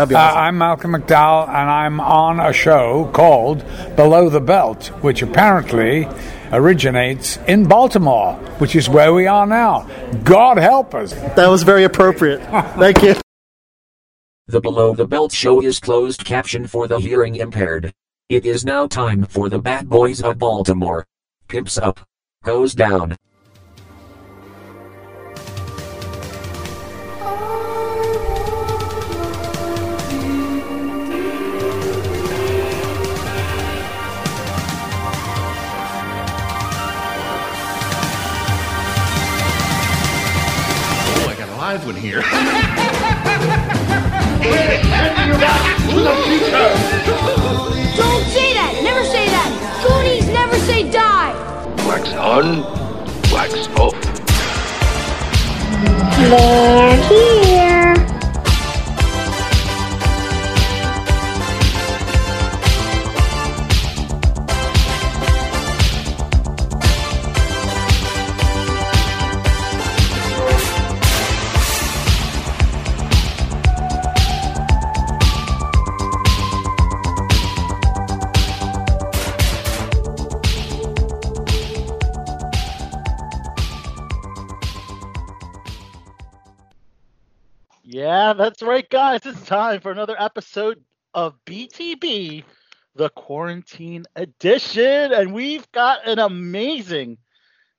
That'd be Uh. I'm Malcolm McDowell, and I'm on a show called Below the Belt, which apparently originates in Baltimore, which is where we are now. God help us. that was very appropriate. Thank you. The Below the Belt show is closed caption for the hearing impaired. It is now time for the Bad Boys of Baltimore. Pimps up. Goes down. Live one here. Don't say that! Never say that! Goonies never say die! Wax on, wax off. They're here! Yeah, that's right, guys. It's time for another episode of BTB, the Quarantine Edition. And we've got an amazing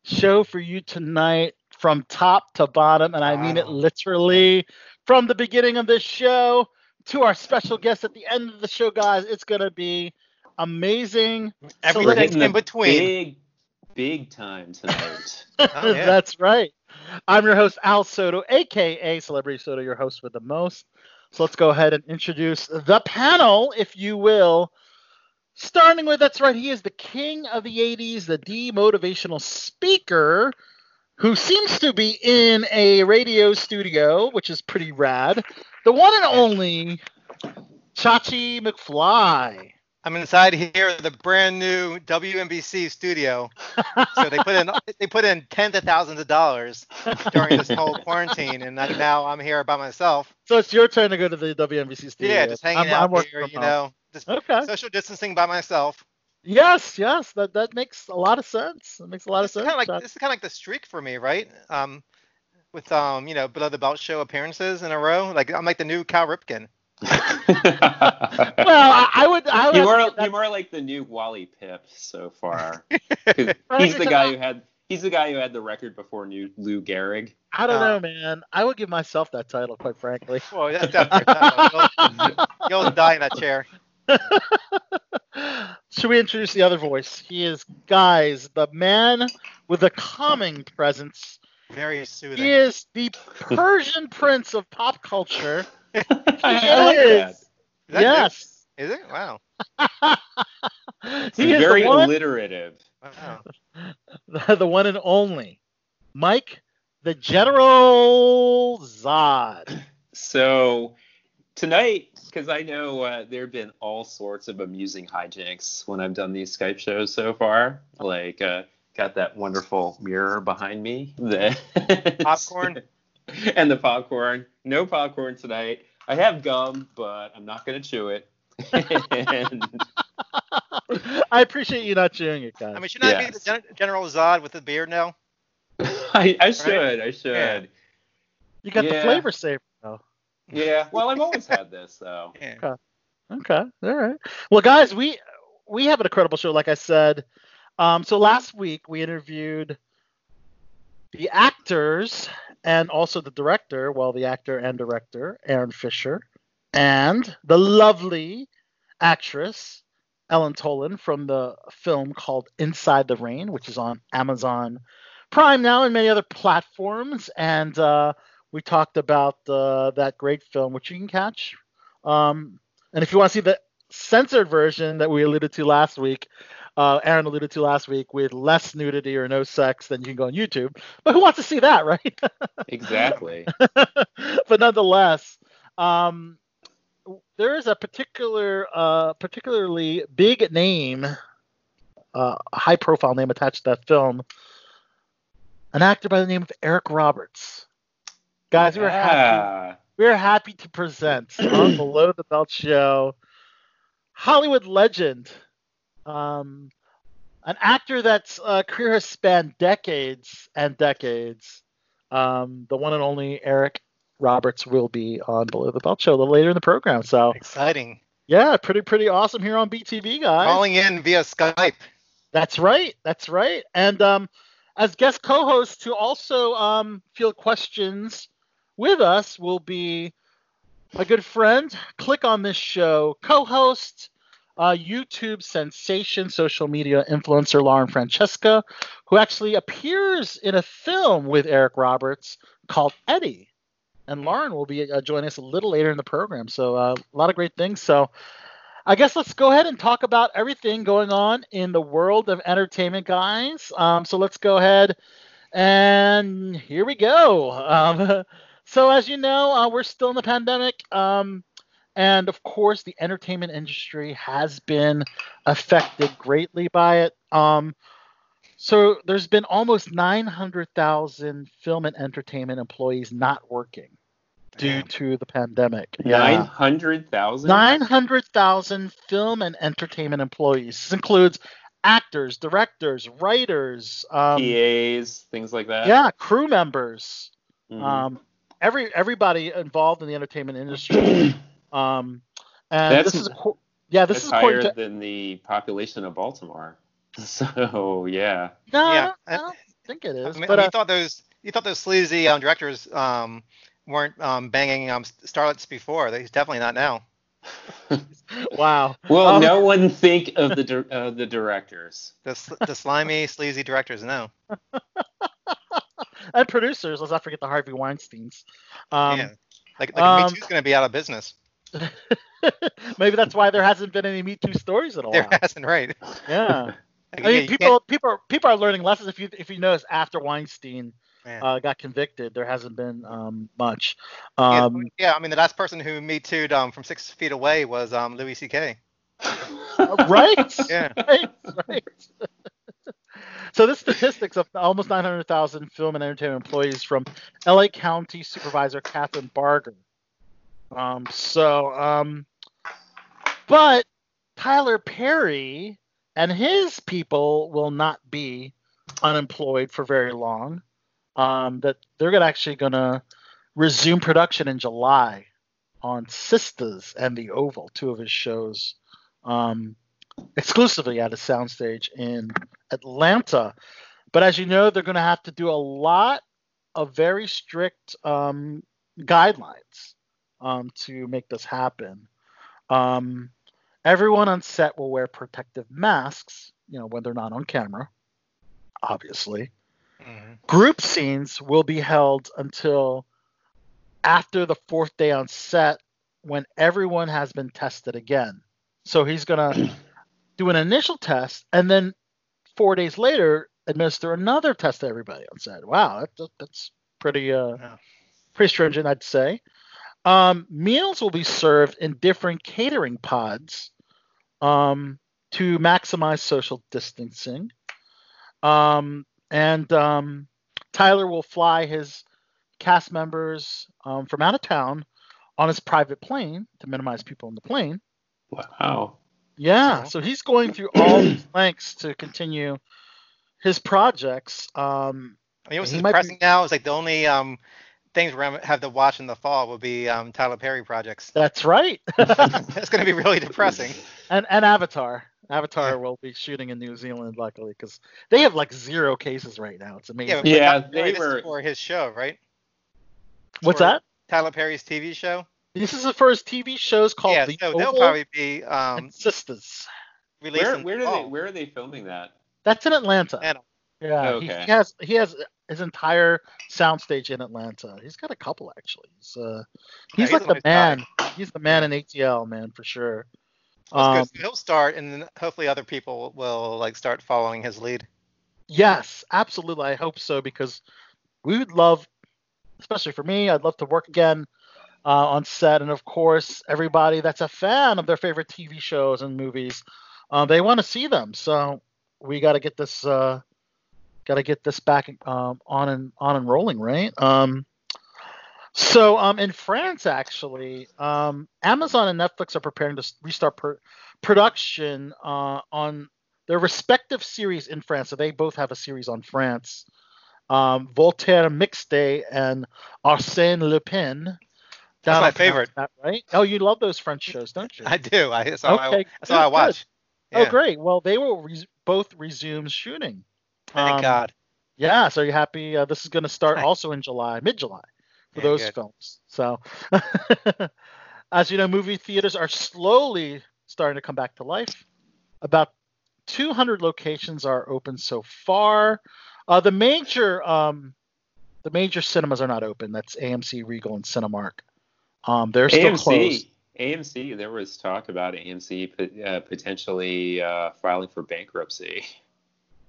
show for you tonight from top to bottom. And I mean it literally from the beginning of this show to our special guest at the end of the show, guys. It's going to be amazing. Everything let's- in between. Big, big time tonight. Oh, yeah. That's right. I'm your host, Al Soto, aka Celebrity Soto, your host with the most. So let's go ahead and introduce the panel, if you will. Starting with, that's right, he is the king of the 80s, the demotivational speaker, who seems to be in a radio studio, which is pretty rad. The one and only Chachi McFly. I'm inside here the brand new WNBC studio. so they put in they put in tens of thousands of dollars during this whole quarantine, and that- now I'm here by myself. So it's your turn to go to the WNBC studio. Yeah, just hanging I'm- out I'm here, you home. know, just Okay. social distancing by myself. Yes, yes, that that makes a lot of sense. It makes a lot This is of kind sense. of like this is kind of like the streak for me, right? Um, with um, you know, below the belt show appearances in a row. Like I'm like the new Cal Ripken. well, I, I would, I would. you are give that- you are like the new Wally Pipp so far. he's the guy who had he's the guy who had the record before new Lou Gehrig. I don't uh, know, man. I would give myself that title, quite frankly. Well, that's definitely you'll, you'll die in that chair. Should we introduce the other voice? He is, guys, the man with a calming presence. Very soothing. He is the Persian prince of pop culture. He is. that Yes. new? Is it? Wow. It's he is very the one, alliterative. Wow. the, the one and only Mike, the General Zod. So tonight, because I know uh, there have been all sorts of amusing hijinks when I've done these Skype shows so far. Like, uh, got that wonderful mirror behind me. that- Popcorn? and the popcorn. No popcorn tonight. I have gum, but I'm not going to chew it. and I appreciate you not chewing it, guys. I mean, should not be the Gen- General Zod with the beard now? I, I should. I should. Yeah. you got the flavor saver, though. Yeah. Well, I've always had this, though. Yeah. Okay, all right. Well, guys, we we have an incredible show, like I said. Um, so last week we interviewed the actors and also the director, well, the actor and director, Aaron Fisher, and the lovely actress Ellen Toland from the film called Inside the Rain, which is on Amazon Prime now and many other platforms. And uh, we talked about uh, that great film, which you can catch. Um, and if you want to see the censored version that we alluded to last week, uh, Aaron alluded to last week with less nudity or no sex, than you can go on YouTube. But who wants to see that, right? Exactly. but nonetheless, um, there is a particular, uh, particularly big name, uh, high profile name attached to that film. An actor by the name of Eric Roberts. Guys, we were happy. We we're happy to present on Below the Belt Show Hollywood legend, um, an actor that's uh, career has spanned decades and decades. Um, the one and only Eric Roberts will be on Below the Belt Show a little later in the program. So Exciting. yeah, pretty pretty awesome here on BTB, guys. Calling in via Skype. That's right. That's right. And um, as guest co-hosts to also um, field questions with us will be my good friend, click on this show, co-host, uh, YouTube sensation, social media influencer Lauren Francesca, who actually appears in a film with Eric Roberts called Eddie. And Lauren will be uh, joining us a little later in the program. So uh, a lot of great things. So I guess let's go ahead and talk about everything going on in the world of entertainment, guys. Um, so let's go ahead and here we go. Um, so as you know, uh, we're still in the pandemic, um, and of course, the entertainment industry has been affected greatly by it. Um, so there's been almost 900,000 film and entertainment employees not working due to the pandemic. Nine hundred thousand. 900,000 film and entertainment employees. This includes actors, directors, writers, um, PAs, things like that. yeah, crew members, Mhm. um, every everybody involved in the entertainment industry. um, and That's- this is acco- yeah, this is according higher to than the population of Baltimore. So yeah. no, I, don't, I don't think it is. I mean, but you uh, thought those you thought those sleazy um, directors um, weren't um, banging um, starlets before. They're definitely not now. wow. Well, Um, no one think of the dir- uh, the directors. The, the slimy, sleazy directors. No. and producers. Let's not forget the Harvey Weinstein's. Um, yeah. Like, like um, Me Too's going to be out of business. maybe that's why there hasn't been any Me Too stories in a There while. hasn't, right? Yeah. Like, I mean, you people, people, are, people are learning lessons. If you, if you notice, after Weinstein uh, got convicted, there hasn't been um, much. yeah, Um, yeah, I mean, the last person who Me Too'd um, from six feet away was um, Louis C.K. right? Yeah. right, right. so this statistics of almost 900,000 film and entertainment employees from LA County Supervisor Kathryn Barger. Um, so, um, but Tyler Perry and his people will not be unemployed for very long. Um, that they're gonna actually gonna resume production in July on Sistas and The Oval, two of his shows, um, exclusively at a soundstage in Atlanta. But as you know, they're going to have to do a lot of very strict um, guidelines um, to make this happen. Um, everyone on set will wear protective masks, you know, when they're not on camera, obviously Mhm. group scenes will be held until after the fourth day on set when everyone has been tested again. So he's going to do an initial test and then four days later administer another test to everybody on set. Wow, that, that's pretty uh, Yeah. pretty stringent, I'd say. Um, meals will be served in different catering pods um, to maximize social distancing. Um, and um, Tyler will fly his cast members um, from out of town on his private plane to minimize people on the plane. Wow. Yeah, So- so he's going through all these lengths to continue his projects. Um, I mean, what's He might be- depressing now is like the only um, things we're gonna have to watch in the fall will be um, Tyler Perry projects. that's right. It's going to be really depressing. and and Avatar. Avatar will be shooting in New Zealand, luckily, because they have like zero cases right now. It's amazing. Yeah, Yeah, Tyler they Perry, this were- is for his show, right? What's that? Tyler Perry's TV show. This is the first TV shows called yeah, The so they'll probably be um, Sistas. Where where the do they where are they filming that? That's in Atlanta. Atlanta. Yeah, he, Okay. he has he has his entire soundstage in Atlanta. He's got a couple actually. He's uh Yeah, he's like the man. He's the man in ATL, man, for sure. Um, he'll start, and then hopefully other people will like start following his lead. Yes, absolutely. I hope so because we would love, especially for me, I'd love to work again uh, on set, and of course, everybody that's a fan of their favorite TV shows and movies, uh, they want to see them. So we got to get this, uh, got to get this back um, on and on and rolling, right? Um, So, um, in France, actually, um, Amazon and Netflix are preparing to restart pr- production uh, on their respective series in France. So they both have a series on France. Um, Voltaire Mixte and Arsène Lupin. That's my favorite. That right? Oh, you love those French shows, don't you? I do. I, that's all I, Okay, that's all I good, watch. Oh, great. Well, they will res- both resume shooting. Thank Um, God. Yeah, so you're happy. Uh, this is going to start Nice. also in July, mid July, for Yeah, those good. films. So, as you know, movie theaters are slowly starting to come back to life. About 200 locations are open so far. Uh, the major um, the major cinemas are not open. That's AMC, Regal, and Cinemark. Um, they're still closed. AMC, AMC. There was talk about AMC uh, potentially uh, filing for bankruptcy.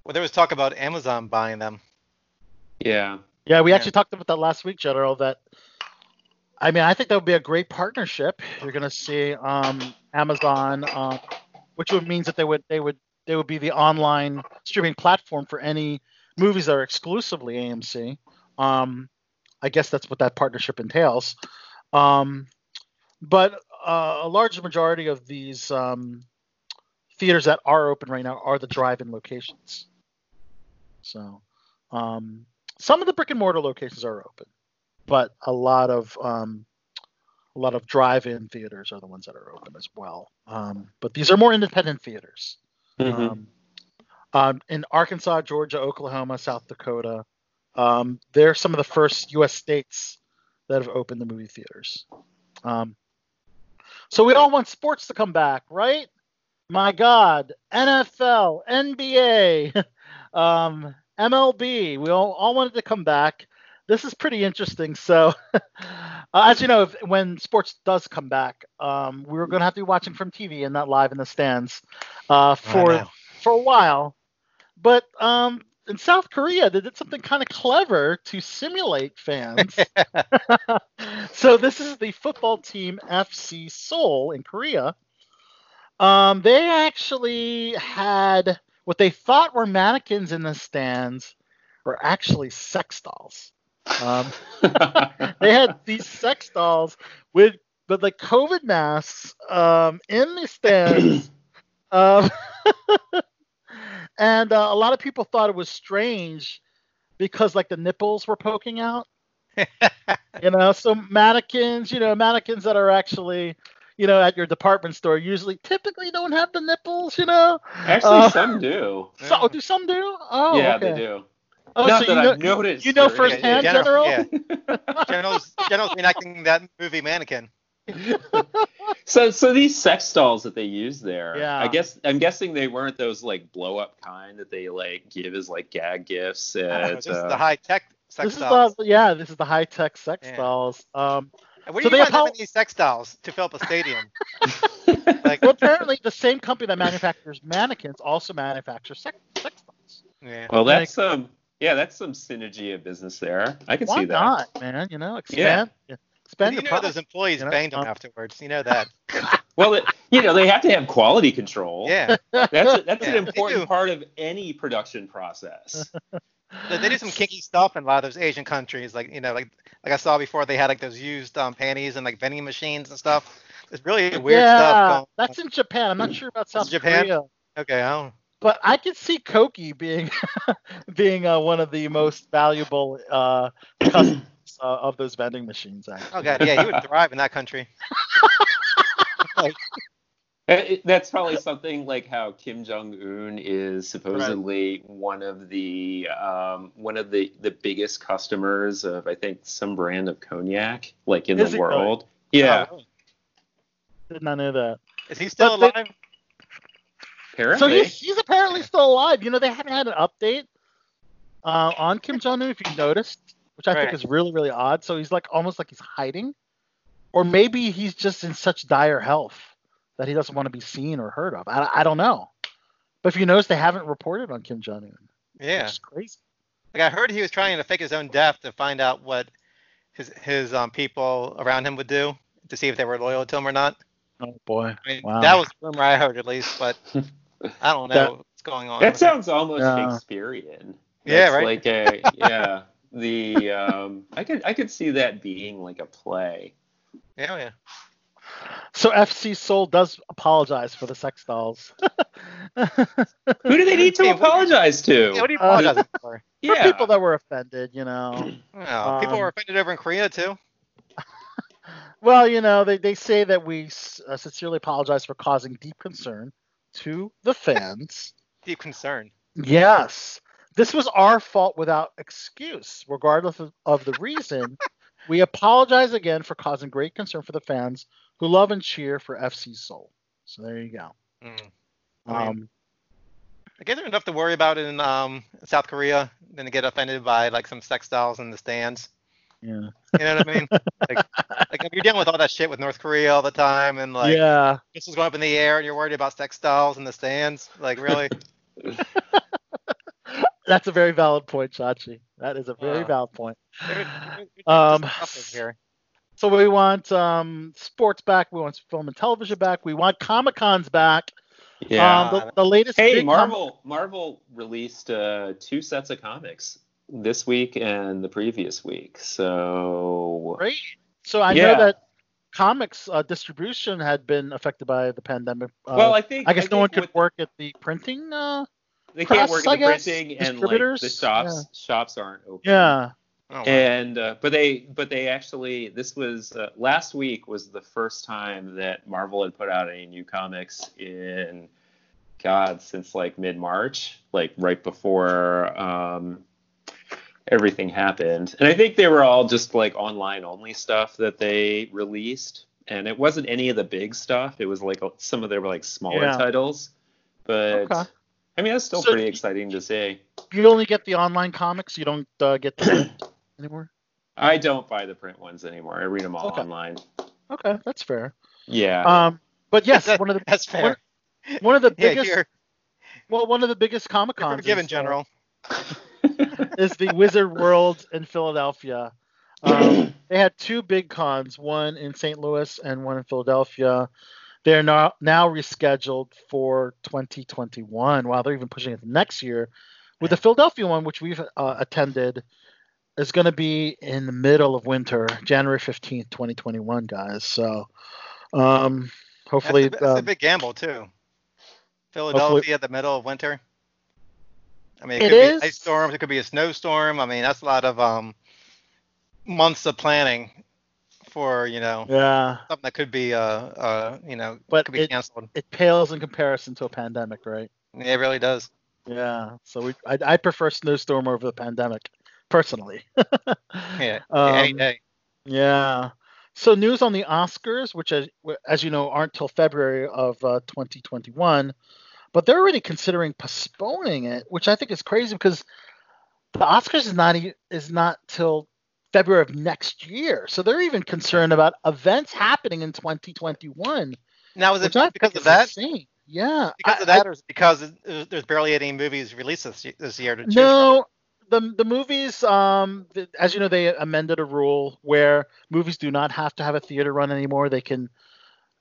Well, there was talk about Amazon buying them. Yeah. Yeah, we Yeah. actually talked about that last week, General. That I mean, I think that would be a great partnership. You're going to see um, Amazon, uh, which would means that they would they would they would be the online streaming platform for any movies that are exclusively AMC. Um, I guess that's what that partnership entails. Um, but uh, a large majority of these um, theaters that are open right now are the drive-in locations. So. Um, some of the brick and mortar locations are open, but a lot of um, a lot of drive-in theaters are the ones that are open as well. Um, but these are more independent theaters. Mhm. Um, um, in Arkansas, Georgia, Oklahoma, South Dakota, um, they're some of the first U.S. states that have opened the movie theaters. Um, so we all want sports to come back, right? My God, NFL, NBA, um, MLB, we all, all wanted to come back. This is pretty interesting. So, uh, as you know, if, when sports does come back, um, we're going to have to be watching from TV and not live in the stands uh, for for a while. But um, in South Korea, they did something kind of clever to simulate fans. so this is the football team FC Seoul in Korea. Um, they actually had what they thought were mannequins in the stands were actually sex dolls. Um, they had these sex dolls with with like COVID masks um, in the stands. um, and uh, a lot of people thought it was strange because like the nipples were poking out. you know, so mannequins, you know, mannequins that are actually, you know, at your department store usually typically don't have the nipples, you know. Actually, Uh, some do. So, oh, do some do? Oh, yeah, okay. they do. Oh, Not so that you know, I've noticed. you know or firsthand, anything. General? Yeah. General's, General's reenacting that movie Mannequin. So, so these sex dolls that they use there, Yeah. I guess I'm guessing they weren't those like blow up kind that they like give as like gag gifts at. this is uh, the high tech sex this is dolls. the yeah, this is the high tech sex Yeah. dolls. Um, Where so do they you find that apo- many sex dolls to fill up a stadium? like, well, apparently the same company that manufactures mannequins also manufactures sex, sex dolls. yeah. well, that's um, yeah, that's some synergy of business there. I can Why see that. Why not, man? You know, expand, expand you your know those employees you know? banged them afterwards. You know that. Well, it, you know, they have to have quality control. Yeah. That's a, that's Yeah, an important part of any production process. They they do some kinky stuff in a lot of those Asian countries. Like you know, like like I saw before, they had like those used um, panties and like vending machines and stuff. It's really weird yeah, stuff going. that's in Japan. I'm not sure about South Japan? Korea, Okay, I don't. but I could see Koki being being uh, one of the most valuable uh, customers uh, of those vending machines. Actually. Oh god, yeah, he would thrive in that country. It- That's probably something like how Kim Jong Un is supposedly one of the um, one of the, the biggest customers of I think some brand of cognac like in Is the he really? world. Yeah, Oh. Did not know that. Is he still But they- alive? So apparently. he's, he's apparently still alive. You know, they haven't had an update uh, on Kim Jong Un, if you noticed, which I think is really, really odd. So he's like almost like he's hiding, or maybe he's just in such dire health that he doesn't want to be seen or heard of. I, I don't know. But if you notice, they haven't reported on Kim Jong Un. Yeah. Which is crazy. Like I heard he was trying to fake his own death to find out what his his um people around him would do to see if they were loyal to him or not. Oh boy. I mean, Wow. that was the rumor I heard at least, but I don't know That- what's going on. That sounds almost Yeah. Shakespearean. Yeah, That's right? Like a yeah, the um, I could I could see that being like a play. Yeah, yeah. So FC Seoul does apologize for the sex dolls. Who do they need to Hey, what- apologize Yeah, what to? you apologizing for? For Yeah, people that were offended, you know. Oh, people Um, were offended over in Korea too. Well, you know, they, they say that we uh, sincerely apologize for causing deep concern to the fans. Deep concern. yes. This was our fault without excuse, regardless of, of the reason. we apologize again for causing great concern for the fans who love and cheer for FC Seoul. So there you go. Mm. I mean- Um, I guess there's enough to worry about in um, South Korea than to get offended by like some sex dolls in the stands. yeah. You know what I mean? like, like if you're dealing with all that shit with North Korea all the time and like yeah. this is going up in the air and you're worried about sex dolls in the stands, like really? That's a very valid point, Chachi. That is a very Wow. valid point. They're- they're just Um, here. So we want um, sports back. We want film and television back. We want Comic Cons back. yeah. Um, the, the latest. hey, big com- Marvel Marvel released uh, two sets of comics this week and the previous week. So Great. So I Yeah. know that comics uh, distribution had been affected by the pandemic. Uh, well, I think I guess no one could work at the printing. Uh, They can't work at the printing and like the distributors, shops shops aren't open. yeah. Oh, wow. And uh, but they but they actually this was uh, last week was the first time that Marvel had put out any new comics in God since like mid March, like right before um, everything happened. And I think they were all just like online only stuff that they released, and it wasn't any of the big stuff. It was like some of their like smaller Yeah. titles, but. Okay. I mean, that's still So pretty exciting to see. You only get the online comics. You don't uh, get the anymore. I don't buy the print ones anymore. I read them all Okay. online. Okay, that's fair. Yeah. Um, but yes, That- one of the That's fair. one of the biggest you're, well, one of the biggest Comic Cons forgiven, is, uh, General. is the Wizard World in Philadelphia. Um, they had two big cons, one in St. Louis and one in Philadelphia. They're now now rescheduled for 2021. Wow, they're even pushing it to next year. With the Philadelphia one, which we've uh, attended, is going to be in the middle of winter, January 15th, 2021, guys. So, um, hopefully, that's, a, that's a um, big gamble too. Philadelphia at the middle of winter. I mean, it, It could is. be ice storms. It could be a snowstorm. I mean, that's a lot of um months of planning for you know yeah, something that could be uh uh you know But could be it- canceled. it pales in comparison to a pandemic, right? Yeah, it really does. Yeah, so we I, I prefer snowstorm over the pandemic, personally. Yeah, Um, day. Yeah. So news on the Oscars, which as, as you know aren't till February of uh, 2021, but they're already considering postponing it, which I think is crazy because the Oscars is not is not till February of next year. So they're even concerned about events happening in 2021. Now, is it because of that? insane. Yeah. Because I- of that, or is it because there's barely any movies released this, this year No, the the movies, um, as you know, they amended a rule where movies do not have to have a theater run anymore. They can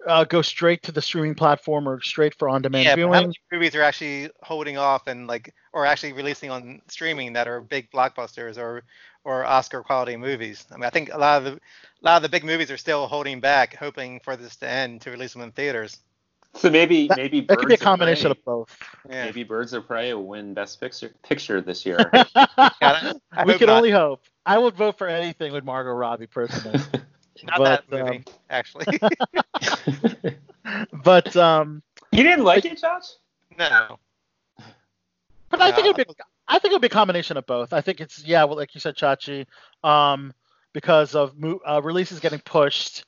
uh, go straight to the streaming platform or straight for on-demand Yeah, but how viewing. many movies are actually holding off and like, or actually releasing on streaming that are big blockbusters or or Oscar quality movies? I mean, I think a lot of the a lot of the big movies are still holding back, hoping for this to end to release them in theaters. So maybe That- maybe That could be a Birds of combination of both. Yeah, Maybe Birds of Prey will win Best Picture picture this year. God, I- I we hope can not. only hope. I would vote for anything with Margot Robbie personally. not but, that movie um, actually. but um, you didn't like it, Josh? no. But I think it'd be I think it'd be a combination of both. I think it's yeah, well, like you said, Chachi, um, because of mo- uh, releases getting pushed,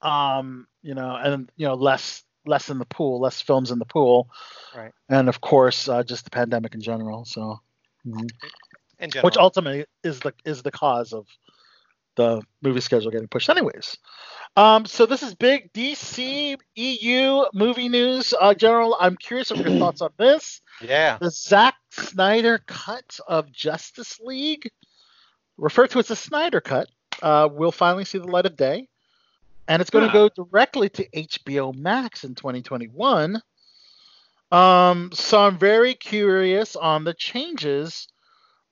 um, you know, and you know less less in the pool, less films in the pool, Right. and of course uh, just the pandemic in general. So, mhm. In general. which ultimately is the is the cause of the movie schedule getting pushed, anyways. Um, so this is big DC EU movie news. Uh, General, I'm curious of your thoughts on this yeah. the Zack Snyder cut of Justice League, referred to as the Snyder cut, uh, will finally see the light of day, and it's going to go directly to HBO Max in 2021. Um, so I'm very curious on the changes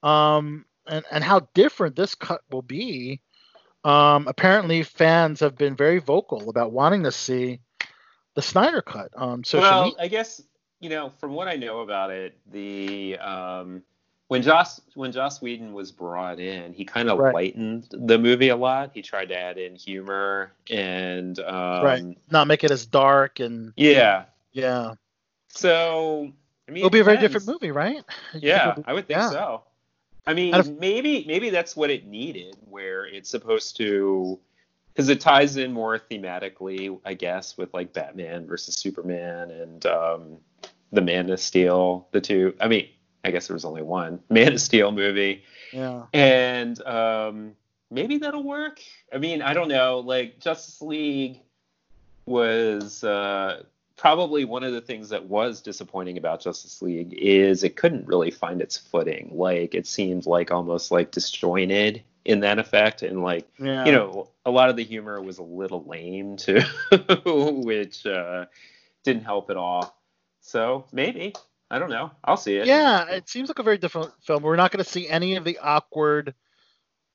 um, and and how different this cut will be. Um, apparently, fans have been very vocal about wanting to see the Snyder cut on social well, media. I guess you know from what I know about it, the um, when Joss when Joss Whedon was brought in, he kind of Right. lightened the movie a lot. He tried to add in humor and um, right, not make it as dark and Yeah. yeah. So I mean, It'll be a very different movie, right? Yeah, I would think yeah. so. I mean, if- maybe maybe that's what it needed, where it's supposed to, because it ties in more thematically, I guess, with like Batman versus Superman and um, the Man of Steel, the two. I mean, I guess there was only one Man of Steel movie, Yeah. and um, maybe that'll work. I mean, I don't know. Like Justice League was uh, probably one of the things that was disappointing about Justice League is it couldn't really find its footing. Like it seemed like almost like disjointed in that effect, and like Yeah. you know a lot of the humor was a little lame too, which uh, didn't help at all. So maybe I don't know. I'll see it. Yeah, it seems like a very different film. We're not going to see any of the awkward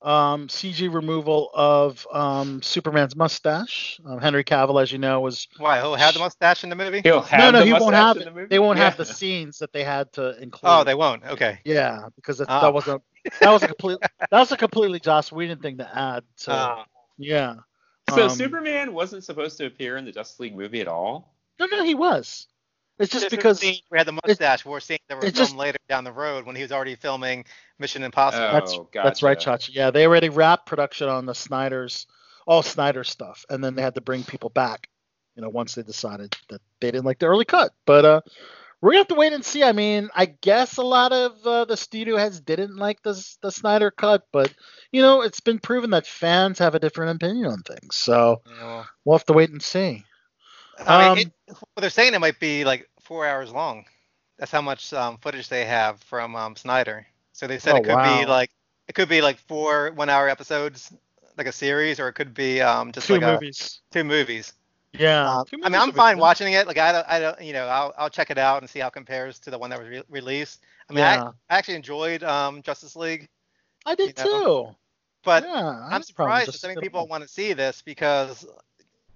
um, CG removal of um, Superman's mustache. Um, Henry Cavill, as you know, was Why? He'll have the mustache in the movie? He'll have no, no, the he won't have the it. movie? They won't have the scenes that they had to include. Oh, they won't. Okay. Yeah, because that, Oh. that wasn't that was a complete that was a completely Joss Whedon thing to add. So Oh. yeah. So Um, Superman wasn't supposed to appear in the Justice League movie at all. No, no, he was. It's just There's because we had the mustache. We're seeing that were it's filmed just- later down the road when he was already filming Mission Impossible. Oh, that's that's right. Chachi. Yeah, they already wrapped production on the Snyder's all Snyder stuff, and then they had to bring people back. You know, once they decided that they didn't like the early cut, but uh, we're gonna have to wait and see. I mean, I guess a lot of uh, the studio heads didn't like the the Snyder cut, but you know, it's been proven that fans have a different opinion on things. So Yeah, well, we'll have to wait and see. I Um, mean, it, well, they're saying it might be like four hours long. That's how much um, footage they have from um, Snyder. So they said Oh, it could wow. be like it could be like four one-hour episodes, like a series, or it could be um, just Two like movies. a two movies. Yeah. Um, two I mean, I'm fine watching it. Like I don't, I don't, you know, I'll, I'll check it out and see how it compares to the one that was re- released. I mean, Yeah. I, I actually enjoyed um, Justice League, I did you too. but yeah, I'm surprised that so many people want to see this because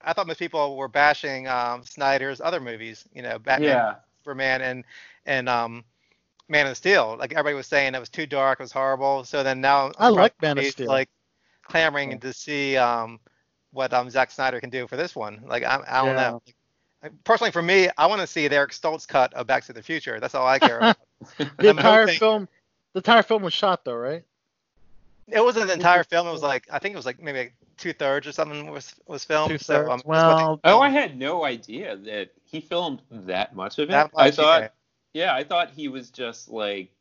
I thought most people were bashing um, Snyder's other movies, you know, Batman, Yeah. Superman, and and um, Man of Steel. Like everybody was saying, it was too dark, it was horrible. So then now I'm like Man of Steel. Like clamoring Yeah. to see um, what um, Zack Snyder can do for this one. Like I, I don't Yeah. know. Like, personally, for me, I want to see the Eric Stoltz cut of Back to the Future. That's all I care about. The entire hoping- film, the entire film was shot though, right? It wasn't the entire film. It was like I think it was like maybe like two thirds or something was was filmed. So Two-thirds. um, well, Oh, I had no idea that he filmed that much of it. That I thought, yeah. yeah. I thought he was just like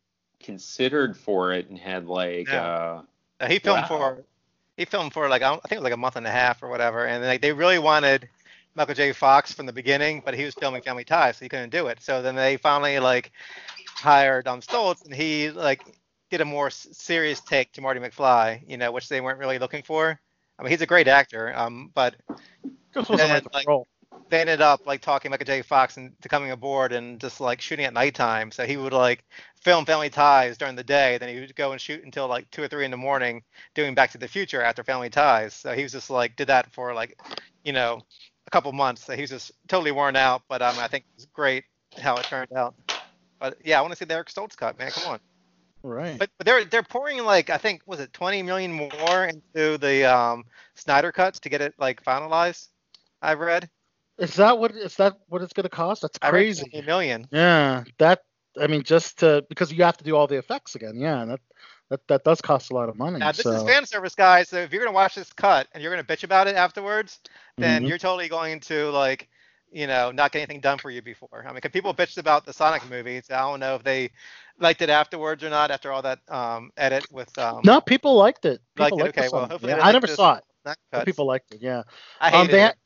considered for it and had like, Yeah. uh, Uh, he filmed Wow. for he filmed for like I I think it was like a month and a half or whatever, and like they really wanted Michael J. Fox from the beginning, but he was filming Family Ties, so he couldn't do it. So then they finally like hired um Stoltz, and he like did a more serious take to Marty McFly, you know, which they weren't really looking for. I mean, he's a great actor, um, but just wasn't and, like like, they ended up like talking Michael J. Fox into coming aboard and just like shooting at nighttime. So he would like film Family Ties during the day, then he would go and shoot until like two or three in the morning, doing Back to the Future after Family Ties. So he was just like did that for like, you know, a couple months. So he was just totally worn out, but um, I think it was great how it turned out. But yeah, I want to see the Eric Stoltz cut, man. Come on. Right. But, but they're they're pouring like I think was it 20 million more into the um, Snyder cuts to get it like finalized. I've read. is that what is that what it's gonna cost? That's crazy. 20 million. Yeah, that I mean, just to because you have to do all the effects again. Yeah, that that, that does cost a lot of money. Now this so. is fan service, guys. So if you're gonna watch this cut and you're gonna bitch about it afterwards, then Mhm. you're totally going to like, you know, not get anything done for you before. I mean, 'cause people bitched about the Sonic movies. I don't know if they liked it afterwards or not after all that um, edit with. Um, no, people liked it. People it? liked the Okay, well, hopefully Yeah, I never saw it. Sonic but cuts. people liked it. Yeah. I Um, they it.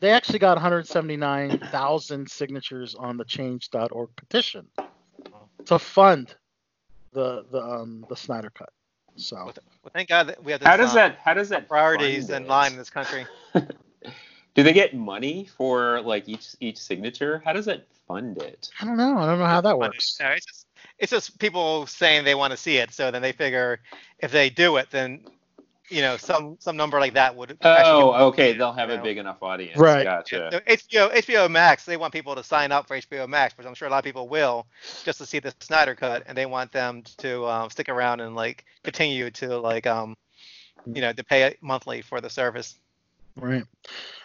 they actually got 179,000 signatures on the Change.org petition to fund the the um the Snyder cut. So Well, thank God that we have this, how does um, that, how does that priorities in line in this country. Do they get money for like each each signature? How does that fund it? I don't know. I don't know how that works. No, it's just it's just people saying they want to see it. So then they figure if they do it, then you know some some number like that would. actually Oh, get- okay. They'll have you a big enough audience. Right. Gotcha. So HBO HBO Max, they want people to sign up for HBO Max, which I'm sure a lot of people will, just to see the Snyder cut, and they want them to um, stick around and like continue to like um, you know, to pay monthly for the service. Right.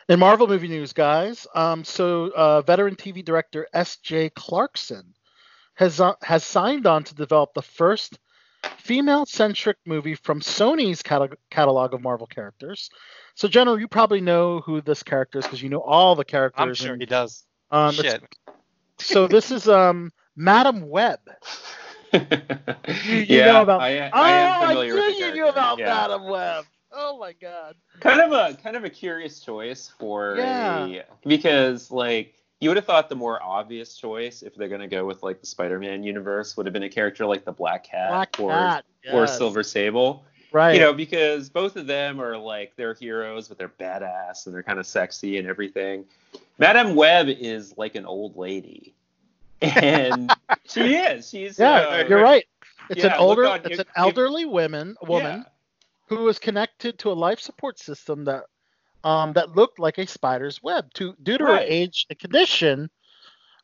In Marvel movie news, guys, um, so uh, veteran TV director S.J. Clarkson has uh, has signed on to develop the first female-centric movie from Sony's cata- catalog of Marvel characters. So, General, you probably know who this character is because you know all the characters. I'm sure in- he does. um, Shit. So this is um, Madame Web. You, you yeah, know about? I, I oh, am familiar I knew with the you knew about yeah. Madame Web. Oh my God. kind of a kind of a curious choice for Yeah. a because like you would have thought the more obvious choice if they're gonna go with like the Spider-Man universe would have been a character like the Black Cat Black or Cat. or yes. Silver Sable. Right. You know, because both of them are like they're heroes, but they're badass and they're kind of sexy and everything. Madame Web is like an old lady, and she is. She's yeah, uh, you're right. It's yeah, an older, on- it's an elderly woman, woman yeah. Who was connected to a life support system that, um, that looked like a spider's web. To due to her age and condition,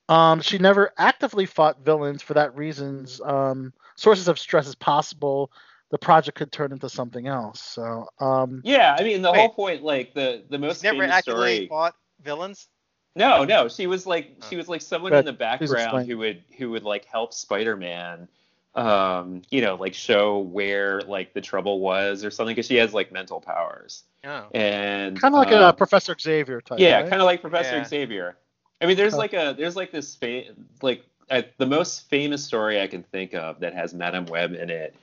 um, she never actively fought villains. For that reasons, um, sources of stress is possible. The project could turn into something else. So, um, Yeah, I mean the Wait. whole point, like the the most He's never actively story. fought villains. No, no, she was like she was like someone in the background who would who would like help Spider-Man, um, you know, like show where like the trouble was or something because she has like mental powers Oh. and kind of like a um, Professor Xavier type. yeah, right? kind of like Professor Yeah. Xavier. I mean, there's Huh. like a there's like this fa- like uh, the most famous story I can think of that has Madame Web in it.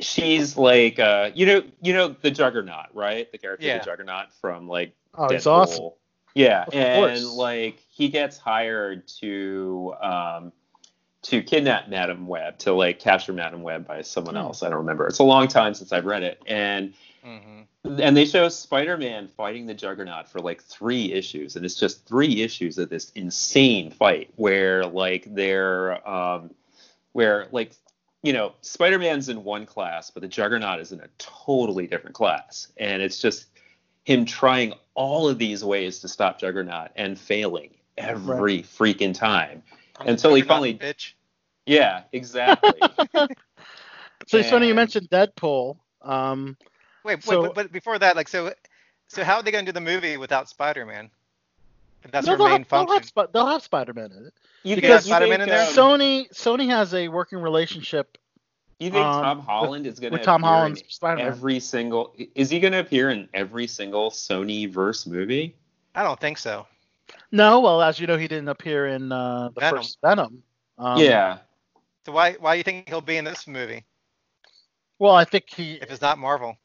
She's like uh you know you know the Juggernaut right the character Yeah. the Juggernaut from like Oh, he's Deadpool. awesome. Yeah, Of and course. like he gets hired to um to kidnap Madame Web to like capture Madame Web by someone Hmm. else. I don't remember. It's a long time since I've read it, and hmm and they show Spider-Man fighting the Juggernaut for like three issues, and it's just three issues of this insane fight where like they're um, where like you know Spider-Man's in one class, but the Juggernaut is in a totally different class, and it's just him trying all of these ways to stop Juggernaut and failing every freaking time. Until he finally- bitch. Yeah, exactly. So it's funny you mentioned Deadpool. Um, Wait, wait, So- but, but before that, like, so, so how are they gonna do the movie without Spider-Man? If that's no, her they'll, main have, they'll, function. have, Sp- they'll have Spider-Man in it. You Because think- Spider-Man think, in there? um, Sony Sony has a working relationship You think um, Tom Holland is going to with Tom appear in Holland's Spider-Man. every single? Is he going to appear in every single Sony verse movie? I don't think so. No, well, as you know, he didn't appear in uh, the Venom. first Venom. Um, yeah, So why why do you think he'll be in this movie Well, I think he. if it's not Marvel?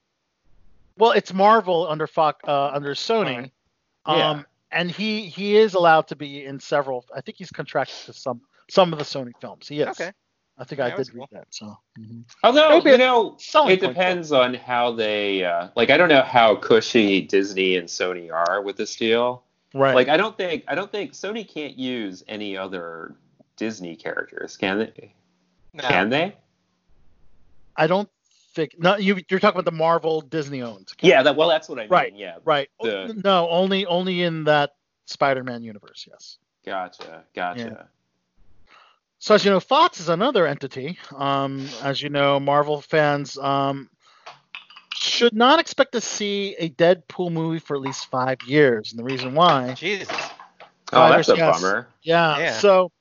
Well, it's Marvel under Fox, uh, under Sony. Alright. Um, Yeah. and he he is allowed to be in several. I think he's contracted to some some of the Sony films. He is. Okay. I think I Yeah, that's did read that. So. mhm. although Maybe you know, selling it point, depends on how they uh, like. I don't know how cushy Disney and Sony are with this deal. Right. Like, I don't think I don't think Sony can't use any other Disney characters, can they? No. Can they? I don't think. No, you you're talking about the Marvel Disney owned. Yeah, that well, that's what I mean. Right. Yeah, Right. The- No, only only in that Spider-Man universe. Yes. gotcha, gotcha. So as you know, Fox is another entity. Um, as you know, Marvel fans um, should not expect to see a Deadpool movie for at least five years, and the reason why, Jesus. Oh, that's a Yes. bummer. yeah. Yeah. So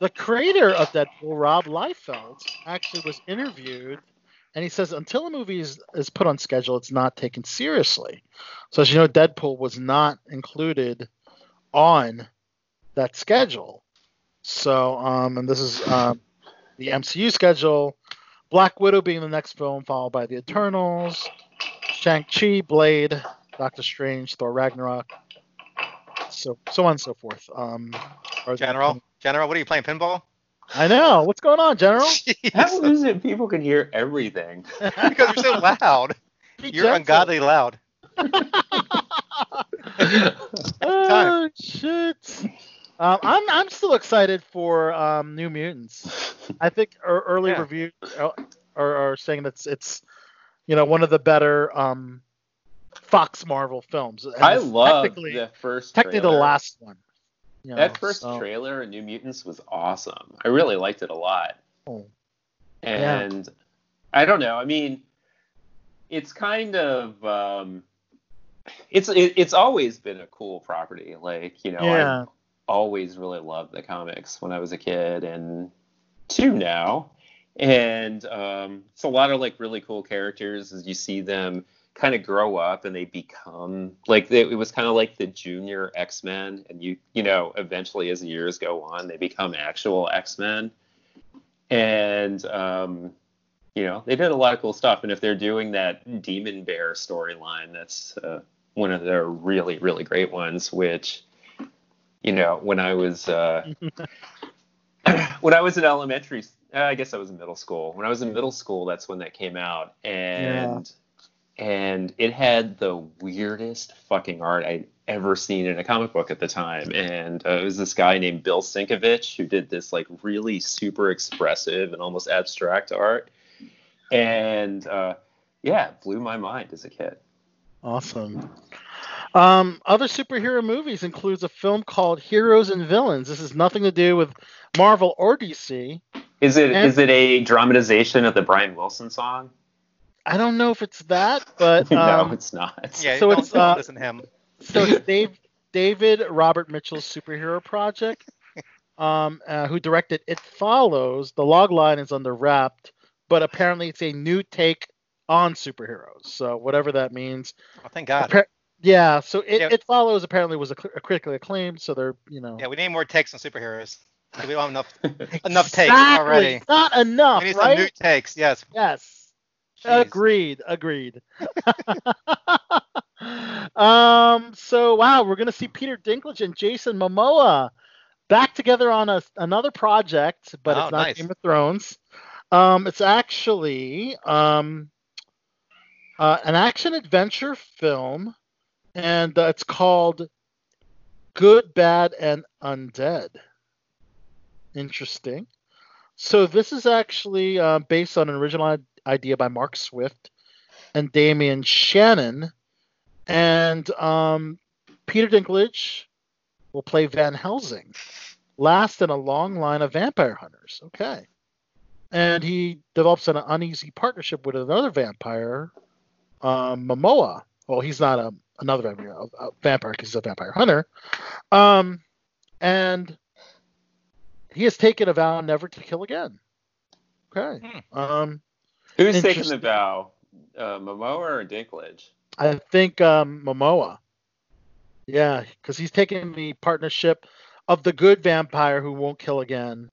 the creator of Deadpool, Rob Liefeld, actually was interviewed, and he says until a movie is, is put on schedule, it's not taken seriously. So as you know, Deadpool was not included on that schedule. So, um, and this is um, the MCU schedule. Black Widow being the next film, followed by The Eternals, Shang-Chi, Blade, Doctor Strange, Thor Ragnarok, so so on and so forth. Um, are General, upcoming- General, what are you playing pinball? I know. What's going on, General? How is it people can hear everything? because you're so loud. Be You're gentle. ungodly loud. oh shit! Um, I'm I'm still excited for um, New Mutants. I think early Yeah. reviews are, are, are saying that it's, it's you know one of the better um, Fox Marvel films. And I love the first technically the last one. you know, That first so- trailer, of New Mutants, was awesome. I really liked it a lot. Oh. And I don't know. I mean, it's kind of um, it's it, it's always been a cool property. Like you know, Yeah. Always really loved the comics when I was a kid, and two now. And um, it's a lot of like really cool characters as you see them kind of grow up and they become like they, it was kind of like the junior X-Men and you you know eventually as the years go on they become actual X-Men and um, you know they did a lot of cool stuff and if they're doing that Demon Bear storyline that's uh, one of their really really great ones which you know when I was uh, when I was in elementary uh, I guess I was in middle school when I was in middle school that's when that came out and and it had the weirdest fucking art I'd ever seen in a comic book at the time. And uh, it was this guy named Bill Sienkiewicz who did this like really super expressive and almost abstract art. And uh, yeah, blew my mind as a kid. Awesome. Um, other superhero movies includes a film called Heroes and Villains. This has nothing to do with Marvel or DC. Is it And- is it a dramatization of the Brian Wilson song? I don't know if it's that, but no, um, it's not. Yeah, So it's, uh, listen to him. so it's Dave, David Robert Mitchell's superhero project, um, uh, who directed It Follows. The log line is under wrapped, but apparently it's a new take on superheroes. So whatever that means. Oh, thank God. Appar- yeah. So it, Yeah. it follows apparently was a, cl- a critically acclaimed. So they're you know Yeah, we need more takes on superheroes. We don't have enough enough takes already. Not enough, We need some new takes. Yes. Yes. Jeez. Agreed. Agreed. um. So wow, we're gonna see Peter Dinklage and Jason Momoa back together on a, another project, but Oh, it's not nice. Game of Thrones. Um. It's actually um. Uh, an action adventure film, and uh, it's called Good, Bad, and Undead. Interesting. So this is actually uh, based on an original idea by Mark Swift and Damian Shannon, and um, Peter Dinklage will play Van Helsing, last in a long line of vampire hunters. Okay, and he develops an uneasy partnership with another vampire, um, Momoa. Well, he's not a another vampire, a, a vampire because he's a vampire hunter. Um, and he has taken a vow never to kill again. Okay. Um, Who's taking the vow? Uh, Momoa or Dinklage? I think um, Momoa. Yeah, because he's taking the partnership of the good vampire who won't kill again,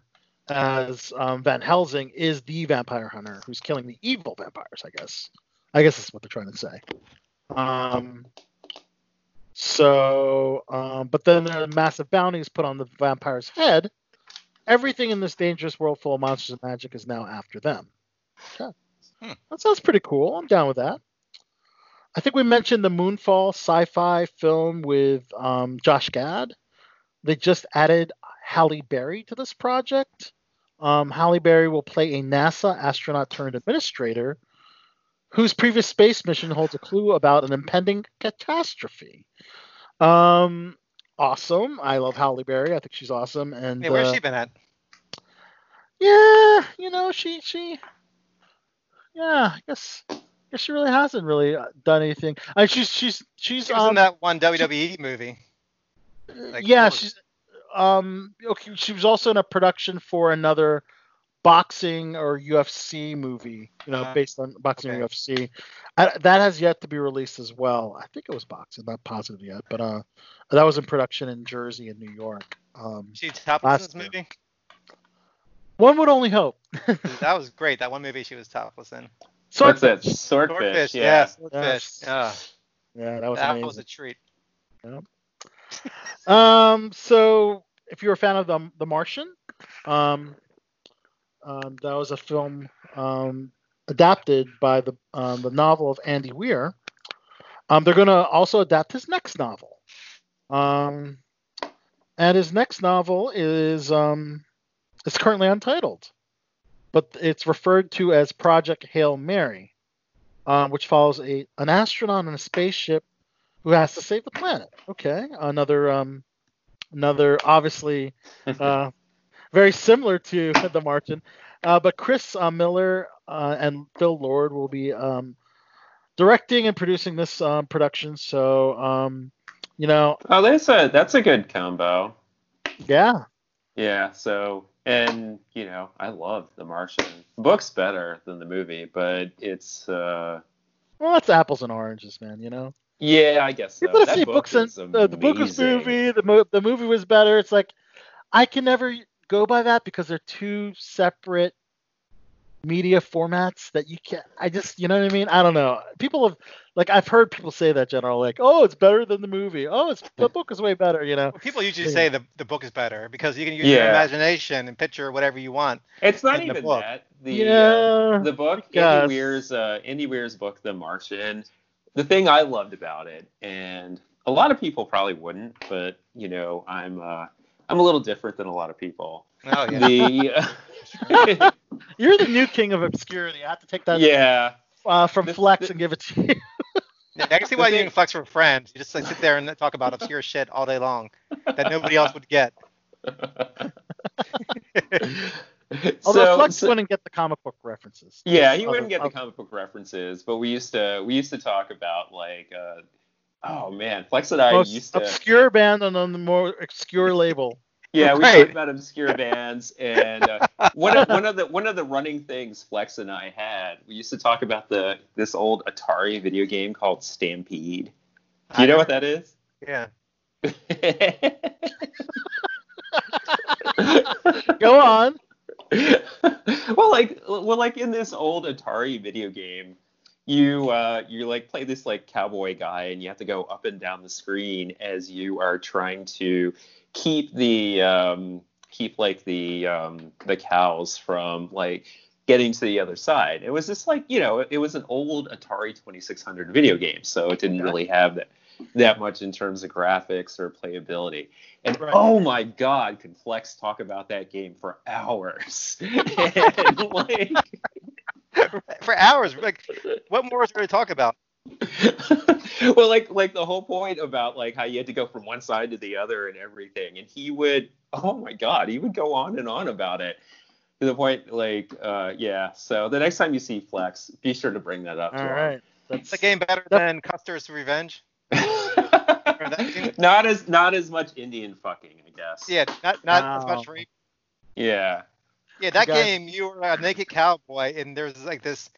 as um, Van Helsing is the vampire hunter who's killing the evil vampires. I guess. I guess that's what they're trying to say. Um. So, um, but then a massive bounty is put on the vampire's head. Everything in this dangerous world full of monsters and magic is now after them. Okay. Hmm. That sounds pretty cool. I'm down with that. I think we mentioned the Moonfall sci-fi film with um, Josh Gad. They just added Halle Berry to this project. Um, Halle Berry will play a NASA astronaut turned administrator whose previous space mission holds a clue about an impending catastrophe. Um, awesome. I love Halle Berry. I think she's awesome. And Hey, where's uh, she been at? yeah, you know, she she yeah, I guess I guess she really hasn't really uh, done anything. I mean, she's she's she's She was um, in that one WWE movie. like, yeah, she's um okay, she was also in a production for another boxing or UFC movie, you know, Uh, based on boxing okay. or UFC. I, that has yet to be released as well. I think it was boxing, not positive yet, but uh that was in production in Jersey and New York. Um She topless this movie. one would only hope. that was great. That one movie she was topless in. What's that? Swordfish. Swordfish. Swordfish. yeah. Yeah. Swordfish. Yes. Yeah. Yeah, that was That amazing. was a treat. Um, so if you're a fan of the The Martian, um, um, that was a film um, adapted by the um, the novel of Andy Weir. Um, they're going to also adapt his next novel. Um, and his next novel is um, it's currently untitled, but it's referred to as Project Hail Mary, um, which follows a an astronaut on a spaceship who has to save the planet. Okay, another um, another obviously uh, very similar to The Martian, uh, but Chris uh, Miller uh, and Phil Lord will be um, directing and producing this um, production. So, um, you know, Oh, that's a that's a good combo. yeah, Yeah. So, and you know, I love The Martian. The book's better than the movie, but it's uh, well, that's apples and oranges, man. You know, yeah, I guess so. put That see book books and is uh, the book was movie, the mo- the movie was better. It's like I can never go by that because they're two separate media formats that you can't. I just, you know what I mean? I don't know. People have like I've heard people say that general like, oh, it's better than the movie. Oh, it's the book is way better. You know. Well, people usually Yeah. say the, the book is better because you can use your imagination and picture whatever you want. It's not in the even book. that. The Yeah, uh, the book guess. Andy Weir's uh, Andy Weir's book, The Martian. The thing I loved about it, and a lot of people probably wouldn't, but you know, I'm uh, I'm a little different than a lot of people. Oh yeah. The You're the new king of obscurity. I have to take that yeah, uh, from This- Flex this- and give it to you. Yeah, I can see why you thing- can flex with friends. You just like sit there and talk about obscure shit all day long that nobody else would get. Although So- Flex so- wouldn't get the comic book references. Yeah, he Other- wouldn't get the comic book references, but we used to we used to talk about like uh, oh man, Flex and I most used to obscure band on the more obscure label. yeah we Right. talked about obscure bands and uh, one of one of the one of the running things Flex and I had we used to talk about the this old Atari video game called Stampede. Do you know what that is? Yeah. Go on. well, like, well, like in this old Atari video game, you uh, you like play this like cowboy guy, and you have to go up and down the screen as you are trying to keep the um, keep like the um, the cows from like getting to the other side. It was just like you know, it, it was an old Atari 2600 video game, so it didn't really have that that much in terms of graphics or playability. And Right. oh my god, can Flex talk about that game for hours? and like For hours. Like, what more is there to talk about? well like like the whole point about like how you had to go from one side to the other and everything and he would oh my god he would go on and on about it to the point like uh yeah so the next time you see flex be sure to bring that up All to right. That's Is the game better Yep. than Custer's Revenge? him that game? not as not as much indian fucking i guess Yeah, not not as much rape. yeah Yeah, that guys- game you were a naked cowboy and there's like this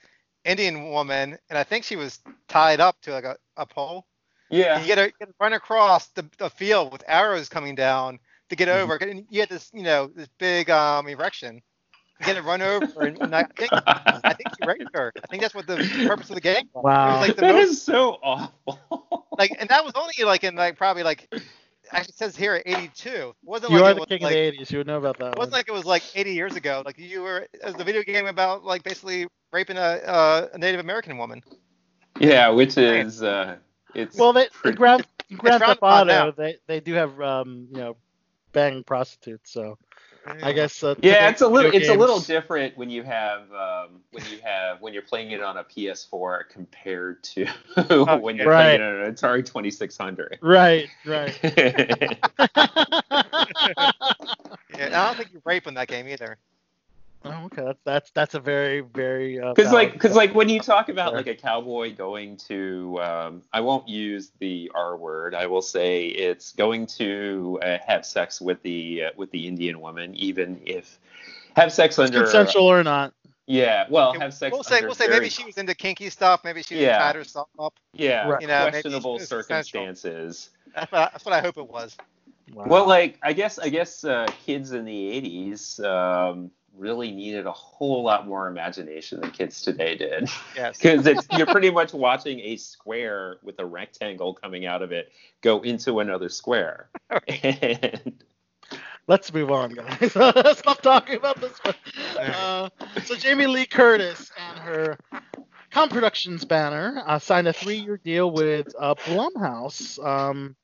Indian woman and I think she was tied up to like a, a pole. yeah And you gotta, run across the, the field with arrows coming down to get Mm-hmm. over. And you had this, you know, this big um erection. You gotta run over and, and I think I think you raped her. I think that's what the purpose of the game was. It Wow. was like the that most is so awful like and that was only like in like probably like actually it says here 82. It wasn't you like are it the was king like, of the '80s. You would know about that. It wasn't like it was like 80 years ago. Like you were, it was the video game about like basically raping a, uh, a Native American woman. yeah which is uh it's well, they, pretty- Grand Grand frowned Theft Auto, they they do have um you know bang prostitutes. So I guess uh, Yeah, it's a little video it's a little different when you have um, when you have when you're playing it on a PS4 compared to when you're Right. playing it on an Atari 2600. Right, right. Yeah, I don't think you rape in that game either. Oh, okay, that's that's that's a very very uh, Because like because like when you talk about like a cowboy going to um, I won't use the R word I will say it's going to uh, have sex with the uh, with the Indian woman even if have sex under consensual or not. yeah well have sex we'll say under we'll say very- maybe she was into kinky stuff. Maybe she Yeah. tied herself up. yeah You know, questionable it's circumstances. That's what, I, that's what I hope it was. Wow. Well, like I guess I guess uh, kids in the '80s um, really needed a whole lot more imagination than kids today did, Yes. because it's you're pretty much watching a square with a rectangle coming out of it go into another square. And, Let's move on, guys. Stop talking about this one. Uh, so Jamie Lee Curtis and her Com Productions banner uh, signed a three-year deal with uh, Blumhouse. Um,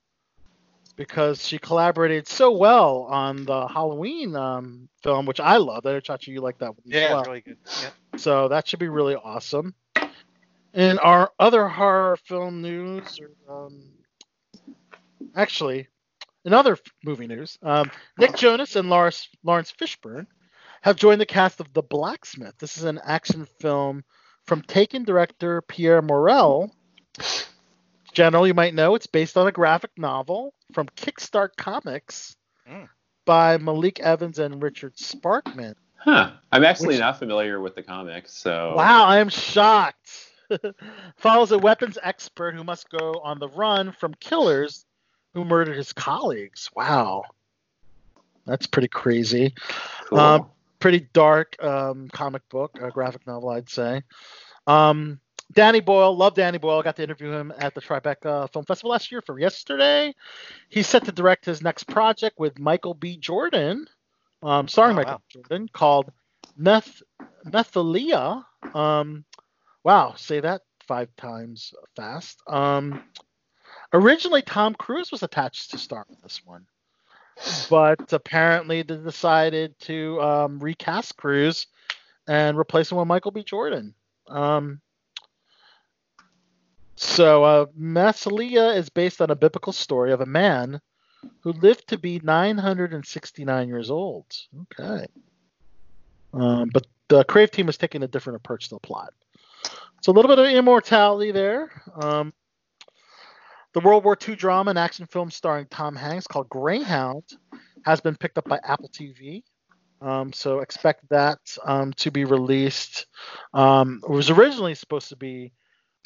because she collaborated so well on the Halloween um, film, which I love. I know Chachi, you like that one Yeah, well. it's really good. Yeah. So that should be really awesome. And our other horror film news, or, um, actually, in other f- movie news, um, Nick Jonas and Laurence, Laurence Fishburne have joined the cast of The Blacksmith. This is an action film from Taken director Pierre Morel. General, you might know it's based on a graphic novel from Kickstart Comics Mm. by Malik Evans and Richard Sparkman. Huh. I'm actually Which- not familiar with the comics, so. Wow, I am shocked. Follows a weapons expert who must go on the run from killers who murdered his colleagues. Wow. That's pretty crazy. Cool. Um, pretty dark um, comic book, a graphic novel, I'd say. Um, Danny Boyle, love Danny Boyle. Got to interview him at the Tribeca Film Festival last year for yesterday. He's set to direct his next project with Michael B. Jordan, um, starring Oh, Michael wow. Jordan, called Meth Methalia. Um, wow, say that five times fast. Um, originally, Tom Cruise was attached to star in this one, but apparently they decided to um, recast Cruise and replace him with Michael B. Jordan. Um, so, uh, Massalia is based on a biblical story of a man who lived to be 969 years old. Okay. Um, but the Crave team is taking a different approach to the plot. So, a little bit of immortality there. Um, the World War II drama and action film starring Tom Hanks called Greyhound has been picked up by Apple TV. Um, so expect that um, to be released. Um, it was originally supposed to be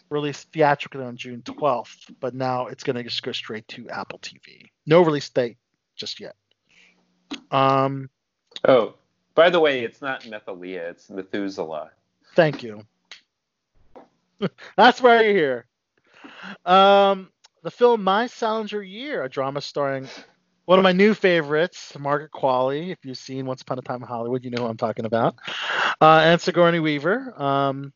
released theatrically on June 12th, but now it's going to just go straight to Apple TV. No release date just yet. Um, oh, by the way, it's not Methalia, it's Methuselah. Thank you. That's why you're here. Um, the film My Salinger Year, a drama starring one of my new favorites, Margaret Qualley. If you've seen Once Upon a Time in Hollywood, you know who I'm talking about. Uh, and Sigourney Weaver. Um,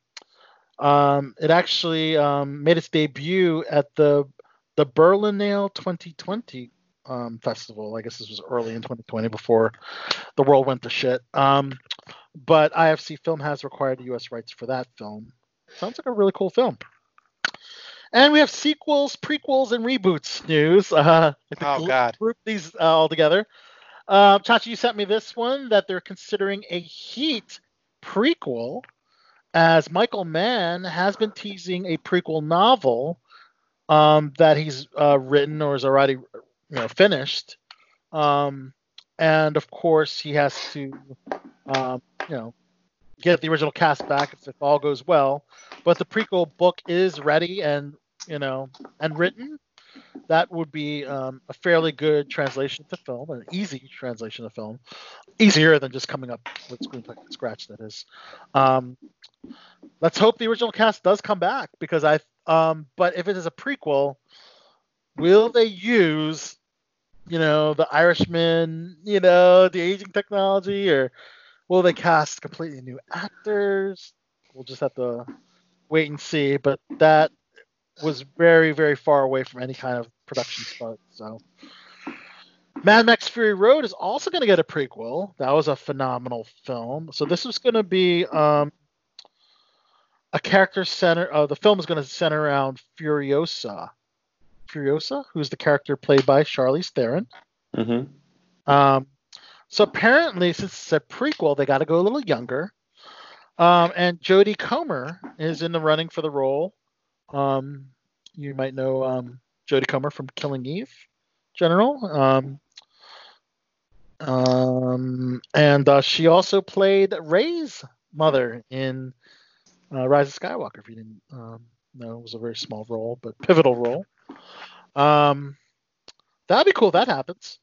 um, it actually um, made its debut at the the Berlinale 2020 um, festival. I guess this was early in 2020 before the world went to shit. Um, but IFC Film has required the U.S. rights for that film. Sounds like a really cool film. And we have sequels, prequels, and reboots news. Uh, Oh, God. Group these uh, all together. Uh, Chachi, you sent me this one that they're considering a Heat prequel, as Michael Mann has been teasing a prequel novel um, that he's uh, written or is already you know, finished. Um, and of course, he has to, um, you know, get the original cast back if, if all goes well. But the prequel book is ready and you know and written. That would be um, a fairly good translation to film, an easy translation to film, easier than just coming up with screenplay from scratch. That is. Um, let's hope the original cast does come back because I. Um, but if it is a prequel, will they use, you know, the Irishman, you know, the aging technology, or will they cast completely new actors? We'll just have to wait and see. But that was very, very far away from any kind of production start. So, Mad Max Fury Road is also going to get a prequel. That was a phenomenal film. So this was going to be um, a character center. Uh, the film is going to center around Furiosa. Furiosa, who's the character played by Charlize Theron. Mm-hmm. Um, so apparently, since it's a prequel, they got to go a little younger. Um, and Jodie Comer is in the running for the role. Um, you might know um, Jodie Comer from Killing Eve, General. Um, um, and uh, she also played Rey's mother in uh, Rise of Skywalker. If you didn't um, know, it was a very small role, but pivotal role. Um, that'd be cool. That happens.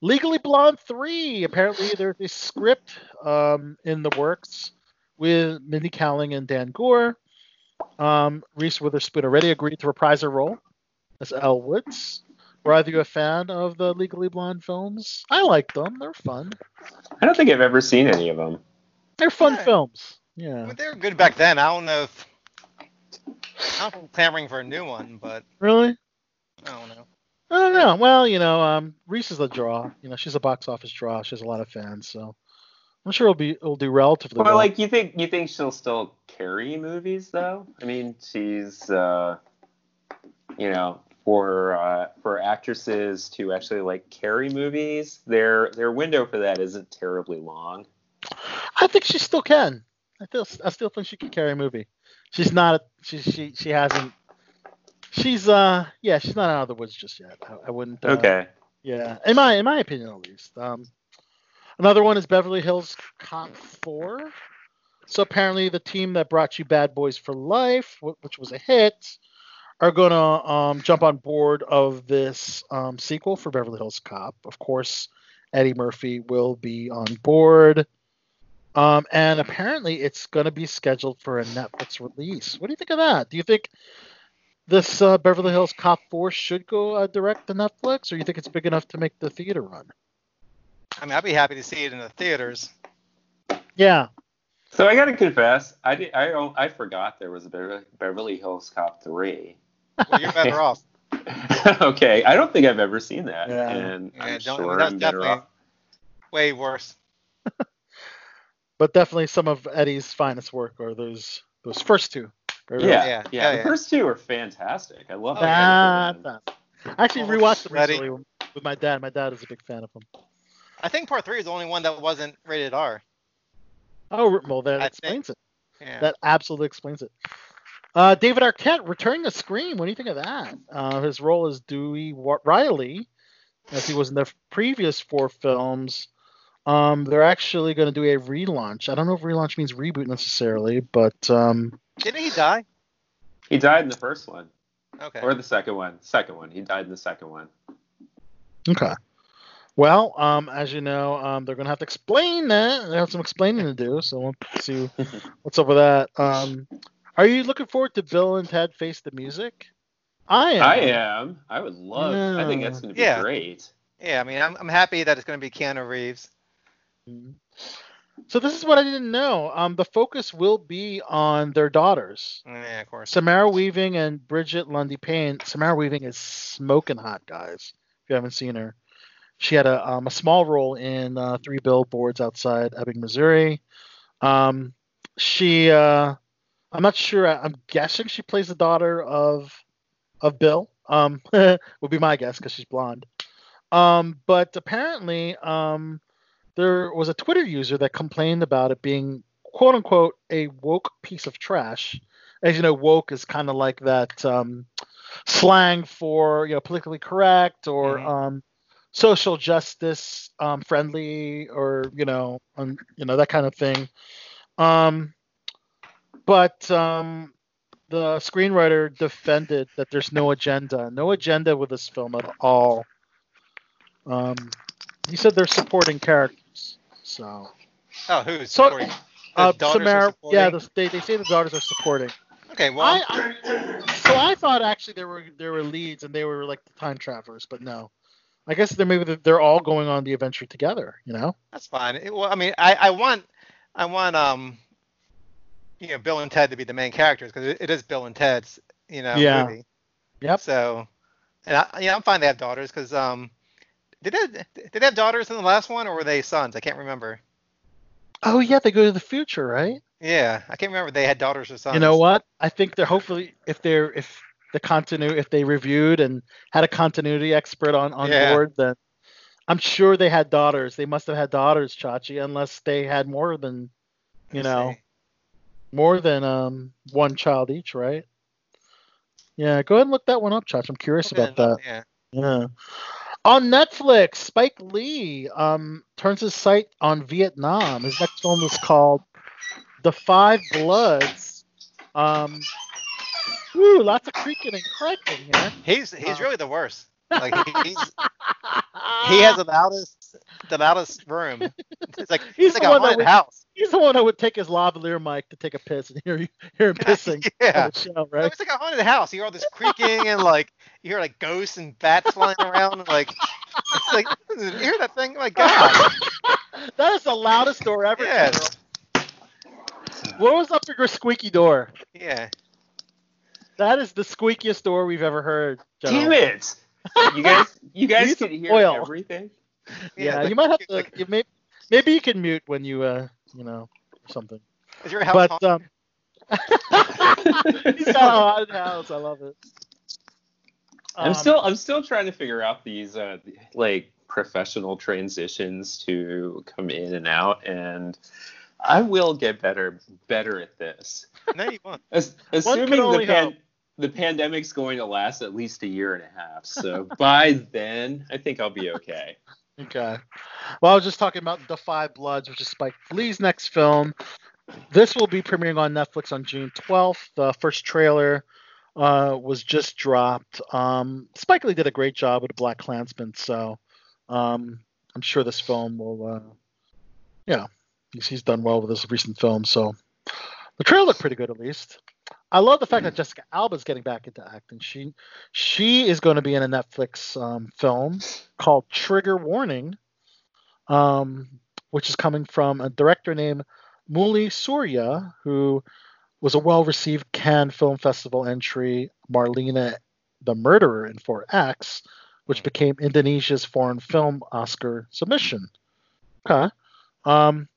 Legally Blonde 3. Apparently, there's a script um, in the works with Mindy Kaling and Dan Goor. Um, Reese Witherspoon already agreed to reprise her role as Elle Woods. Were either you a fan of the Legally Blonde films? I like them. They're fun. I don't think I've ever seen any of them. They're fun Yeah. films. Yeah. mean, they were good back then. I don't know if I'm clamoring for a new one, but Really? I don't know. I don't know. Well, you know, um, Reese is a draw. You know, she's a box office draw. She has a lot of fans, so I'm sure it'll be it'll do relatively Well, well. like you think you think she'll still carry movies though? I mean, she's uh, you know for uh, for actresses to actually like carry movies, their their window for that isn't terribly long. I think she still can. I feel I still think she can carry a movie. She's not. She she she hasn't. She's uh yeah she's not out of the woods just yet. I, I wouldn't. Uh, Okay. Yeah, in my in my opinion at least. Um, another one is Beverly Hills Cop Four. So apparently the team that brought you Bad Boys for Life, which was a hit, are gonna um, jump on board of this um, sequel for Beverly Hills Cop. Of course, Eddie Murphy will be on board. Um, and apparently it's going to be scheduled for a Netflix release. What do you think of that? Do you think this uh, Beverly Hills Cop 4 should go uh, direct to Netflix, or you think it's big enough to make the theater run? I mean, I'd be happy to see it in the theaters. Yeah. So I gotta confess, I did, I I forgot there was a Beverly, Beverly Hills Cop three. Well, you're better off. okay, I don't think I've ever seen that, Yeah. and Yeah, I'm don't- sure that's I'm better definitely off. way worse. But definitely some of Eddie's finest work are those those first two. Yeah, Yeah, yeah, yeah, The yeah. first two are fantastic. I love Oh, that. Kind of that- I actually Almost rewatched them ready. recently with my dad. My dad is a big fan of them. I think part three is the only one that wasn't rated R. Oh, well, that I explains it. Yeah. That absolutely explains it. Uh, David Arquette returning to Scream. What do you think of that? Uh, his role as Dewey Wa- Riley, as he was in the previous four films. Um, they're actually going to do a relaunch. I don't know if relaunch means reboot necessarily, but um, Didn't he die? He died in the first one, Okay. or the second one. Second one. He died in the second one. okay. Well, um, as you know, um, they're going to have to explain that. They have some explaining to do, so we'll see what's up with that. Um, are you looking forward to Bill and Ted Face the Music? I am. I am. I would love. I think that's going to be Yeah. great. Yeah, I mean, I'm, I'm happy that it's going to be Keanu Reeves. So this is what I didn't know. Um, the focus will be on their daughters, Yeah, of course. Samara Weaving and Brigette Lundy-Paine. Samara Weaving is smoking hot, guys. If you haven't seen her, she had a um, a small role in uh, Three Billboards Outside Ebbing, Missouri. Um, she, uh, I'm not sure. I'm guessing she plays the daughter of of Bill. Um, would be my guess because she's blonde. Um, but apparently, um, there was a Twitter user that complained about it being quote unquote a woke piece of trash. As you know, woke is kind of like that um, slang for you know politically correct or Mhm. um, social justice um, friendly or you know um, you know that kind of thing. Um, but um, the screenwriter defended that there's no agenda, no agenda with this film at all. Um, he said they're supporting characters. So, Oh, who's So, supporting? The uh, daughters are Samara, yeah, the, they, they say the daughters are supporting. Okay, well, I, I, so I thought actually there were there were leads and they were like the time travelers, but no. I guess they're maybe they're all going on the adventure together. You know? that's fine. It- well, I mean, I, I want, I want, um, you know, Bill and Ted to be the main characters because it, it is Bill and Ted's, you know, Yeah. movie. Yep. So, and I, yeah, I'm fine they have daughters because, um, did they did they have daughters in the last one or were they sons? I can't remember. Oh yeah, they go to the future, right? Yeah, I can't remember if they had daughters or sons. You know what? I think they're hopefully if they're if the continuity if they reviewed and had a continuity expert on on Yeah. board, then I'm sure they had daughters. They must have had daughters, Chachi, unless they had more than you know more than um one child each, right? Yeah, go ahead and look that one up, Chach. I'm curious Okay, about that. Yeah. Yeah. On Netflix, Spike Lee um, turns his sight on Vietnam. His next film is called The Five Bloods. Um, woo, lots of creaking and cracking here. He's he's really the worst. Like he, he's he has the loudest the loudest room. It's like He's like the a one that haunted would- house. He's the one that would take his lavalier mic to take a piss and hear you hear him pissing Yeah. show, right? It's like a haunted house. You hear all this creaking and like you hear like ghosts and bats flying around and like it's like you hear that thing? My God. that is the loudest door ever. Yes. What was up with your squeaky door? Yeah. That is the squeakiest door we've ever heard. General. Damn it! You guys, you guys can hear oil. everything. Yeah, like- you might have to. like- you may, maybe you can mute when you, uh, you know, something. Is your house But haunted? um, he's got a haunted house. I love it. I'm Um, still, I'm still trying to figure out these uh, like professional transitions to come in and out, and I will get better, better at this. no, you won't. As, One assuming the pan, hope. The pandemic's going to last at least a year and a half, so by then I think I'll be okay. Okay. Well, I was just talking about The Five Bloods, which is Spike Lee's next film. This will be premiering on Netflix on June 12th. The first trailer uh, was just dropped. Um, Spike Lee did a great job with BlacKkKlansman, so um, I'm sure this film will, uh, yeah, he's, he's done well with his recent film. So the trailer looked pretty good, at least. I love the fact that Jessica Alba's getting back into acting. She she is going to be in a Netflix um, film called Trigger Warning, um, which is coming from a director named Mouly Surya, who was a well-received Cannes Film Festival entry, Marlena the Murderer in 4X, which became Indonesia's foreign film Oscar submission. Okay. Um,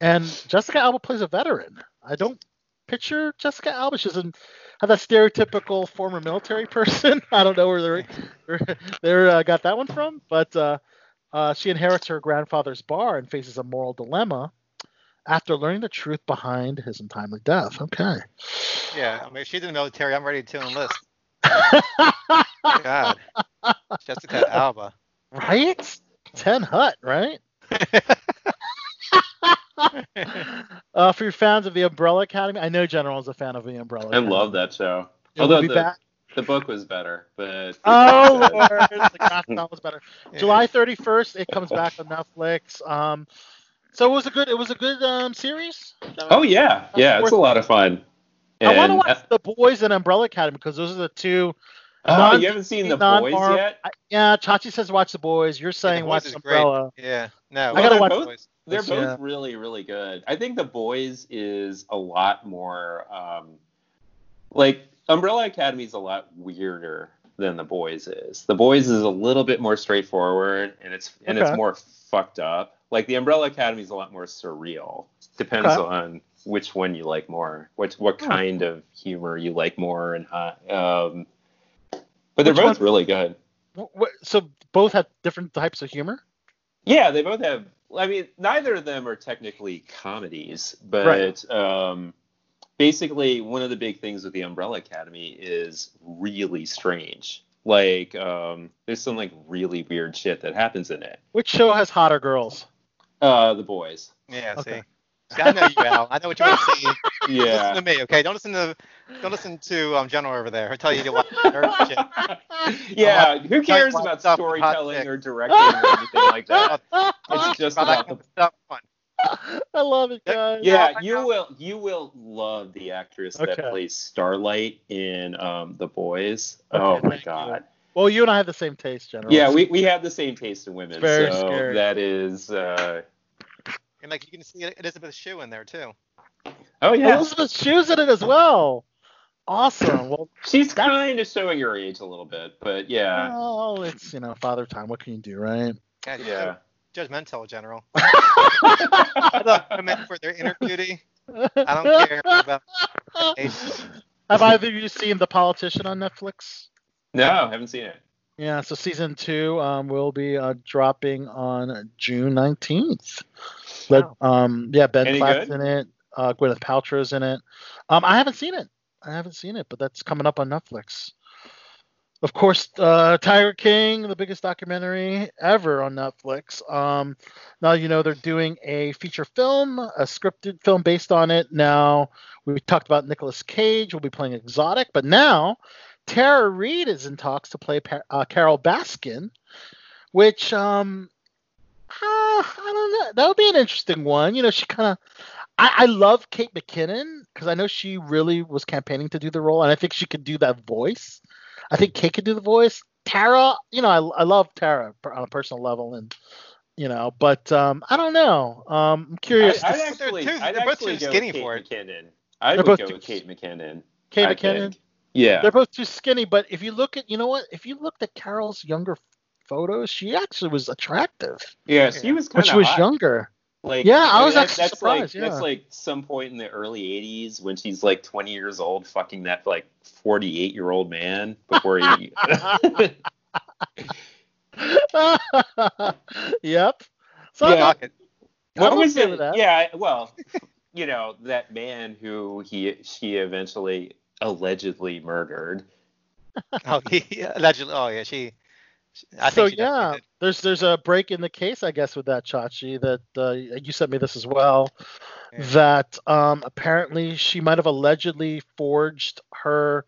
and Jessica Alba plays a veteran. I don't picture Jessica Alba. She doesn't have that stereotypical former military person. I don't know where they're, where they uh, got that one from, but uh, uh, she inherits her grandfather's bar and faces a moral dilemma after learning the truth behind his untimely death. Okay. Yeah, I mean, if she's in the military, I'm ready to enlist. God, Jessica Alba. right? Ten Hut, right? uh, for your fans of the Umbrella Academy, I know General is a fan of the Umbrella. I love that show. It Although be the, back. the book was better, but Oh Lord, the graphic novel was better. Yeah. July 31st, it comes back on Netflix. Um, so it was a good, it was a good um series. oh yeah, yeah, it's a lot of fun. I want to And, watch uh, The Boys and Umbrella Academy because those are the two. oh, non- you haven't seen the non- boys or- yet? I- yeah, Chachi says watch The Boys. You're Yeah, saying The watch Boys great. Umbrella. Yeah, no. I gotta watch both- Boys. They're both Yeah. really, really good. I think the boys is a lot more um, like Umbrella Academy is a lot weirder than the boys is. The boys is a little bit more straightforward and it's and Okay. it's more fucked up. Like the Umbrella Academy is a lot more surreal. Depends Okay. on which one you like more, what what Hmm. kind of humor you like more, and how. Um, but they're Which both one- really good. Wh- wh- So both have different types of humor. Yeah, they both have. I mean, neither of them are technically comedies, but Right. um, basically, one of the big things with the Umbrella Academy is really strange. Like, um, there's some like really weird shit that happens in it. Which show has hotter girls? Uh, the boys. Yeah, Okay. see. See, I know you, Al. I know what you want to see. Yeah. Listen to me, okay? Don't listen to don't listen to um General over there. He'll tell you to watch nerd shit. yeah. Who cares about storytelling or directing or anything like that? It's just About that the stuff. Fun. I love it, guys. Yeah, I you know. will. You will love the actress that plays Starlight in um, The Boys. Okay, oh my thank you. god. Well, you and I have the same taste, General. Yeah, we, we have the same taste in women, Very so scary. that is. Uh, And like you can see Elizabeth Shue in there too. oh yeah, Elizabeth Shue's in it as well. Awesome. Well, she's kind of showing her age a little bit, but yeah, well, it's you know father time. What can you do, right? God, yeah. so judgmental, General. I love women for their inner beauty. I don't care about age. Have either of you seen The Politician on Netflix? No, haven't seen it. Yeah, so season two um, will be uh, dropping on June nineteenth. But um, yeah, Ben Any Platt's good? in it. Uh, Gwyneth Paltrow's in it. Um, I haven't seen it. I haven't seen it, but that's coming up on Netflix. Of course, uh, Tiger King, the biggest documentary ever on Netflix. Um, now you know they're doing a feature film, a scripted film based on it. Now we talked about Nicolas Cage will be playing Exotic, but now Tara Reid is in talks to play Pa- uh, Carole Baskin, which um, uh, I don't know. That would be an interesting one. You know, she kind of. I, I love Kate McKinnon because I know she really was campaigning to do the role, and I think she could do that voice. I think Kate could do the voice. Tara, you know, I, I love Tara on a personal level, and you know, but um, I don't know. Um, I'm curious. I'd to actually, They're too- I'd they're both too go skinny Kate for it. McKinnon. I They're would both go with Kate McKinnon. Kate I McKinnon. Think. Yeah. They're both too skinny. But if you look at, you know what? If you looked at Carole's younger photos, she actually was attractive, Yeah, she was kind of she was younger. Like, Yeah, I was that- actually that's like surprised, yeah. that's like some point in the early '80s when she's like 20 years old, fucking that like 48 year old man before he. yep. So Yeah. I'm, what I'm was it? Yeah, well, you know that man who he she eventually allegedly murdered. Oh, yeah, allegedly. Oh, yeah, she. she- I so think yeah, there's there's a break in the case, I guess, with that Chachi. That uh, you sent me this as well. Yeah. That um, apparently she might have allegedly forged her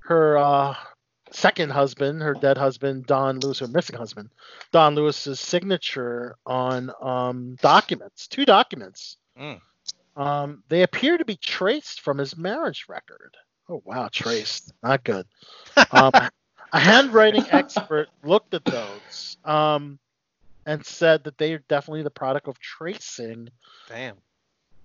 her uh, second husband, her dead husband, Don Lewis, her missing husband, Don Lewis's signature on um, documents, two documents. Mm. Um, they appear to be traced from his marriage record. Oh wow, traced, not good. Um, a handwriting expert looked at those um, and said that they are definitely the product of tracing. Damn.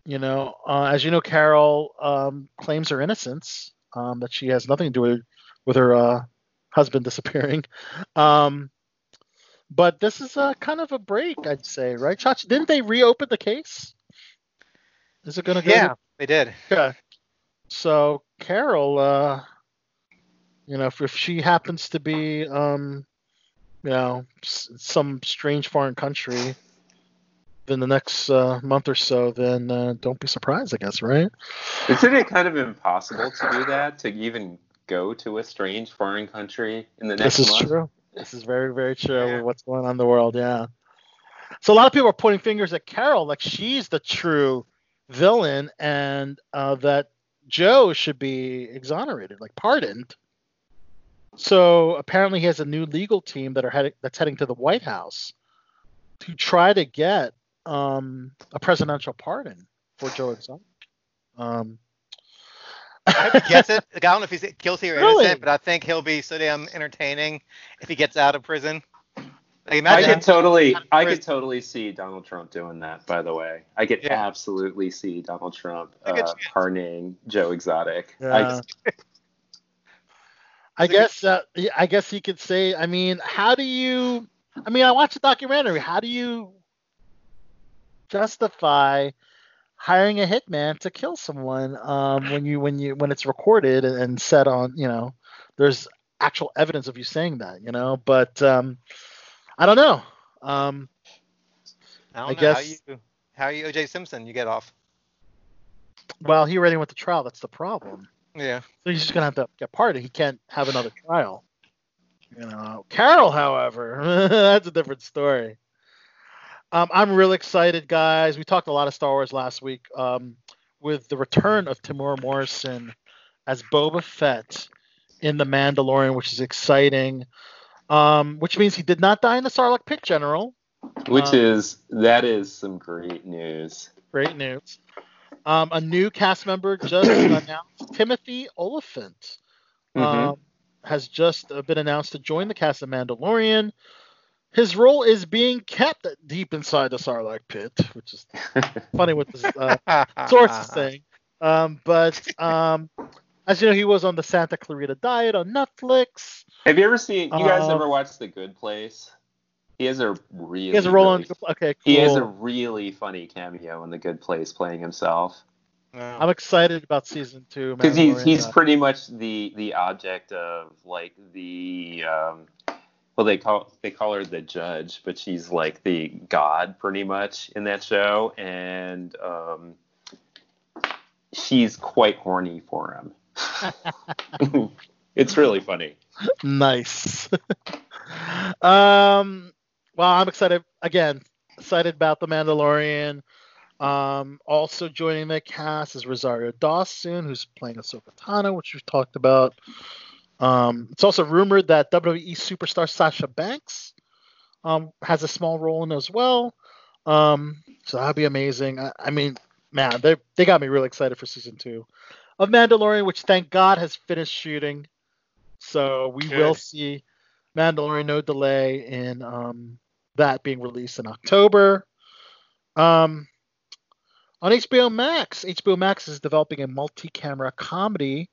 You know, uh, as you know, Carole um, claims her innocence, um, that she has nothing to do with, with her uh, husband disappearing. Um, but this is a kind of a break, I'd say, right? Chachi, didn't they reopen the case? Is it going to go? Yeah, they did. Okay. So Carole, uh, you know, if, if she happens to be, um, you know, s- some strange foreign country, in the next uh, month or so, then uh, don't be surprised, I guess, right? Isn't it kind of impossible to do that? To even go to a strange foreign country in the next month? This is month? true. This is very, very true Yeah. with what's going on in the world. Yeah. So a lot of people are pointing fingers at Carole, like she's the true villain, and uh, that Joe should be exonerated, like pardoned. So apparently, he has a new legal team that are heading that's heading to the White House to try to get um, a presidential pardon for Joe Exotic. Um, I he it. Like, I don't know if he's guilty or Really? innocent, but I think he'll be so damn entertaining if he gets out of prison. Like, I imagine could totally, I could totally see Donald Trump doing that. By the way, I could Yeah. absolutely see Donald Trump Look at uh, pardoning Joe Exotic. Yeah. I, I guess uh, I guess he could say. I mean, how do you? I mean, I watched the documentary. How do you justify hiring a hitman to kill someone um, when you when you when it's recorded and, and said on you know there's actual evidence of you saying that you know but um, I don't know. Um, I don't I know guess- how you how you OJ Simpson you get off. well, he already went to trial. That's the problem. Yeah. So he's just gonna have to get pardoned. He can't have another trial. You know, Carole, however, that's a different story. Um, I'm real excited, guys. We talked a lot of Star Wars last week um, with the return of Temuera Morrison as Boba Fett in The Mandalorian, which is exciting. Um, which means he did not die in the Sarlacc pit, General. which Um, is that is some great news. Great news. Um, a new cast member just announced. Timothy Olyphant Mhm. um, has just uh, been announced to join the cast of Mandalorian. His role is being kept deep inside the Sarlacc pit, which is funny what this uh, sources saying. Um, but um, as you know, he was on the Santa Clarita Diet on Netflix. Have you ever seen? You guys Um, ever watched The Good Place? He has a really. He has a role on. really- Okay, cool. He has a really funny cameo in The Good Place, playing himself. No. I'm excited about season two. Because he's he's uh, pretty much the the object of like the um, well they call they call her the judge, but she's like the god pretty much in that show, and um, she's quite horny for him. it's really funny. nice. um, well, I'm excited again. Excited about the Mandalorian. Um, also joining the cast is Rosario Dawson, who's playing Ahsoka Tano, which we've talked about. Um, it's also rumored that WWE superstar Sasha Banks um, has a small role in as well. Um, so that'd be amazing. I, I mean, man, they they got me really excited for season two of Mandalorian, which thank God has finished shooting. So we Good. will see Mandalorian no delay in um, that being released in October. Um, on HBO Max, HBO Max is developing a multi-camera comedy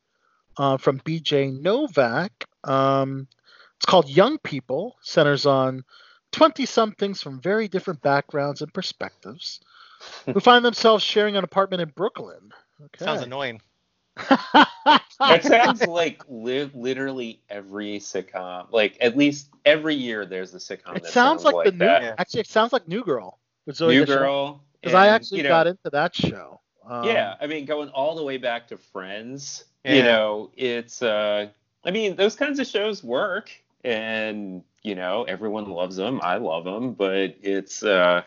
uh, from BJ Novak. Um, it's called Young People, centers on 20 somethings from very different backgrounds and perspectives who find themselves sharing an apartment in Brooklyn. Okay. Sounds annoying. That sounds like li- literally every sitcom. Like at least every year there's a sitcom. it that sounds like, the new. that. Yeah. Actually, it sounds like New Girl. With New Girl. Because I actually you know, got into that show. Um, yeah, I mean, going all the way back to Friends, Yeah. you know, it's, uh, I mean, those kinds of shows work, and you know, everyone loves them. I love them, but it's uh,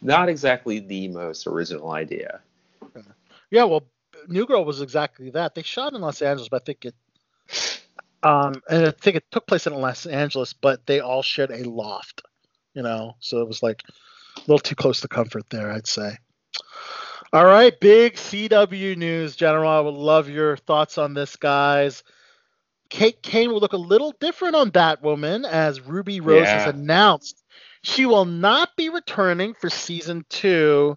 not exactly the most original idea. Yeah, well, New Girl was exactly that. They shot in Los Angeles, but I think it, um, and I think it took place in Los Angeles, but they all shared a loft, you know, so it was like a little too close to comfort there, I'd say. All right, big CW news, General. I would love your thoughts on this, guys. Kate Kane will look a little different on Batwoman as Ruby Rose has announced she will not be returning for season two.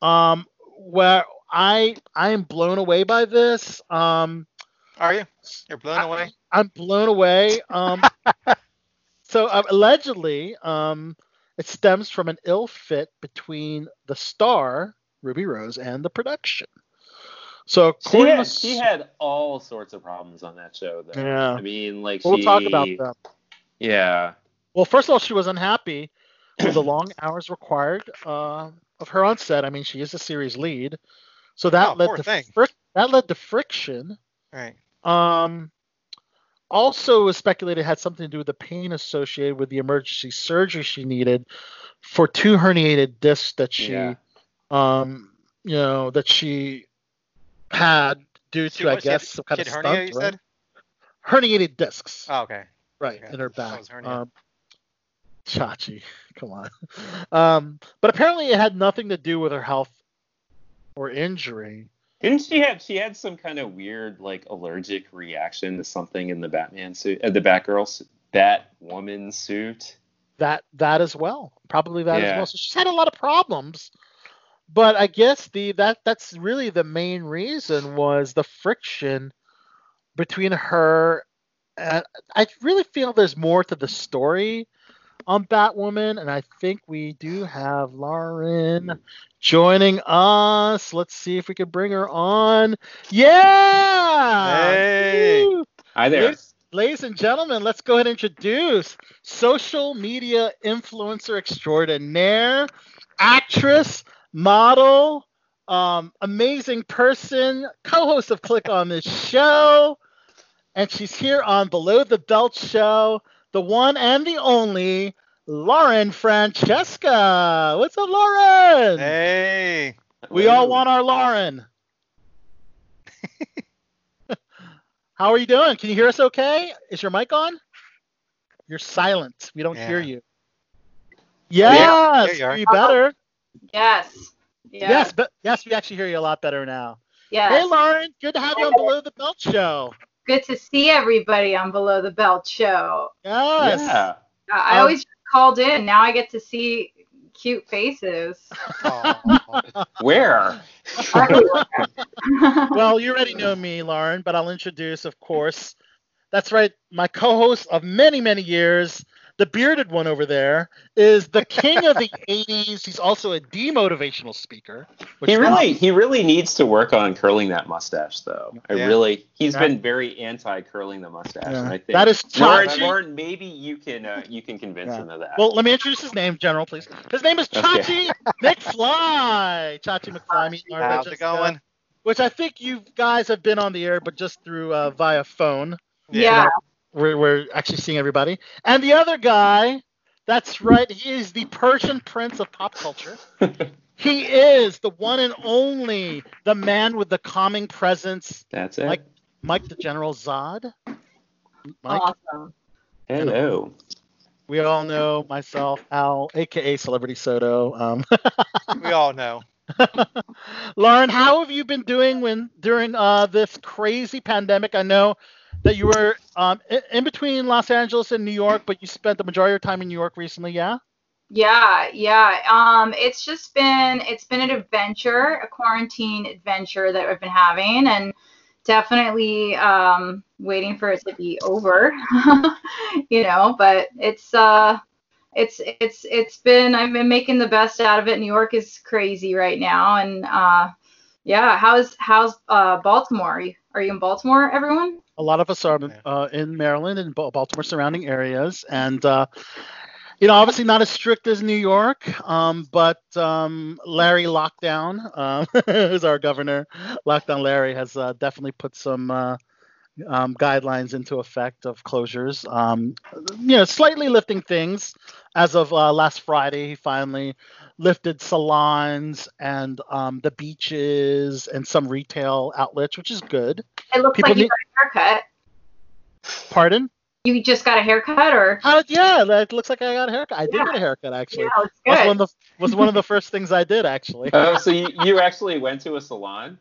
Um, where I I am blown away by this. Um, Are you? You're blown away. I'm blown away. Um, so uh, allegedly, um, it stems from an ill fit between the star Ruby Rose and the production. So She had, to she had all sorts of problems on that show, though. Yeah. I mean, like we'll she, talk about that. Yeah, Well, first of all, she was unhappy with the long hours required uh, of her on set. I mean, she is a series lead, so that Oh, led poor to thing. fric- that led to friction. Right. Um, also, it was speculated it had something to do with the pain associated with the emergency surgery she needed for two herniated discs that she, Yeah. um, you know, that she had due She- to, I what, she had guess, some kind of hernia, stunt, you right? said? herniated discs, Oh, okay. right, okay. in her back. was hernia. Um, Chachi, come on. Um, but apparently, it had nothing to do with her health or injury. Didn't she have she had some kind of weird like allergic reaction to something in the Batman suit, uh, the Batgirl, su- Batwoman suit? that that as well probably that as well so she's had a lot of problems but i guess the that that's really the main reason was the friction between her and i really feel there's more to the story on batwoman and i think we do have lauren joining us let's see if we can bring her on yeah Hey. Woo! Hi there. Ladies, ladies and gentlemen, let's go ahead and introduce social media influencer extraordinaire, actress, model, um, amazing person, co-host of Click on This Show, and she's here on Below the Belt Show, the one and the only Lauren Francesca. What's up, Lauren? Hey. We all want our Lauren. How are you doing? Can you hear us okay? Is your mic on? You're silent. We don't Yeah. hear you. Yeah, Yes, there you are. hear you better. Yes. Yeah. Yes, but yes, we actually hear you a lot better now. Yes. Hey, Lauren, good to have you on Below the Belt Show. Good to see everybody on Below the Belt show. Yes. Yeah. I I Um, always called in. Now I get to see cute faces. Aw. Where? well, you already know me, Lauren, but I'll introduce, of course. That's right, my co-host of many, many years, the bearded one over there, is the king of the '80s. He's also a demotivational speaker. which He really he really needs to work on curling that mustache though. I Yeah. really he's Yeah. been very anti curling the mustache. Yeah. And I think That is Lauren, Chachi. Lauren, maybe you can uh, you can convince Yeah. him of that. Well, let me introduce his name, General, please. His name is Okay. Chachi McFly. Chachi McFly. Meet Lauren How's it Francesca, going? Which I think you guys have been on the air, but just through uh, via phone. yeah. We're, we're actually seeing everybody. And the other guy, that's right, he is the Persian prince of pop culture. he is the one and only, the man with the calming presence, That's it. Mike, Mike the General Zod. Mike, Awesome. Hello. we all know myself, Al, aka Celebrity Soto. Um, We all know. Lauren, how have you been doing when during uh, this crazy pandemic? I know that you were um, in, between Los Angeles and New York, but you spent the majority of your time in New York recently, yeah? Yeah, yeah. Um, it's just been it's been an adventure, a quarantine adventure that I've been having, and definitely um, waiting for it to be over, you know. But it's uh, it's it's it's been I've been making the best out of it. New York is crazy right now, and uh, yeah, how's how's uh, Baltimore? Are you in Baltimore, everyone? A lot of us are uh, in Maryland and Baltimore surrounding areas, and uh, you know, obviously not as strict as New York, um, but um, Larry Lockdown, uh, who's our governor, Lockdown Larry, has uh, definitely put some uh, um, guidelines into effect of closures. Um, you know, slightly lifting things. As of uh, last Friday, he finally lifted salons and um, the beaches and some retail outlets, which is good. It looks People like you need- got a haircut. Pardon? You just got a haircut, or Uh, yeah, that looks like I got a haircut. I did Yeah. get a haircut actually. yeah, it's was good. one of the was one of the first things I did actually. Oh, so you, you actually went to a salon?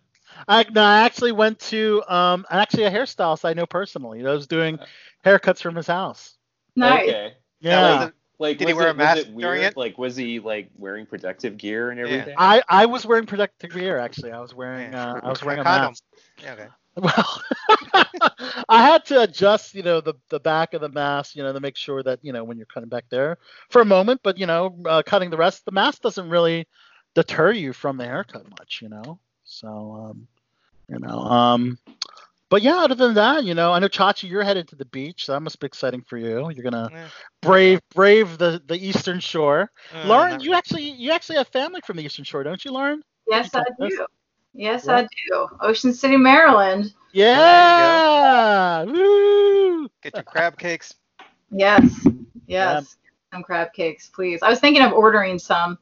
I no, I actually went to um actually a hairstylist I know personally. I was doing haircuts from his house. nice. Okay. Yeah. was Like, Did he was wear it, a mask was it during it? Like, was he like wearing protective gear and everything? Yeah. everything? I, I was wearing protective gear actually. I was wearing Yeah. uh, I was A wearing a condom. mask. Yeah, okay. Well, I had to adjust, you know, the the back of the mask, you know, to make sure that you know when you're cutting back there for a moment, but you know, uh, cutting the rest, the mask doesn't really deter you from the haircut much, you know. So, um, you know, um, but yeah, other than that, you know, I know Chachi, you're headed to the beach, so that must be exciting for you. You're gonna Yeah. brave brave the the Eastern Shore. Uh, Lauren, you actually you actually have family from the Eastern Shore, don't you, Lauren? Yes, You I told us. do. Yes, Yeah. I do. Ocean City, Maryland. Yeah. Woo! Get your crab cakes. Yes, yes. Some crab cakes, please. I was thinking of ordering some.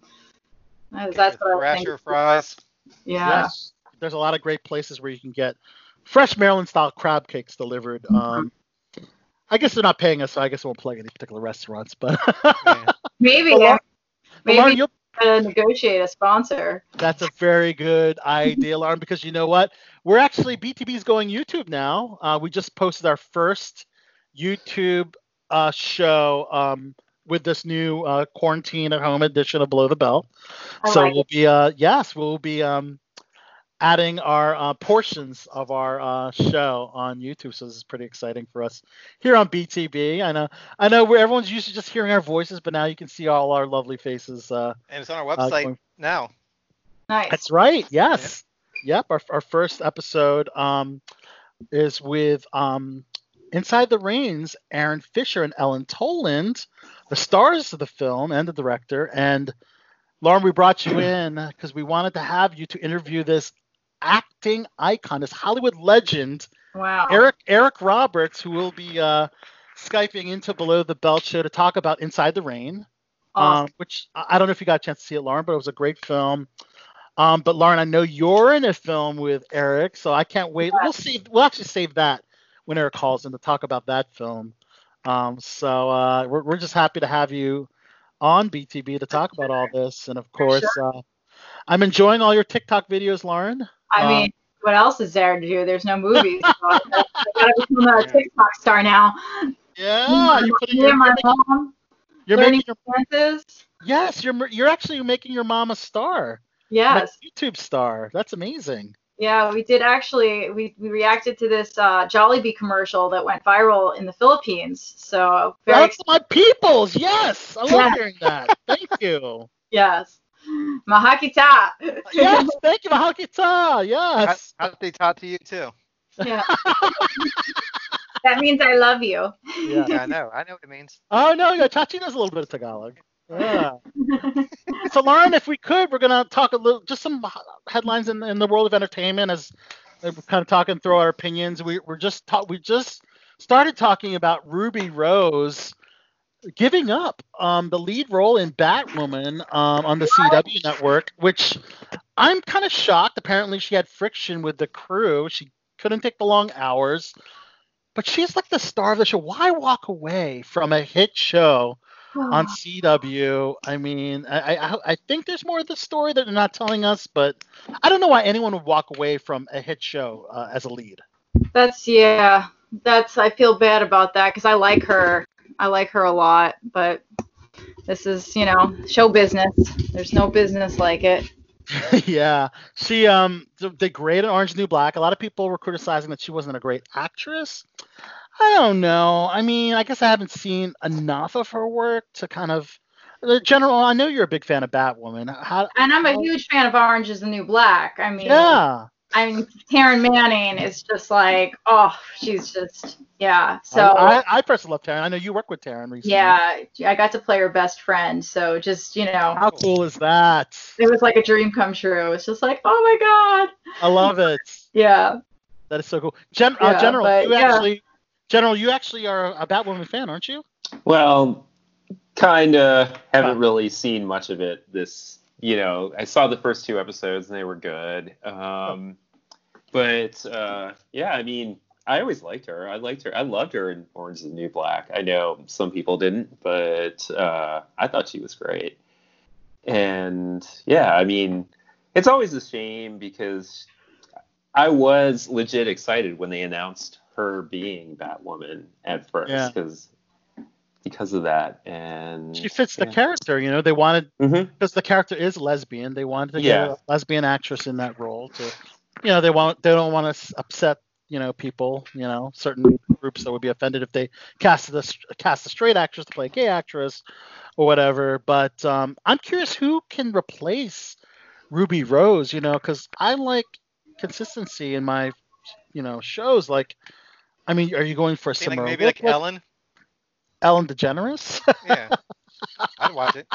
That's, Get that's what I was Thrasher thinking. fries. Yeah. Yes. There's a lot of great places where you can get fresh Maryland style crab cakes delivered. Um, I guess they're not paying us, so I guess we won't plug any particular restaurants. But, Yeah. Maybe. But Lauren- maybe Lauren, you'll, negotiate a sponsor. that's a very good idea, Lauren, because you know what? We're actually BTB's going YouTube now. Uh, we just posted our first YouTube uh, show um, with this new uh, quarantine at home edition of Below the Belt. I so like we'll be uh yes we'll be um adding our uh, portions of our uh, show on youtube. So this is pretty exciting for us here on btb i know i know where everyone's used to just hearing our voices but now you can see all our lovely faces uh And it's on our uh, website going- now. Nice. that's right. Yes. Yep. Our, our first episode um is with um inside the rain aaron fisher and ellen toland the stars of the film and the director and Lauren, we brought you in because we wanted to have you to interview this acting icon, this Hollywood legend, Wow. Eric Eric Roberts, who will be uh, skyping into Below the Belt show to talk about Inside the Rain, Awesome. um, which I I don't know if you got a chance to see it, Lauren, but it was a great film. Um, but Lauren, I know you're in a film with Eric, so I can't wait. We'll see. We'll actually save that when Eric calls in to talk about that film. Um, so uh, we're we're just happy to have you on BTB to talk about all this, and of course, uh, I'm enjoying all your TikTok videos, Lauren. I um, mean, what else is there to do? There's no movies. So I gotta become a TikTok star now. Yeah, you're putting your, my making, mom you're making your, dances. yes, you're you're actually making your mom a star, Yes. YouTube star. That's amazing. Yeah, we did actually. We, we reacted to this uh, Jollibee commercial that went viral in the Philippines. So very That's my peoples. Yes, I love Yeah. hearing that. Thank you. yes, Mahakita. Yes, thank you, Mahakita. Yes. How did they talk to you too? Yeah. that means I love you. Yeah. Yeah, I know. I know what it means. Oh no, yeah, Chachi knows a little bit of Tagalog. Yeah. so Lauren, if we could, we're gonna talk a little, just some headlines in, in the world of entertainment as we're kind of talking through our opinions. We, we're just talk, we just started talking about Ruby Rose giving up um, the lead role in Batwoman um, on the CW network, which I'm kind of shocked. Apparently, she had friction with the crew. She couldn't take the long hours. But she's like the star of the show. Why walk away from a hit show on CW? I mean, I, I I think there's more of the story that they're not telling us, but I don't know why anyone would walk away from a hit show uh, as a lead. That's yeah. That's I feel bad about that because I like her. I like her a lot, but this is you know show business. There's no business like it. yeah, she um did great in Orange New Black. A lot of people were criticizing that she wasn't a great actress. I don't know. I mean, I guess I haven't seen enough of her work to kind of. The general, I know you're a big fan of Batwoman. How? And I'm a huge fan of Orange is the New Black. I mean, Yeah. I mean, Taryn Manning is just like, oh, she's just, yeah. So, I, I, I personally love Taryn. I know you work with Taryn recently. yeah, I got to play her best friend. So just, you know, How cool is that? it was like a dream come true. It's just like, oh my God. I love it. Yeah. That is so cool. Gen- uh, General, but, you yeah. actually, General, you actually are a Batwoman fan, aren't you? Well, kinda haven't really seen much of it. This, you know, I saw the first two episodes and they were good. Um, but uh, yeah, I mean, I always liked her. I liked her. I loved her in Orange is the New Black. I know some people didn't, but uh, I thought she was great. And yeah, I mean, it's always a shame because I was legit excited when they announced her being Batwoman at first Yeah. because because of that and She fits the yeah. character. You know, they wanted because the character is lesbian. They wanted to Yeah. get a lesbian actress in that role to, you know, they want they don't want to upset you know people, you know, certain groups that would be offended if they casted a cast a straight actress to play a gay actress or whatever. But um, I'm curious who can replace Ruby Rose. You know, because I like consistency in my you know shows. Like, I mean, are you going for a See, like, similar maybe like look Ellen. Ellen DeGeneres? Yeah, I'd watch it.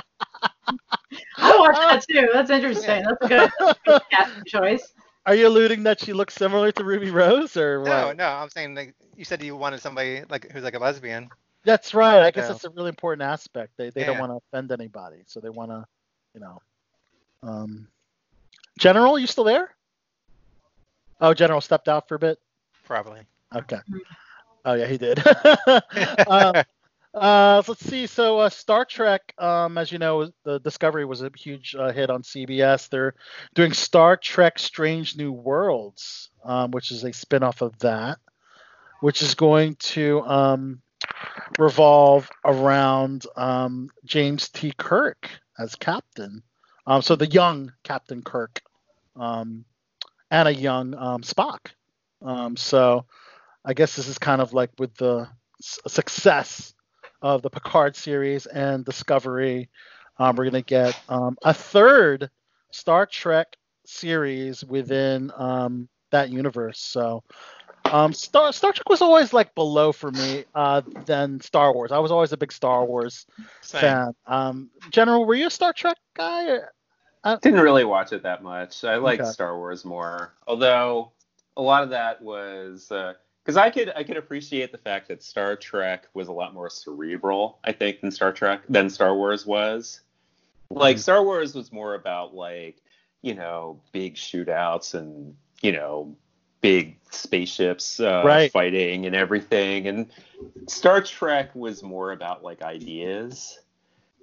I watched that too. That's interesting. That's a good, good casting choice. Are you alluding that she looks similar to Ruby Rose, or No, what? no, I'm saying like you said you wanted somebody like who's like a lesbian. That's right. I guess No. that's a really important aspect. They they don't want to offend anybody, so they want to, you know. Um, General, you still there? Oh, General stepped out for a bit. Probably. Okay. Oh yeah, he did. uh, uh, let's see. So uh, Star Trek, um, as you know, the Discovery was a huge uh, hit on CBS. They're doing Star Trek: Strange New Worlds, um, which is a spin-off of that, which is going to um, revolve around um, James T. Kirk as captain. Um, so the young Captain Kirk, um, and a young um, Spock. Um, so I guess this is kind of like with the success of the Picard series and Discovery, um, we're gonna get um, a third Star Trek series within um, that universe. So um, Star Star Trek was always like below for me uh, than Star Wars. I was always a big Star Wars Same. fan. Um, General, were you a Star Trek guy? Or? Didn't really watch it that much. I liked Okay. Star Wars more, although a lot of that was because I could I could appreciate the fact that Star Trek was a lot more cerebral, I think, than Star Trek than Star Wars was. Like Star Wars was more about like you know big shootouts and you know big spaceships uh, Right. fighting and everything, and Star Trek was more about like ideas,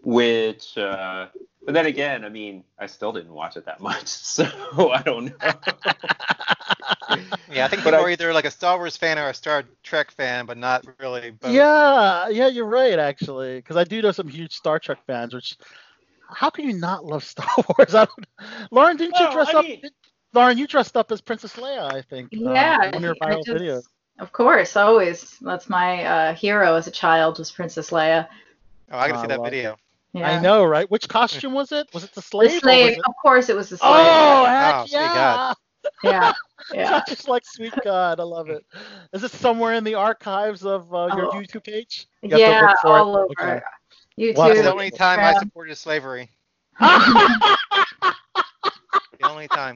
which. Uh, but then again, I mean, I still didn't watch it that much, so I don't know. Yeah, I think But people I- are either like a Star Wars fan or a Star Trek fan, but not really both. Yeah, yeah, you're right actually, because I do know some huge Star Trek fans. Which, how can you not love Star Wars? I don't, Lauren, didn't you dress I up? mean- Lauren, you dressed up as Princess Leia, I think. um, Yeah, in one of your I viral just- videos. Of course, always. That's my uh, hero as a child was Princess Leia. Oh, I gotta I see that love video. Yeah. I know, right? Which costume was it? Was it the The slave? or was slave. it- Of course, it was the slave. Oh, heck Oh, sweet yeah! God. Yeah. Yeah. Just like sweet God, I love it. Is it somewhere in the archives of uh, your Oh. YouTube page? You Yeah, look for it? all over. Okay. YouTube. Wow. That's the only time I supported slavery. The only time.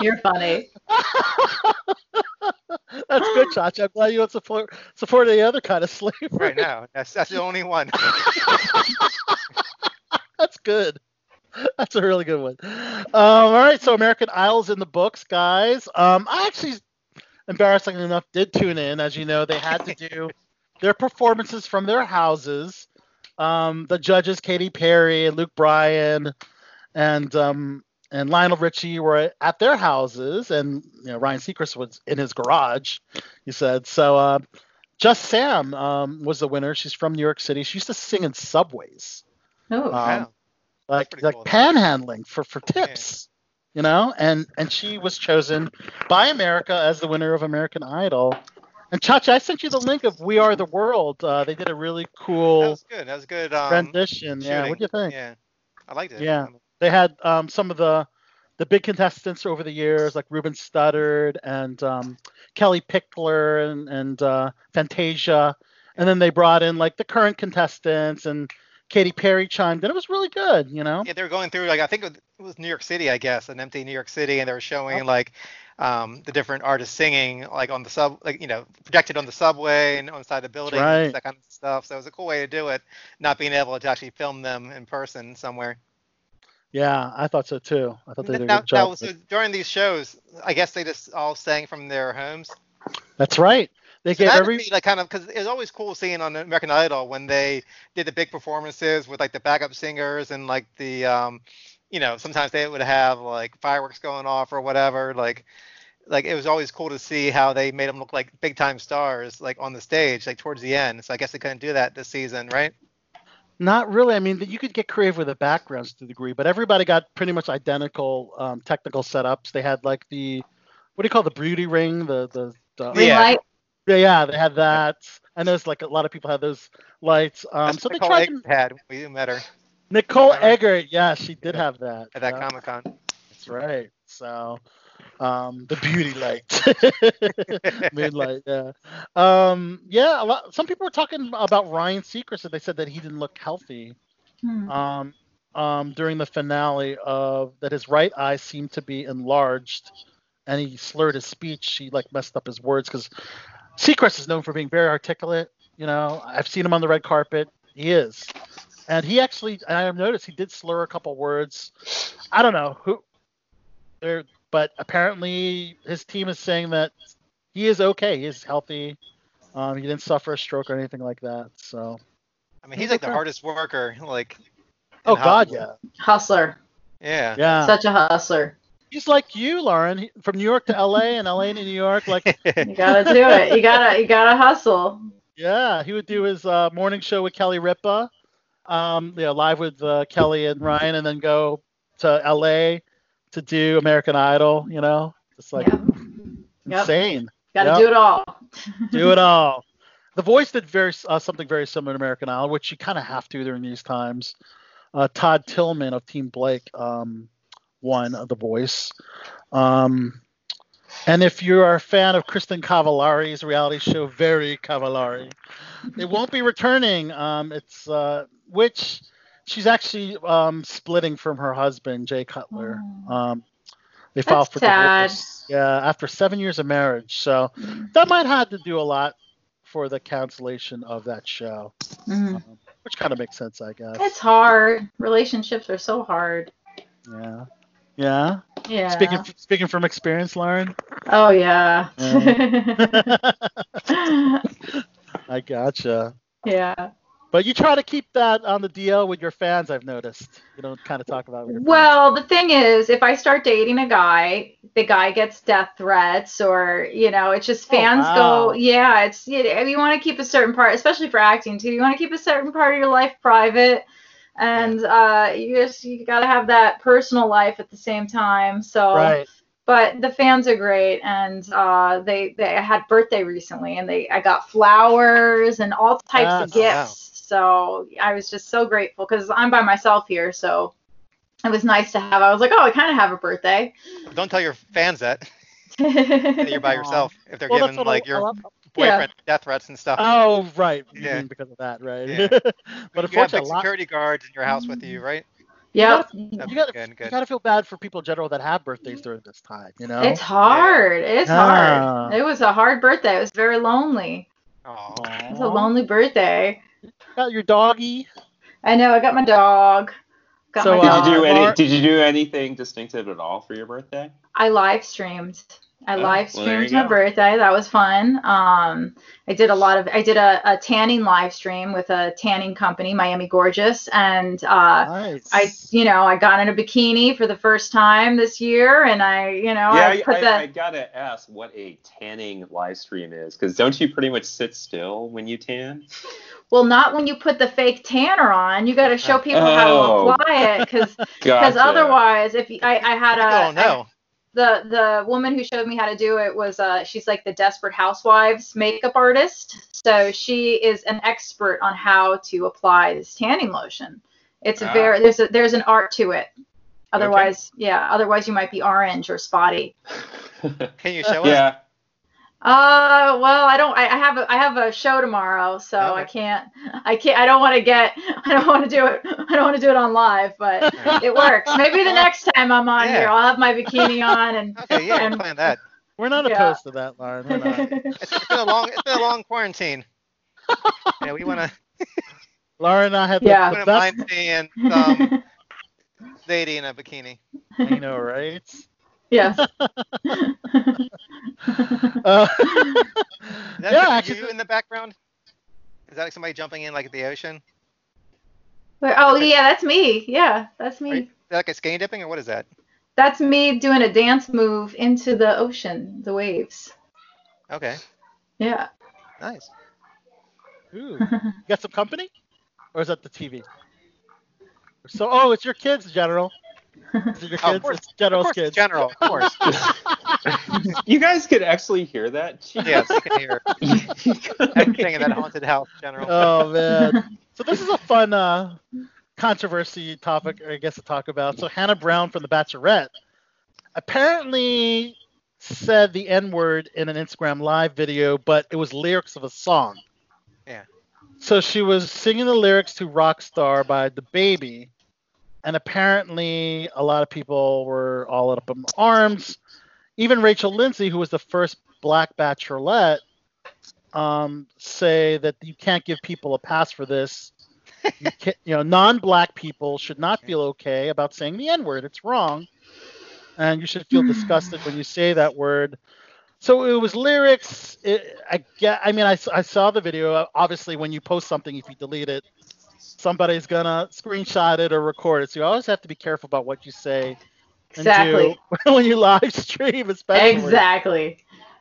You're funny. That's good, Chacha. I'm glad you don't support support any other kind of slavery. Right now. That's that's the only one. That's good. That's a really good one. Um, all right, so American Idol's in the books, guys. Um, I actually, embarrassingly enough, did tune in. As you know, they had to do their performances from their houses. Um, the judges, Katy Perry and Luke Bryan, and um, and Lionel Richie were at their houses, and you know Ryan Seacrest was in his garage. He said so. Uh, Just Sam um, was the winner. She's from New York City. She used to sing in subways. Oh, Um, Wow. Like like cool. panhandling for for tips. You know, and and she was chosen by America as the winner of American Idol. And Chacha, I sent you the link of We Are the World. Uh, they did a really cool. That was good. That was good. Um, rendition. Yeah, what do you think? Yeah, I liked it. Yeah. They had um, some of the the big contestants over the years, like Ruben Studdard and um, Kellie Pickler and, and uh, Fantasia, and then they brought in like the current contestants and Katy Perry chimed in. It was really good, you know. Yeah, they were going through like I think it was New York City, I guess, an empty New York City, and they were showing Oh. like um, the different artists singing like on the sub, like you know, projected on the subway and on the side of buildings, right. that kind of stuff. So it was a cool way to do it, not being able to actually film them in person somewhere. Yeah, I thought so too. I thought they did a good job. now, so during these shows, I guess they just all sang from their homes. That's right. They So gave that every would be like kind of because it's always cool seeing on American Idol when they did the big performances with like the backup singers and like the um, you know, sometimes they would have like fireworks going off or whatever. Like, like it was always cool to see how they made them look like big time stars like on the stage like towards the end. So I guess they couldn't do that this season, right? Not really. I mean, you could get creative with the backgrounds to a degree, but everybody got pretty much identical um, technical setups. They had like the what do you call the beauty ring? The the, the Ring Yeah. light. Yeah, yeah, they had that. I noticed like a lot of people had those lights. Um, That's so what they Nicole tried. Eggert To, had we met her Nicole Remember? Eggert, yeah, she did have that. at that yeah, Comic Con. That's right. So, um, the beauty light, moonlight, yeah, um, yeah. A lot. Some people were talking about Ryan Seacrest, and they said that he didn't look healthy. Hmm. um, um, during the finale of that his right eye seemed to be enlarged and he slurred his speech. He like messed up his words because Seacrest is known for being very articulate. You know, I've seen him on the red carpet. He is, and he actually I have noticed he did slur a couple words. I don't know who there, but apparently his team is saying that he is okay. He is healthy. Um, he didn't suffer a stroke or anything like that. So. I mean, he's like the hardest worker, like. Oh God, Hollywood. yeah, Hustler. Yeah. yeah. Such a hustler. He's like you, Lauren, he- from New York to LA and LA to New York. Like, You gotta do it. You gotta you gotta hustle. yeah, he would do his uh, morning show with Kelly Ripa, um, you know, live with uh, Kelly and Ryan, and then go to LA to do American Idol. You know, just like Yep. Yep. insane. Gotta Yep. do it all. do it all. The Voice did very uh, something very similar to American Idol, which you kind of have to during these times. Uh, Todd Tilghman of Team Blake um, won of The Voice. Um, and if you are a fan of Kristin Cavallari's reality show, Very Cavallari, it won't be returning. Um, it's uh, which she's actually um, splitting from her husband, Jay Cutler. Um, they filed That's for sad. divorce. Yeah, after seven years of marriage. So that might have to do a lot for the cancellation of that show, Mhm. which kind of makes sense, I guess. It's hard. Relationships are so hard. Yeah. Yeah. Yeah. Speaking speaking from experience, Lauren. oh yeah. I gotcha. yeah. But you try to keep that on the DL with your fans. I've noticed. You don't kind of talk about it with your Well, the thing is, if I start dating a guy, the guy gets death threats, or you know, it's just Oh, fans wow. go, yeah, it's you, you want to keep a certain part, especially for acting too. You want to keep a certain part of your life private, and uh, you just you gotta have that personal life at the same time. So. Right. but the fans are great, and uh, they they I had birthday recently, and they I got flowers and all types of Yes. Oh, wow. gifts. So I was just so grateful because I'm by myself here, so it was nice to have. I was like, oh, I kind of have a birthday. Don't tell your fans that, that you're by yourself if they're Well, giving what I- like I your love- boyfriend death threats and stuff. Oh, right. Yeah. mean because of that, right? Yeah. but you have unfortunately, like lot, security guards in your house with you, right? Yeah, you That's gotta, good, you gotta feel bad for people in general that have birthdays during this time. You know. It's hard. It's Yeah. hard. It was a hard birthday. It was very lonely. Oh, It was a lonely birthday. Got your doggy. I know. I got my dog. Got So, my uh, Did dog. you do any? Did you do anything distinctive at all for your birthday? I live streamed. I Oh, live streamed you my go. birthday. That was fun. Um, I did a lot of. I did a, a tanning live stream with a tanning company, Miami Gorgeous, and uh, Nice. I, you know, I got in a bikini for the first time this year, and I, you know, yeah, I I, put I, the. I gotta ask what a tanning live stream is, because don't you pretty much sit still when you tan? well, not when you put the fake tanner on. You got to show people how to Oh. apply it, because Gotcha. otherwise, if you, I, I had a oh no. know. The the woman who showed me how to do it was uh she's like the Desperate Housewives makeup artist. So she is an expert on how to apply this tanning lotion. It's a Ah. very there's a there's an art to it. Otherwise, yeah, otherwise you might be orange or spotty. Can you show us? yeah. Uh, well, I don't. I, I have a I have a show tomorrow, so I can't. I can't. I don't want to get. I don't want to do it. I don't want to do it on live, but it works. Maybe the next time I'm on Yeah. here, I'll have my bikini on and. Okay, yeah, and- plan that. We're not Yeah. opposed to that, Lauren. We're not. It's, it's been a long, it's been a long quarantine. Yeah, we want to, Lauren and I had the, Yeah. the wouldn't best. mind seeing some lady in a bikini. I know, right? Yes. Uh, Is that yeah, you actually, in the background? Is that like somebody jumping in like at the ocean? Wait, oh yeah, that's me. Yeah, that's me. Right? Is that like a skein dipping or what is that? That's me doing a dance move into the ocean, the waves. Okay, Yeah. nice. ooh, you got some company, or is that the TV? So, oh, it's your kids, General. Is it your Oh, of kids? course- it's Of General's course, kids. general, of course. you guys could actually hear that. yes, you can hear everything in that haunted house, general. Oh man. So this is a fun uh, controversy topic, I guess, to talk about. So Hannah Brown from The Bachelorette apparently said the N word in an Instagram live video, but it was lyrics of a song. Yeah. So she was singing the lyrics to Rockstar by The Baby, and apparently a lot of people were all up in arms. Even Rachel Lindsay, who was the first black bachelorette, um, say that you can't give people a pass for this. You, you know, non-black people should not feel okay about saying the N-word. It's wrong, and you should feel disgusted when you say that word. So it was lyrics. It, I get. I mean, I saw the video. Obviously, when you post something, if you delete it, somebody's gonna screenshot it or record it. So you always have to be careful about what you say Exactly. when you live stream, especially. Exactly.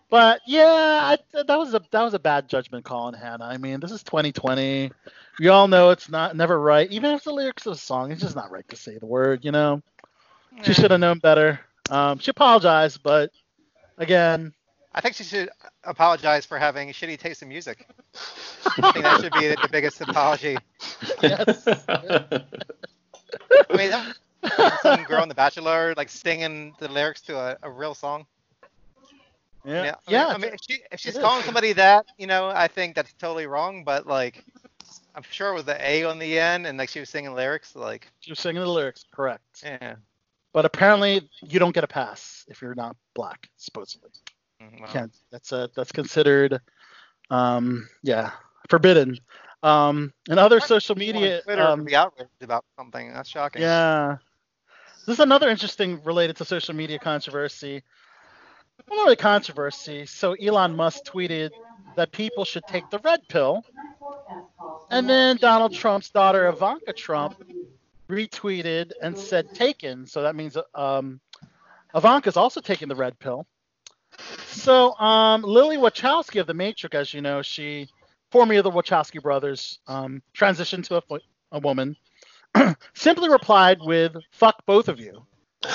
But yeah, I, that was a that was a bad judgment call on Hannah. I mean, this is 2020. We all know it's not never right. Even if the lyrics of a song, it's just not right to say the word. You know, she should have known better. Um, she apologized, but again, I think she should apologize for having shitty taste in music. I think that should be the, the biggest apology. yes. I mean, that- some girl in The Bachelor like singing the lyrics to a, a real song. yeah, I mean- yeah. I mean, if, she, if she's it is. calling somebody that, you know, I think that's totally wrong. But like, I'm sure it was the A on the end, and like she was singing lyrics. Like, she was singing the lyrics, correct. yeah. But apparently, you don't get a pass if you're not black, supposedly. Mm, well, can't that's a that's considered um yeah forbidden. Um and other social media Twitter um, be outraged about something. That's shocking. yeah. This is another interesting related to social media controversy. Well, not really controversy. So elon musk tweeted that people should take the red pill. And then donald trump's daughter ivanka trump retweeted and said taken. So that means um ivanka's also taking the red pill so, um, Lily Wachowski of The Matrix, as you know, she, formerly of the Wachowski brothers, um, transitioned to a, a woman, simply replied with, fuck both of you.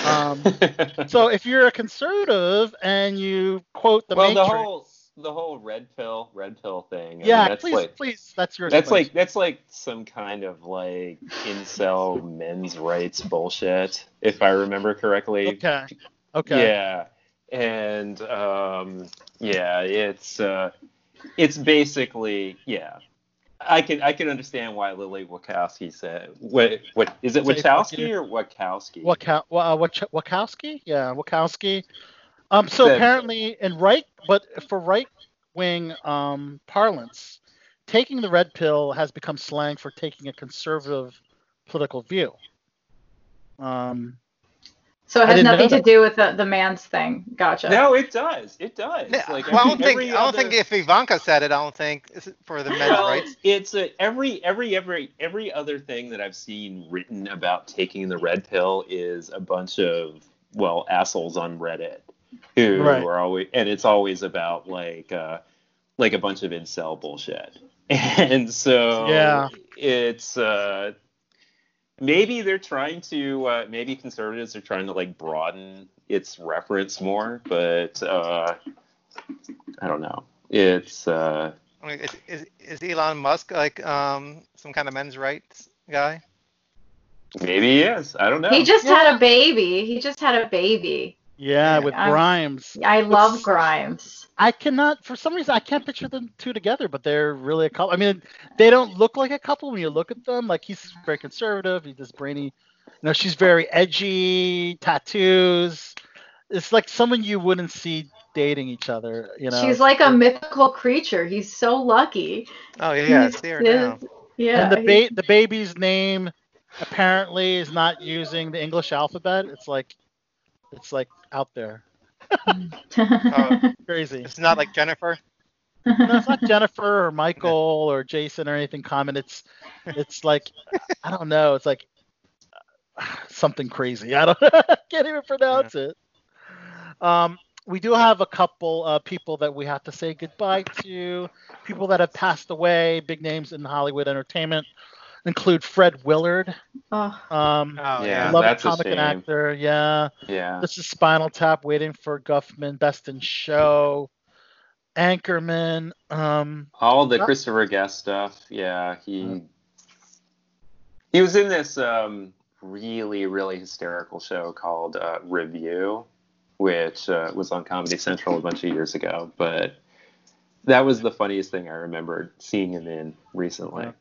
Um, so, if you're a conservative and you quote The well, Matrix, the whole the whole red pill red pill thing. I mean, yeah, that's please, like please, that's your that's like that's like some kind of like incel men's rights bullshit, if I remember correctly. Okay, okay. Yeah, and um, yeah, it's uh, it's basically yeah. I can I can understand why Lily Wachowski said what what is it Wachowski or Wachowski? Uh, Wach- Wachowski? Yeah, Wachowski. Um, so apparently, in right, but for right wing um, parlance, taking the red pill has become slang for taking a conservative political view. Um, So it has nothing to do with the, the man's thing. Gotcha. No, it does. It does. Yeah, Like well, I don't think every I don't other- think if Ivanka said it, I don't think it's for the men's well, rights. it's a, every every every every other thing that I've seen written about taking the red pill is a bunch of well assholes on Reddit who Right. are always and it's always about like uh, like a bunch of incel bullshit. and so Yeah. it's uh, maybe they're trying to uh, maybe conservatives are trying to like broaden its reference more, but uh, I don't know. It's uh, I mean, is, is, is Elon Musk like um some kind of men's rights guy? maybe he is. I don't know. He just had a baby. He just had a baby. Yeah, with I'm- Grimes. I love Grimes. I cannot, for some reason, I can't picture them two together, but they're really a couple. I mean, they don't look like a couple when you look at them. Like he's very conservative, he's this brainy. You know, she's very edgy, tattoos. It's like someone you wouldn't see dating each other. You know, She's like a mythical creature. He's so lucky. Oh yeah, I He's see her now. Yeah. and the ba- the baby's name apparently is not using the English alphabet. It's like, it's like out there, Oh, crazy. it's not like Jennifer. no, it's not Jennifer or Michael or Jason or anything common. It's it's like I don't know. It's like uh, something crazy. I don't can't even pronounce it. Um, we do have a couple uh, people that we have to say goodbye to. People that have passed away. Big names in Hollywood entertainment include Fred Willard. oh, Um, Oh Yeah, beloved that's a comic and shame. actor. Yeah. yeah. This is Spinal Tap, Waiting for Guffman, Best in Show, Anchorman. Um, All the Christopher Guest stuff. Yeah, he he was in this um, really really hysterical show called uh, Review, which uh, was on Comedy Central a bunch of years ago. But that was the funniest thing I remembered seeing him in recently. yeah,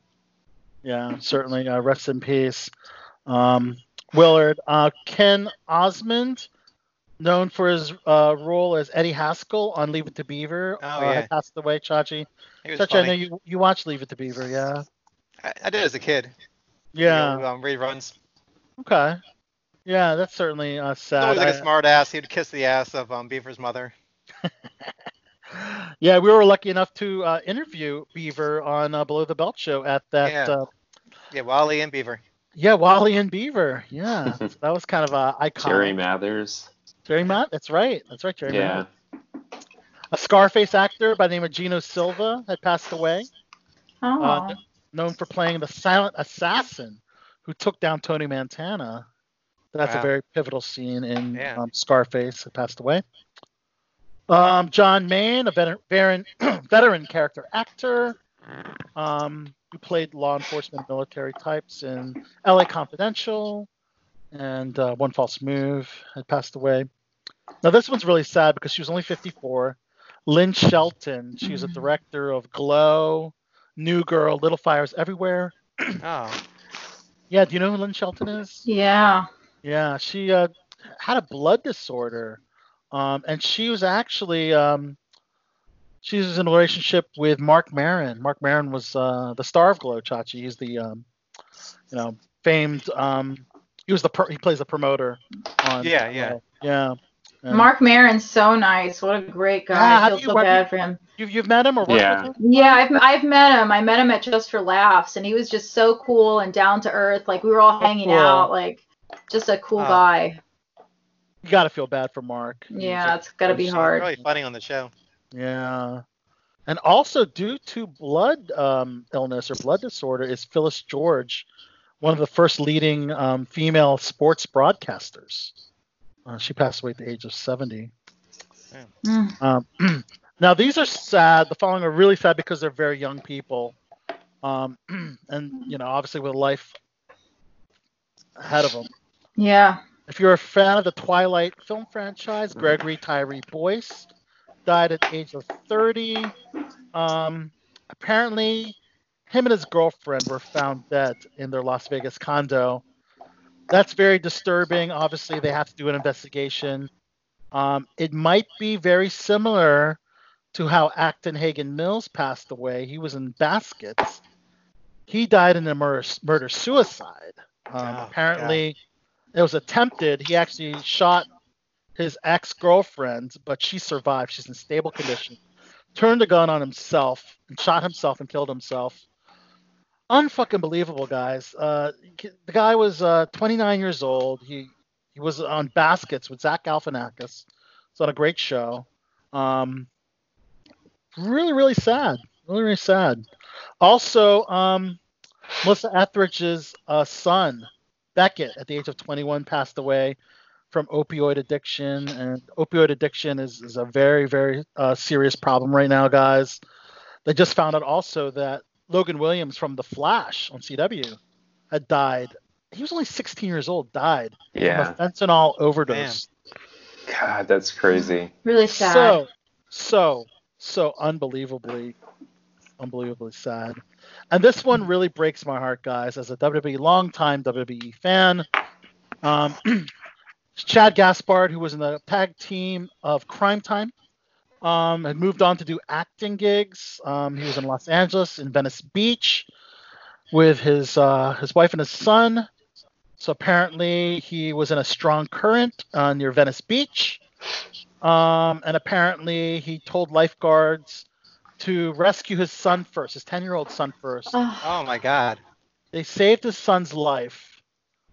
certainly. Uh, rest in peace, um, Willard. Uh, Ken Osmond, known for his uh, role as Eddie Haskell on Leave It to Beaver, Oh, uh, yeah. passed away. Chachi. Chachi, I know you you watched Leave It to Beaver, yeah. I, I did as a kid. Yeah. You know, um, reruns. Okay. Yeah, that's certainly uh, He's sad. always like a I- smart ass. He'd kiss the ass of um, Beaver's mother. yeah, we were lucky enough to uh, interview Beaver on uh, Below the Belt show at that. Yeah. Uh, Yeah, Wally and Beaver. yeah, Wally and Beaver. Yeah, so that was kind of a icon. Jerry Mathers. Jerry Mathers. That's right. That's right, Jerry Yeah. Matt. A Scarface actor by the name of Geno Silva had passed away, oh. uh, known for playing the silent assassin who took down Tony Montana. That's a very pivotal scene in Yeah. um, Scarface. Had passed away. Um, John Mahon, a veteran, veteran, veteran character actor, um, who played law enforcement military types in L.A. Confidential and uh, One False Move, had passed away. Now this one's really sad because she was only 54. Lynn Shelton, she was a director of Glow, New Girl, Little Fires Everywhere. Oh, Yeah, do you know who Lynn Shelton is? yeah. Yeah, she uh, had a blood disorder, um, and she was actually um, she was in a relationship with Marc Maron. Marc Maron was uh, the star of Glow Chachi. He's the um, you know famed. Um, he was the pro- he plays the promoter on. Yeah, yeah. Glow. yeah. And Marc Maron's so nice. What a great guy. Yeah, I feel you- so have you- bad for him. You've, you've met him or worked Yeah. with him? Yeah, I've, I've met him. I met him at Just for Laughs, and he was just so cool and down to earth. Like we were all hanging cool. out, like just a cool Oh. guy. You got to feel bad for Marc. Yeah, it's gotta be hard. really funny on the show. Yeah. And also, due to blood um, illness or blood disorder, is Phyllis George, one of the first leading um, female sports broadcasters. Uh, she passed away at the age of 70. Mm. Um, now, these are sad. The following are really sad because they're very young people. Um, and, you know, obviously with life ahead of them. Yeah. If you're a fan of the Twilight film franchise, Gregory Tyree Boyce died at the age of 30. Um, apparently, him and his girlfriend were found dead in their Las Vegas condo. That's very disturbing. Obviously, they have to do an investigation. Um, it might be very similar to how Acton Hagen Mills passed away. He was in baskets. He died in a murder, murder suicide. Um, Oh, apparently, it was attempted. He actually shot his ex girlfriend, but she survived. She's in stable condition. Turned a gun on himself and shot himself and killed himself. Unfucking believable, guys. Uh, the guy was uh, 29 years old. He he was on Baskets with Zach Galifianakis. It's on a great show. Um, really, really sad. Really, really sad. Also, um, Melissa Etheridge's uh, son, Beckett, at the age of 21, passed away from opioid addiction. And opioid addiction is, is a very, very uh, serious problem right now, guys. They just found out also that Logan Williams from The Flash on CW had died. He was only 16 years old, died Yeah. from a fentanyl overdose. God, that's crazy. Really sad. So, so, so unbelievably, unbelievably sad. And this one really breaks my heart, guys, as a WWE longtime WWE fan. Um, Shad Gaspard, who was in the tag team of Crime Time, um, had moved on to do acting gigs. Um, he was in Los Angeles, in Venice Beach, with his uh, his wife and his son. So apparently, he was in a strong current uh, near Venice Beach. Um, and apparently, he told lifeguards to rescue his son first, his 10 year old son first. Oh my God. They saved his son's life.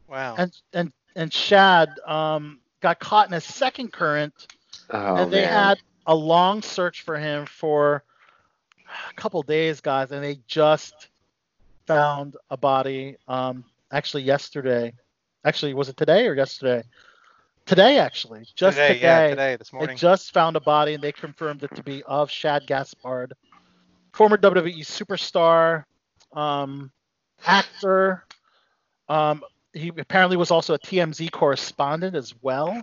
Wow. And and and Shad um, got caught in a second current, Oh and they man. had a long search for him for a couple days, guys, and they just found a body. Um, actually, yesterday. Actually, was it today or yesterday? Today, actually, just today, today. yeah, today, this morning, They just found a body and they confirmed it to be of Shad Gaspard, former WWE superstar, um, actor. Um, he apparently was also a TMZ correspondent as well.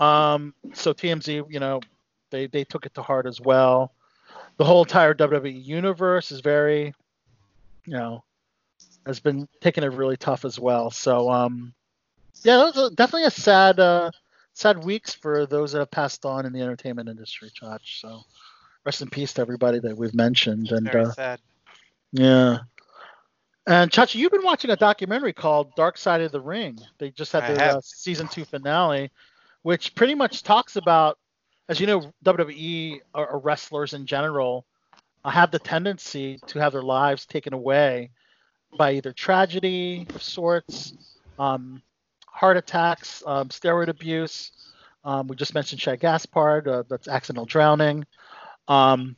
Um, so TMZ, you know, they, they took it to heart as well. The whole entire WWE universe is very, you know, has been taking it really tough as well. So, um, yeah, that was a, definitely a sad, uh, sad weeks for those that have passed on in the entertainment industry, Chach. So, rest in peace to everybody that we've mentioned. And Very uh, sad. yeah. And Chacha, you've been watching a documentary called Dark Side of the Ring. They just had their uh, season two finale, which pretty much talks about, as you know, WWE or, or wrestlers in general uh, have the tendency to have their lives taken away by either tragedy of sorts, um, heart attacks, um, steroid abuse. Um, we just mentioned Shad Gaspard, uh, that's accidental drowning. Um,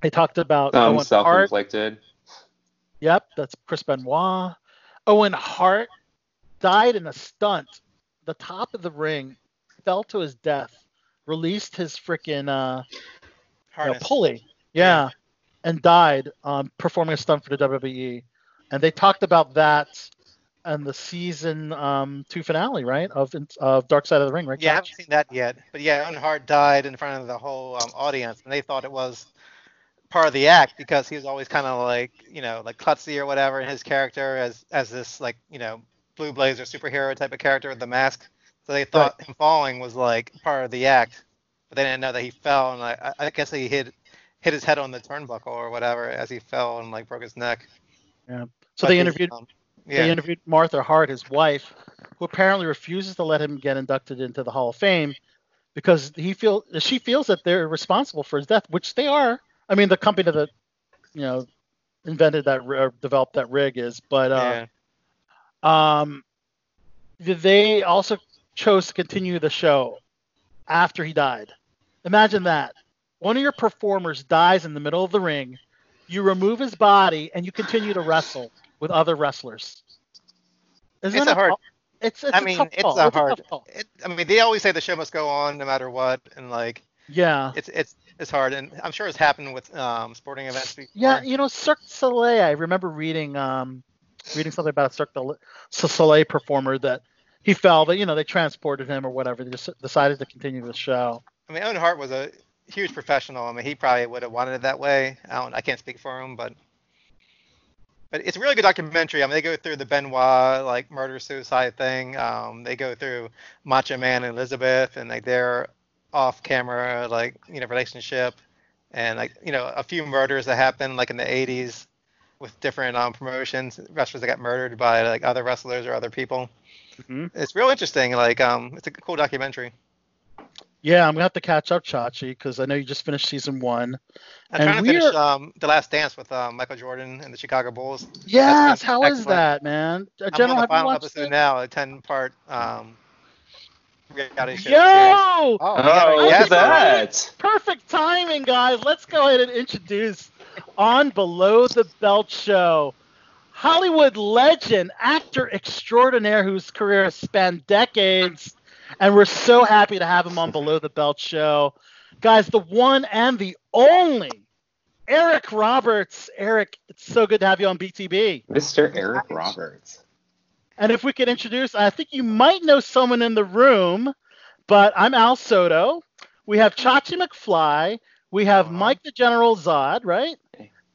they talked about Um, Owen Hart. self-inflicted. Yep, that's Chris Benoit. Owen Hart died in a stunt. The top of the ring fell to his death, released his freaking uh, you know, Harness. pulley, yeah, and died um, performing a stunt for the WWE. And they talked about that and the season um, two finale, right, of of Dark Side of the Ring, right? Yeah, I haven't seen that yet. But yeah, Owen Hart died in front of the whole um, audience, and they thought it was part of the act because he was always kind of like, you know, like klutzy or whatever in his character as as this like, you know, blue blazer superhero type of character with the mask. So they thought him falling was like part of the act, but they didn't know that he fell, and I, I guess he hit hit his head on the turnbuckle or whatever as he fell and like broke his neck. Yeah. So But they interviewed um, They interviewed Martha Hart, his wife, who apparently refuses to let him get inducted into the Hall of Fame because he feel she feels that they're responsible for his death, which they are. I mean, the company that you know invented that or developed that rig is, but uh, yeah. um, they also chose to continue the show after he died. Imagine that. One of your performers dies in the middle of the ring. You remove his body and you continue to wrestle with other wrestlers. Isn't It's a hard-? It's, it's I mean, it's call. a It's hard. It, I mean, they always say the show must go on no matter what, and like Yeah. it's it's it's hard, and I'm sure it's happened with um, sporting events before. Yeah, you know, Cirque du Soleil. I remember reading um, reading something about a Cirque du Soleil performer that he fell, but you know, they transported him or whatever. They just decided to continue the show. I mean, Owen Hart was a huge professional. I mean, he probably would have wanted it that way. I don't. I can't speak for him, but but it's a really good documentary. I mean, they go through the Benoit like murder suicide thing. Um, they go through Macho Man and Elizabeth, and like their off camera like you know relationship, and like you know a few murders that happened like in the 80s with different um, promotions, wrestlers that got murdered by like other wrestlers or other people. Mhm. It's real interesting. Like um, it's a cool documentary. Yeah, I'm gonna have to catch up, Chachi, because I know you just finished season one. I'm And trying to finish we're- um, The Last Dance with um, Michael Jordan and the Chicago Bulls. Yes, been how is excellent. that, man? Uh, I'm General, on the final episode it? now, a 10 part um, reality show. Yo! series. Oh, yeah, look yeah, that. Perfect timing, guys. Let's go ahead and introduce on Below the Belt Show. Hollywood legend, actor extraordinaire whose career has spanned decades. And we're so happy to have him on Below the Belt Show. Guys, the one and the only Eric Roberts. Eric, it's so good to have you on BTB. Mr. Eric Roberts. And if we could introduce, I think you might know someone in the room, but I'm Al Soto. We have Chachi McFly. We have Mike the General Zod, right?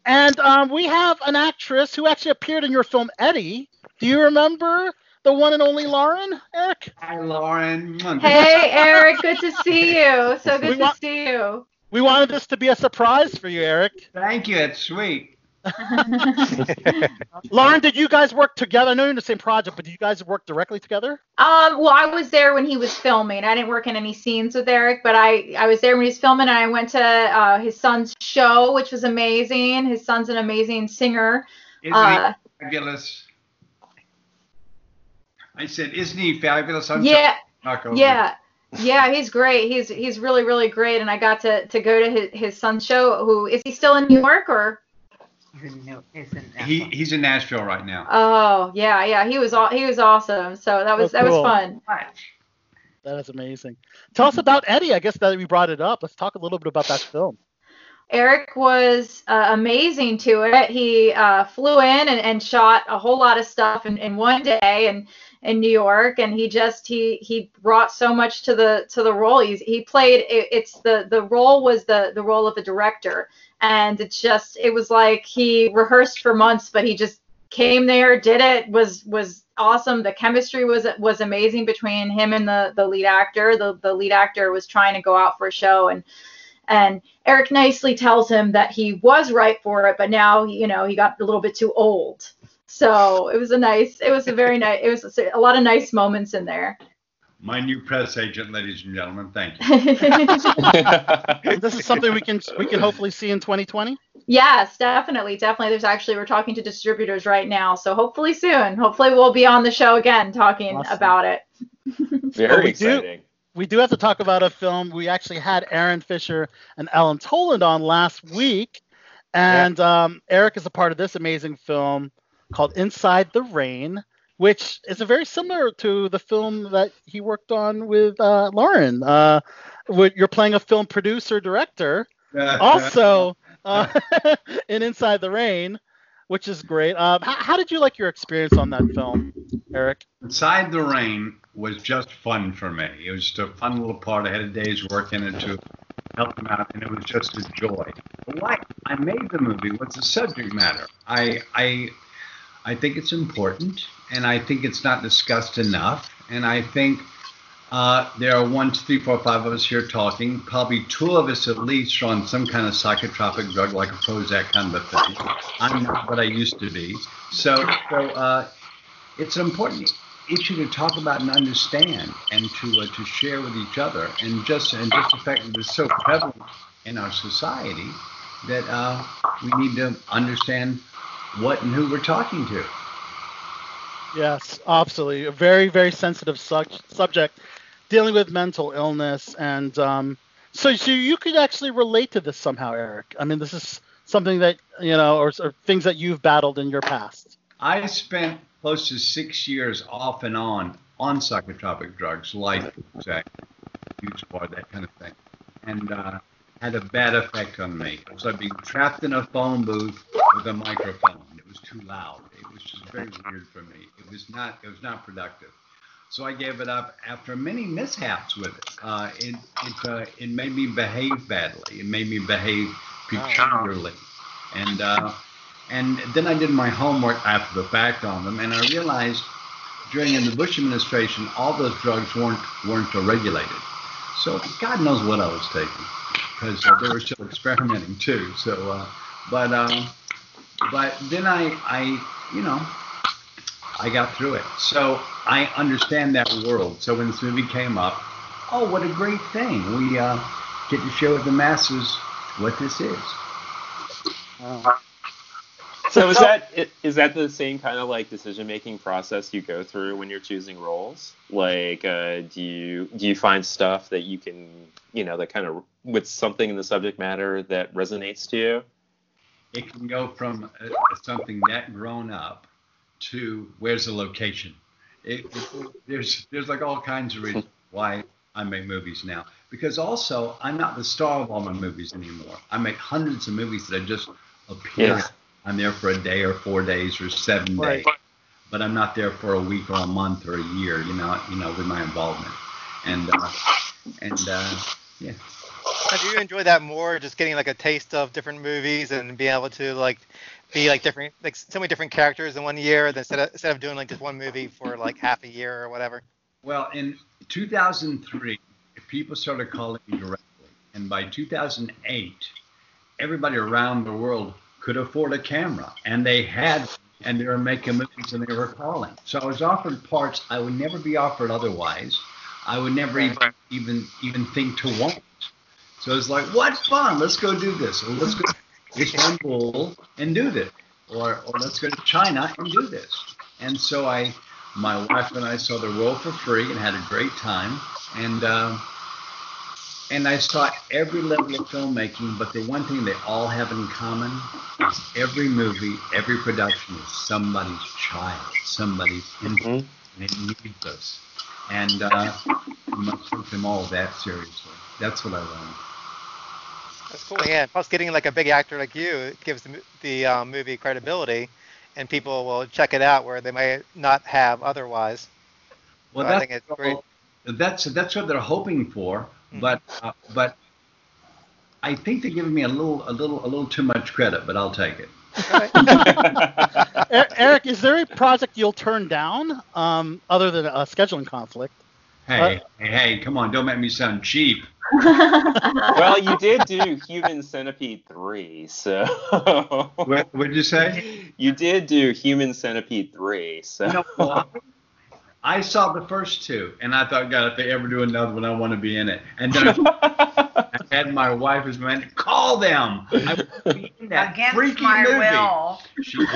And um, we have an actress who actually appeared in your film Eddie. Do you remember the one and only Lauren, Eric? Hi, Lauren. Hey, Eric. Good to see you. So good We to want- see you. We wanted this to be a surprise for you, Eric. Thank you. It's sweet. Lauren, did you guys work together? I know you're in the same project, but did you guys work directly together? Um, well, I was there when he was filming. I didn't work in any scenes with Eric, but I, I was there when he was filming, and I went to uh, his son's show, which was amazing. His son's an amazing singer. Isn't Uh, he fabulous? I said, isn't he fabulous? I'm yeah, sorry, yeah, yeah. He's great. He's he's really really great, and I got to to go to his his son's show. Who is he still in New York or? He, he's in Nashville right now. Oh yeah, yeah. He was all he was awesome. So that was Oh, that was fun. That is amazing. Tell us about Eddie. I guess that we brought it up. Let's talk a little bit about that film. Eric was uh, amazing to it. He uh, flew in and, and shot a whole lot of stuff in, in one day in, in New York, and he just he he brought so much to the to the role. He's, he played it, it's the the role was the the role of a director, and it's just it was like he rehearsed for months, but he just came there, did it, was was awesome. The chemistry was was amazing between him and the the lead actor. The the lead actor was trying to go out for a show and and Eric nicely tells him that he was right for it, but now you know he got a little bit too old. So it was a nice, it was a very nice, it was a lot of nice moments in there. My new press agent, ladies and gentlemen. Thank you. this is something we can we can hopefully see in 2020. yes, definitely, definitely. There's actually we're talking to distributors right now, so hopefully soon. Hopefully we'll be on the show again talking Awesome. about it. Very we do- exciting. We do have to talk about a film. We actually had Aaron Fisher and Ellen Toland on last week, and um, Eric is a part of this amazing film called Inside the Rain, which is a very similar to the film that he worked on with uh, Lauren. Uh, you're playing a film producer director, also uh, in Inside the Rain, which is great. Um, how, how did you like your experience on that film, Eric? Inside the Rain was just fun for me. It was just a fun little part. I had a day's work in it to help them out, and it was just a joy. Why I made the movie was the subject matter. I I I think it's important, and I think it's not discussed enough, and I think. Uh, there are one, two, three, four, five of us here talking. Probably two of us at least are on some kind of psychotropic drug, like a Prozac kind of a thing. I'm not what I used to be. So, so uh, it's an important issue to talk about and understand, and to uh, to share with each other. And just and just the fact that it's so prevalent in our society that uh, we need to understand what and who we're talking to. Yes, absolutely. A very, very sensitive sub- subject dealing with mental illness. And um, so, so you could actually relate to this somehow, Eric. I mean, this is something that, you know, or, or things that you've battled in your past. I spent close to six years off and on on psychotropic drugs like huge part, that kind of thing, and uh, had a bad effect on me. It was like being trapped in a phone booth with a microphone. It was too loud. It was just very weird for me. It was not. It was not productive. So I gave it up after many mishaps with it. Uh, it it, uh, it made me behave badly. It made me behave peculiarly, and uh, and then I did my homework after the fact on them, and I realized during the Bush administration, all those drugs weren't weren't regulated. So God knows what I was taking, because uh, they were still experimenting too. So, uh, but um, but then I I you know I got through it. So I understand that world. So when this movie came up, oh, what a great thing! We uh, get to show the masses what this is. So is that is that the same kind of like decision making process you go through when you're choosing roles? Like, uh, do you do you find stuff that you can you know that kind of with something in the subject matter that resonates to you? it can go from uh, something that grown up to where's the location. It, it, there's there's like all kinds of reasons why I make movies now. Because also I'm not the star of all my movies anymore. I make hundreds of movies that I just appear. Yeah. I'm there for a day or four days or seven Right. days, but I'm not there for a week or a month or a year. You know, you know, with my involvement. And uh, and uh, yeah. Now, do you enjoy that more, just getting like a taste of different movies and being able to like be like different, like so many different characters in one year, than instead of instead of doing like just one movie for like half a year or whatever? Well, in 2003, people started calling me directly, and by 2008, everybody around the world could afford a camera, and they had, and they were making movies, and they were calling. So I was offered parts I would never be offered otherwise. I would never even even even think to want. So it's like, what fun! Let's go do this. Or let's go to Istanbul and do this, or or let's go to China and do this. And so I, my wife and I saw the world for free and had a great time. And um, and I saw every level of filmmaking, but the one thing they all have in common is every movie, every production is somebody's child, somebody's infant, and it needs us. And uh, we must take them all that seriously. That's what I learned. That's cool. Yeah. Plus, getting like a big actor like you it gives the, the um, movie credibility, and people will check it out where they might not have otherwise. Well, So I that's think it's great. that's that's what they're hoping for, Mm-hmm. but uh, but I think they're giving me a little a little a little too much credit, but I'll take it. Eric, is there a project you'll turn down um, other than a scheduling conflict? Hey, hey, hey, come on, don't make me sound cheap. well, you did do Human Centipede 3, so. What would you say? You did do Human Centipede 3, so. You know, well, I saw the first two, and I thought, God, if they ever do another one, I want to be in it. And then I, I had my wife as my call them. I want to be in that Against freaky my movie. will. She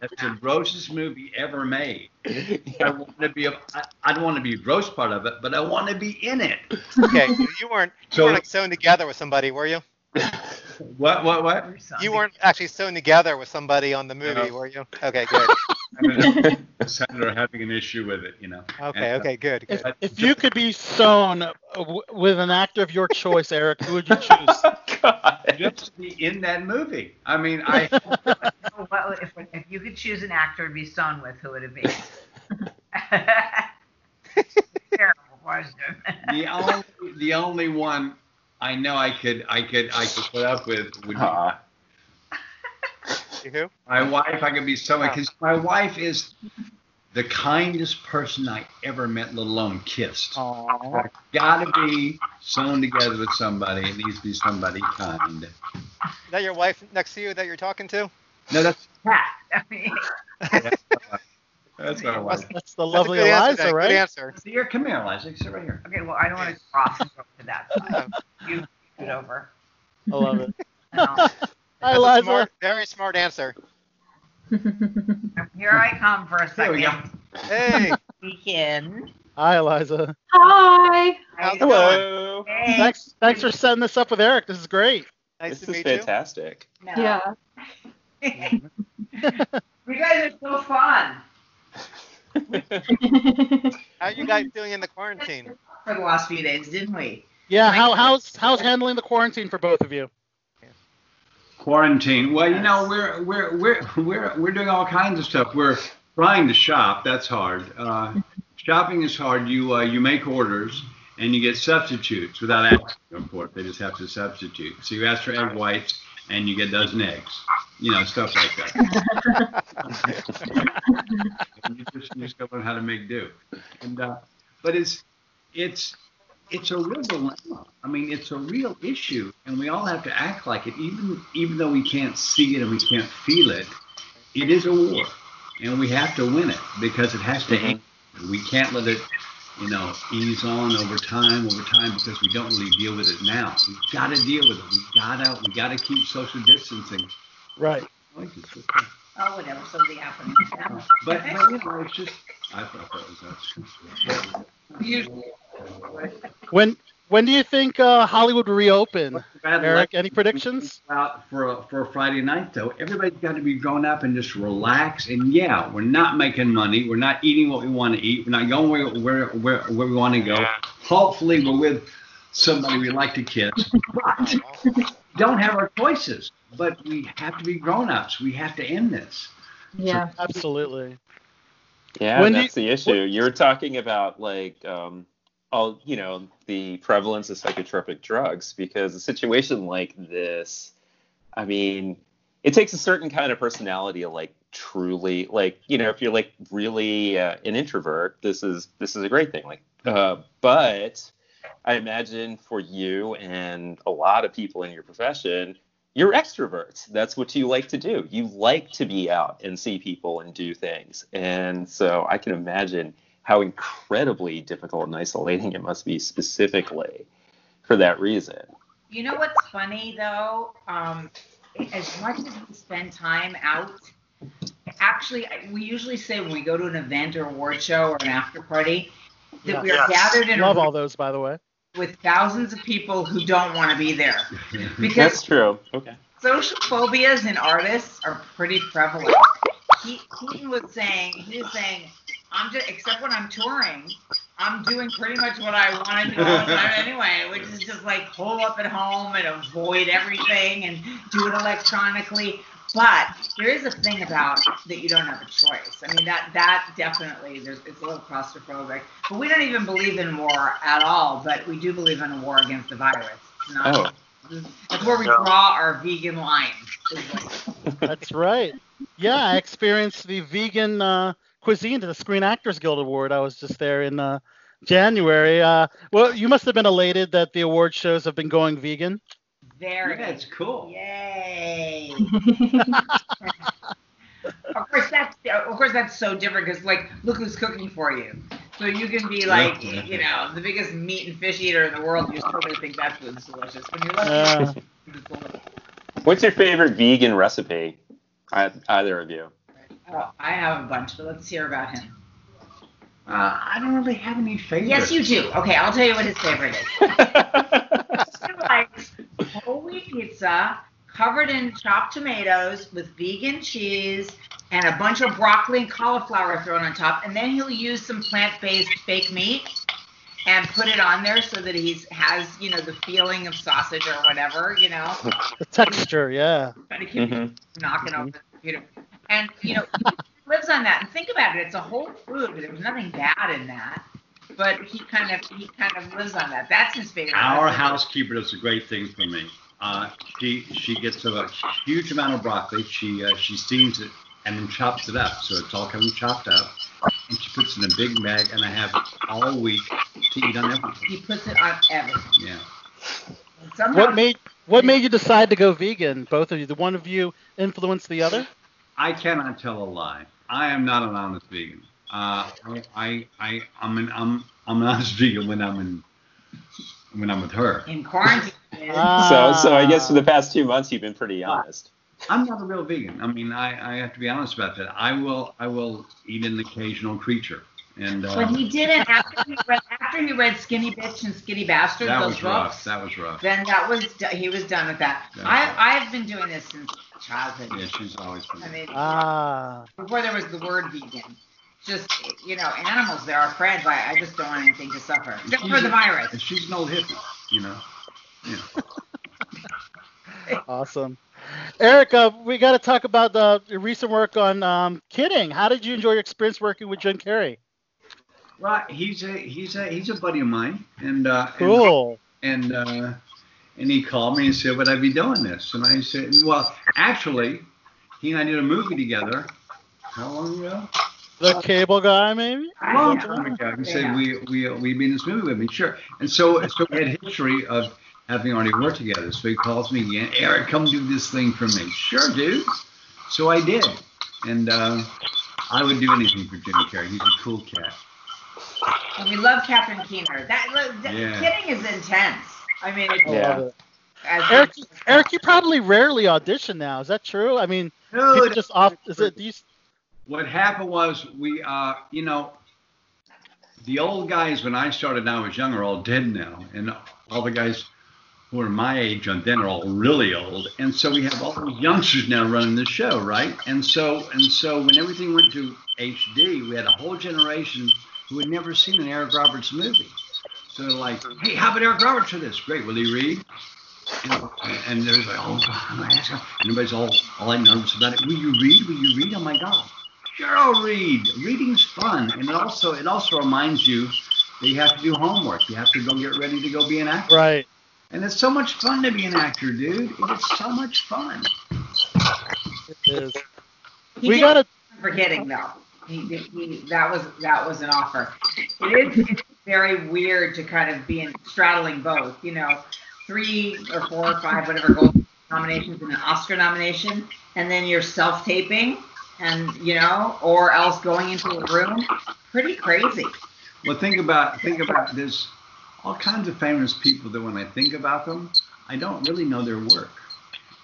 That's the grossest movie ever made. I want to be a. I, I don't want to be a gross part of it, but I want to be in it. Okay, you weren't you So- weren't like sewn together with somebody, were you? What? What? What? You weren't actually sewn together with somebody on the movie, No. were you? Okay, good. I mean, the senator having an issue with it, you know. Okay, And, uh, okay, good. good. If, if you could be sewn uh, with an actor of your choice, Eric, who would you choose? just to be in that movie. I mean, I. What, if, if you could choose an actor to be sewn with, who would it be? Terrible question. the only the only one I know I could I could I could put up with would be Aw. You who? my wife. I could be someone oh. because my wife is the kindest person I ever met, let alone kissed. Aw. Gotta be sewn together with somebody. It needs to be somebody kind. Is that your wife next to you that you're talking to? No, that's I mean, that's my wife. That's the That's a lovely answer, Eliza. Good right? answer. Here, come here, Eliza. Sit right here. okay, well, I don't want to cross and go to that side. You scoot over. I love it. No. Hi, That's a Eliza. smart, very smart answer. Here I come for a we second. Hey, Weekend. Hi, Eliza. Hi. how's it going? Hello. Hey. Thanks, thanks for setting this up with Eric. This is great. Nice This to is meet you. fantastic. No. Yeah. You guys are so fun How are you guys doing in the quarantine? for the last few days, didn't we? Yeah, how, how's how's handling the quarantine for both of you? Quarantine. Well, you know, we're we're we're we're we're doing all kinds of stuff. We're trying to shop. That's hard. Uh, shopping is hard. You uh, you make orders and you get substitutes without asking for it. They just have to substitute. So you ask for egg whites and you get a dozen eggs. You know, stuff like that. You just you just learn how to make do. And uh, but it's it's it's a real dilemma. I mean, it's a real issue, and we all have to act like it, even even though we can't see it and we can't feel it. It is a war, and we have to win it because it has to mm-hmm. end. We can't let it, you know, ease on over time, over time, because we don't really deal with it now. We've got to deal with it. We gotta we gotta keep social distancing. Right. Oh, whatever. Something happened. But, but you know, it's just I thought that was us. Usually. When when do you think uh, Hollywood will reopen? bad Eric, luck. any predictions? Out for a, for a Friday night though, everybody's got to be grown up and just relax. And yeah, we're not making money. We're not eating what we want to eat. We're not going where where where, where we want to go. Hopefully, we're with somebody we like to kiss. But we don't have our choices. But we have to be grown ups. We have to end this. Yeah. Absolutely. Yeah, When do that's the issue. You're talking about like um all you know, the prevalence of psychotropic drugs because a situation like this, I mean, it takes a certain kind of personality like truly like, you know, if you're like really uh, an introvert, this is this is a great thing. Like uh but I imagine for you and a lot of people in your profession, you're extroverts. That's what you like to do. You like to be out and see people and do things. And so I can imagine how incredibly difficult and isolating it must be specifically for that reason. You know what's funny though? Um, as much as we spend time out, actually, we usually say when we go to an event or award show or an after party that we are gathered in Love a all those, by the way. with thousands of people who don't want to be there. Because That's true. Okay. social phobias in artists are pretty prevalent. He, Keaton was saying, he was saying, I'm just, except when I'm touring, I'm doing pretty much what I want to do all the time anyway, which is just like hole up at home and avoid everything and do it electronically. But there is a thing about that you don't have a choice. I mean, that that definitely there's it's a little claustrophobic. But we don't even believe in war at all. But we do believe in a war against the virus. It's not- That's where we draw our vegan line. That's right. Yeah, I experienced the vegan uh, cuisine to the Screen Actors Guild Award. I was just there in uh, January. Uh, well, you must have been elated that the award shows have been going vegan. Very. Yeah, it's cool. Yay. of course that's of course that's so different because like look who's cooking for you. So you can be like Yeah. you know the biggest meat and fish eater in the world, you still gonna think that food's delicious. When you're lucky, Uh. What's your favorite vegan recipe? I, either of you. Oh, I have a bunch, but let's hear about him. Uh, I don't really have any favorites. Yes, you do. Okay, I'll tell you what his favorite is. he likes whole wheat pizza covered in chopped tomatoes with vegan cheese and a bunch of broccoli and cauliflower thrown on top, and then he'll use some plant-based fake meat and put it on there so that he has you know the feeling of sausage or whatever, you know. the texture, yeah. Trying to keep Mhm. knocking over the computer. And you know, he lives on that. And think about it, it's a whole food. There's nothing bad in that. But he kind of he kind of lives on that. That's his favorite. Our recipe. housekeeper does a great thing for me. Uh, she she gets a huge amount of broccoli. She uh, she steams it and then chops it up, so it's all kind of chopped up. And she puts it in a big bag, and I have all week to eat on everything. He puts it on everything. Yeah. Somehow, What made what made you decide to go vegan? Both of you. The one of you influenced the other. I cannot tell a lie. I am not an honest vegan. Uh, I, I, I, I'm an, I'm, I'm an honest vegan when I'm in, when I'm with her. in quarantine. So, so I guess for the past two months you've been pretty honest. I'm not a real vegan. I mean, I, I have to be honest about that. I will, I will eat an occasional creature, and uh, But he didn't after he read after he read Skinny Bitch and Skinny Bastard, that those was books. rough. That was rough. Then that was he was done with that. Yeah. I I've been doing this since childhood. Yeah, she's always been. I mean, Ah, before there was the word vegan. Just you know, animals, they're our friends. I, I just don't want anything to suffer, except for the virus. And she's an old hippie, you know. Yeah. awesome. Eric, uh, we got to talk about the your recent work on um, Kidding. How did you enjoy your experience working with Jim Carrey? Right. He's a he's a he's a buddy of mine, and uh, and- Cool. and uh, and he called me and said, "Would I be doing this?" And I said, "Well, actually, he and I did a movie together. How long ago? The cable guy, maybe? A long time ago. He said, "We we we be in this movie with me, sure." And so so we had history of having already worked together. So he calls me again, Eric, come do this thing for me. Sure, dude. So I did, and uh, I would do anything for Jimmy Carrey. He's a cool cat. And we love Catherine Keener. That, look, that Yeah. kidding is intense. I mean, it's I love Eric, Eric, you probably rarely audition now. Is that true? I mean, No, people just off. Is it? Do you, what happened was we uh you know the old guys when I started when I was young are all dead now and all the guys who are my age and then are all really old. And so we have all these youngsters now running the show, right? And so and so when everything went to HD, we had a whole generation who had never seen an Eric Roberts movie. So they're like, hey, how about Eric Roberts for this? Great, will he read? And, and there's like, oh God, I ask him. And everybody's all all like nervous about it. Will you read? Will you read? Oh my God. Sure, I'll read. Reading's fun, and it also it also reminds you that you have to do homework. You have to go get ready to go be an actor. Right. And it's so much fun to be an actor, dude. It is so much fun. It is. He We did- gotta. forgetting though. He, he, that was that was an offer. It is it's very weird to kind of be in straddling both. You know, three or four or five whatever gold nominations and an Oscar nomination, and then you're self taping, and you know, or else going into a room. Pretty crazy. Well, think about think about there's all kinds of famous people that when I think about them, I don't really know their work.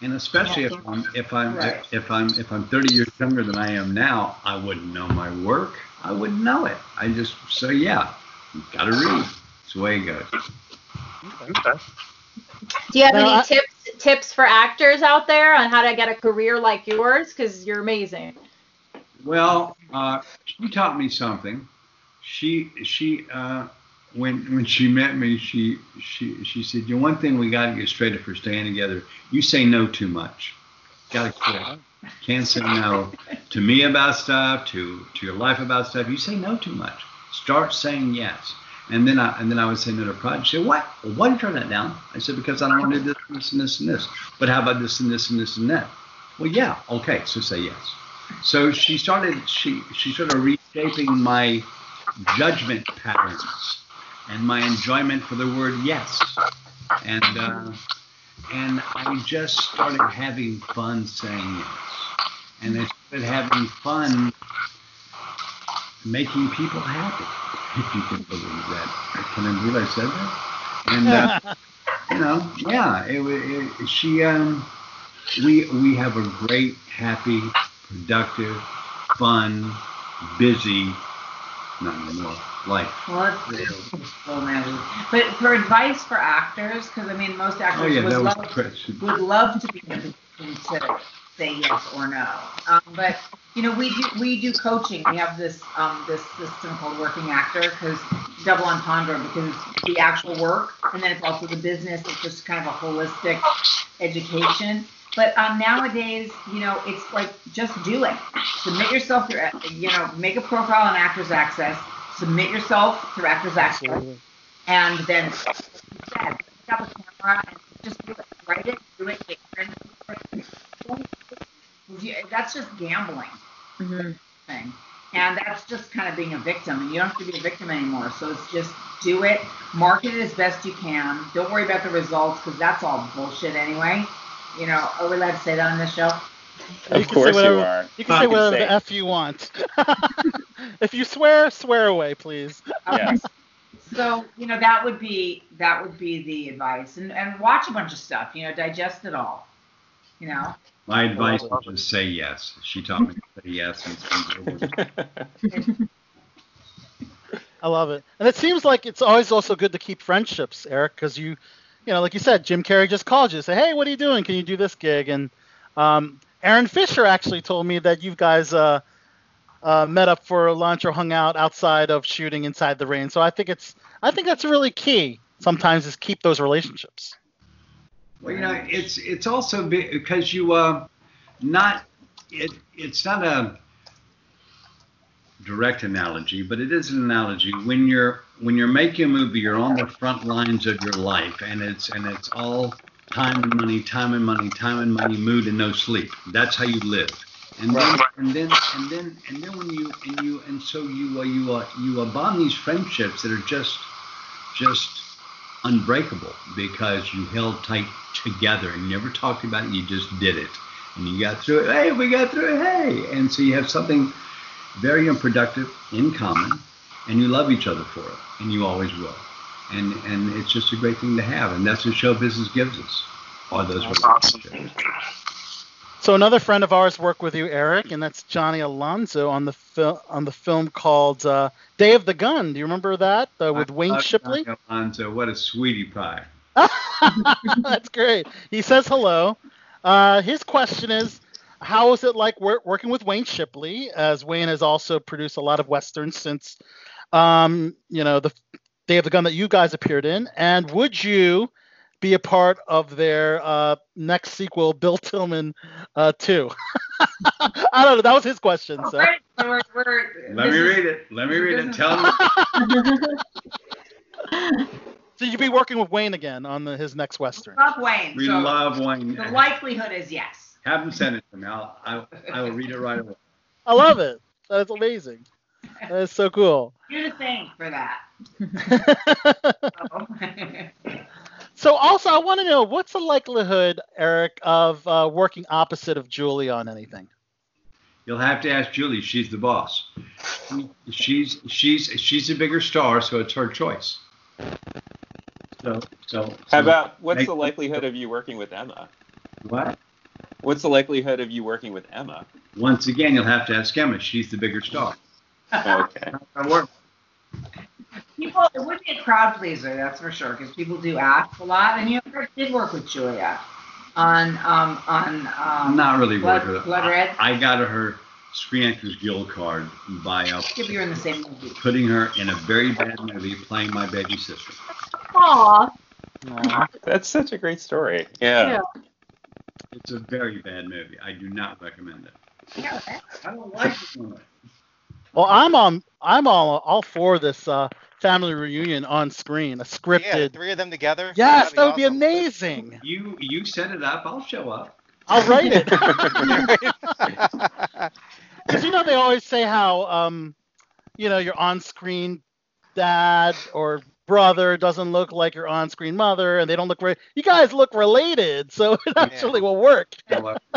And especially if I'm if I'm Right. if I'm if I'm 30 years younger than I am now, I wouldn't know my work. I wouldn't know it. I just so yeah, you gotta read. It's the way it goes. Do you have Now, any I- tips tips for actors out there on how to get a career like yours? Because you're amazing. Well, uh, she taught me something. She she uh, when when she met me, she she she said, "You know, one thing we got to get straight if we're staying together. You say no too much. Got to quit. Can't say no to me about stuff, to to your life about stuff. You say no too much. Start saying yes." And then I and then I would say no to project. She said, "What? Well, why do you turn that down?" I said, "Because I don't want to do this, this, and this, and this. But how about this and this and this and that?" Well, yeah, okay. So say yes. So she started she she started reshaping my judgment patterns and my enjoyment for the word yes. And uh, and I just started having fun saying yes. And I started having fun making people happy. If you can believe that. Can I believe I said that? And uh, you know, yeah, it, wa- it, she um we we have a great, happy, productive, fun, busy, not anymore, life. Well, it's, it's full man. But for advice for actors, because I mean, most actors Oh yeah, would love would love to be in a position to say yes or no. Um, but you know, we do we do coaching. We have this um, this system called Working Actor because double entendre because the actual work and then it's also the business. It's just kind of a holistic education. But um, nowadays, you know, it's like just do it. Submit yourself through, you know, make a profile on Actors Access. Submit yourself through Actors Access and then pick up a camera and just do it, write it, do it, get friends- That's just gambling mm-hmm. thing, and that's just kind of being a victim. And you don't have to be a victim anymore. So it's just do it, market it as best you can. Don't worry about the results because that's all bullshit anyway. You know, are we allowed to say that on this show? Of can say course you are. You can say You whatever say the f you want. if you swear, swear away, please. Yes. So you know that would be that would be the advice, and and watch a bunch of stuff. You know, digest it all. You know. My advice is just say yes. She taught me to say yes. And I love it. And it seems like it's always also good to keep friendships, Eric, because you, you know, like you said, Jim Carrey just called you, say, hey, what are you doing? Can you do this gig? And um, Aaron Fisher actually told me that you guys uh, uh, met up for lunch or hung out outside of shooting Inside the Rain. So I think it's, I think that's really key. Sometimes is keep those relationships. Well, you know, it's it's also because you uh, not it it's not a direct analogy, but it is an analogy. When you're when you're making a movie, you're on the front lines of your life, and it's and it's all time and money, time and money, time and money, mood and no sleep. That's how you live. And then and then and then and then when you and you and so you uh, you uh, you uh, bond these friendships that are just just unbreakable because you held tight together and you never talked about it, you just did it. And you got through it. Hey, we got through it. Hey. And so you have something very unproductive in common and you love each other for it. And you always will. And and it's just a great thing to have. And that's what show business gives us. Are those relationships. So another friend of ours worked with you, Eric, and that's Johnny Alonso on the film on the film called uh, Day of the Gun. Do you remember that uh, with Wayne Uh, Shipley? Alonso, what a sweetie pie. That's great. He says hello. Uh, his question is, how is it like wor- working with Wayne Shipley? As Wayne has also produced a lot of westerns since, um, you know, the Day of the Gun that you guys appeared in. And would you be a part of their uh, next sequel, Bill Tilghman uh, 2? I don't know. That was his question. So. Right, so we're, we're, Let me is- read it. Let me read it. Tell me. So you'd be working with Wayne again on the, his next western. Love Wayne. We so love Wayne. The likelihood is yes. Have him send it to me. I'll, I, I will read it right away. I love it. That's amazing. That is so cool. You're to thank for that. So also, I want to know what's the likelihood, Eric, of uh, working opposite of Julie on anything? You'll have to ask Julie. She's the boss. She's she's she's a bigger star, so it's her choice. So so. How about what's make- the likelihood of you working with Emma? What? What's the likelihood of you working with Emma? Once again, you'll have to ask Emma. She's the bigger star. Okay. That'll work. People, it would be a crowd pleaser, that's for sure, because people do ask a lot. And you ever did work with Julia on um on um. Not really Blood, work with her. Blood Red. I, I got her Screen Actors Guild card by uh, If you're in the same movie. putting her in a very bad movie playing my baby sister. Aw. That's such a great story. Yeah. It's a very bad movie. I do not recommend it. Yeah, I don't like it. Well, I'm on. I'm all all for this uh, family reunion on screen, a Yeah, scripted. three of them together. yes, that would be awesome. amazing. You you set it up. I'll show up. I'll write it. Because you know they always say how um, you know your on-screen dad or brother doesn't look like your on-screen mother, and they don't look very. You guys look related, so it actually will work.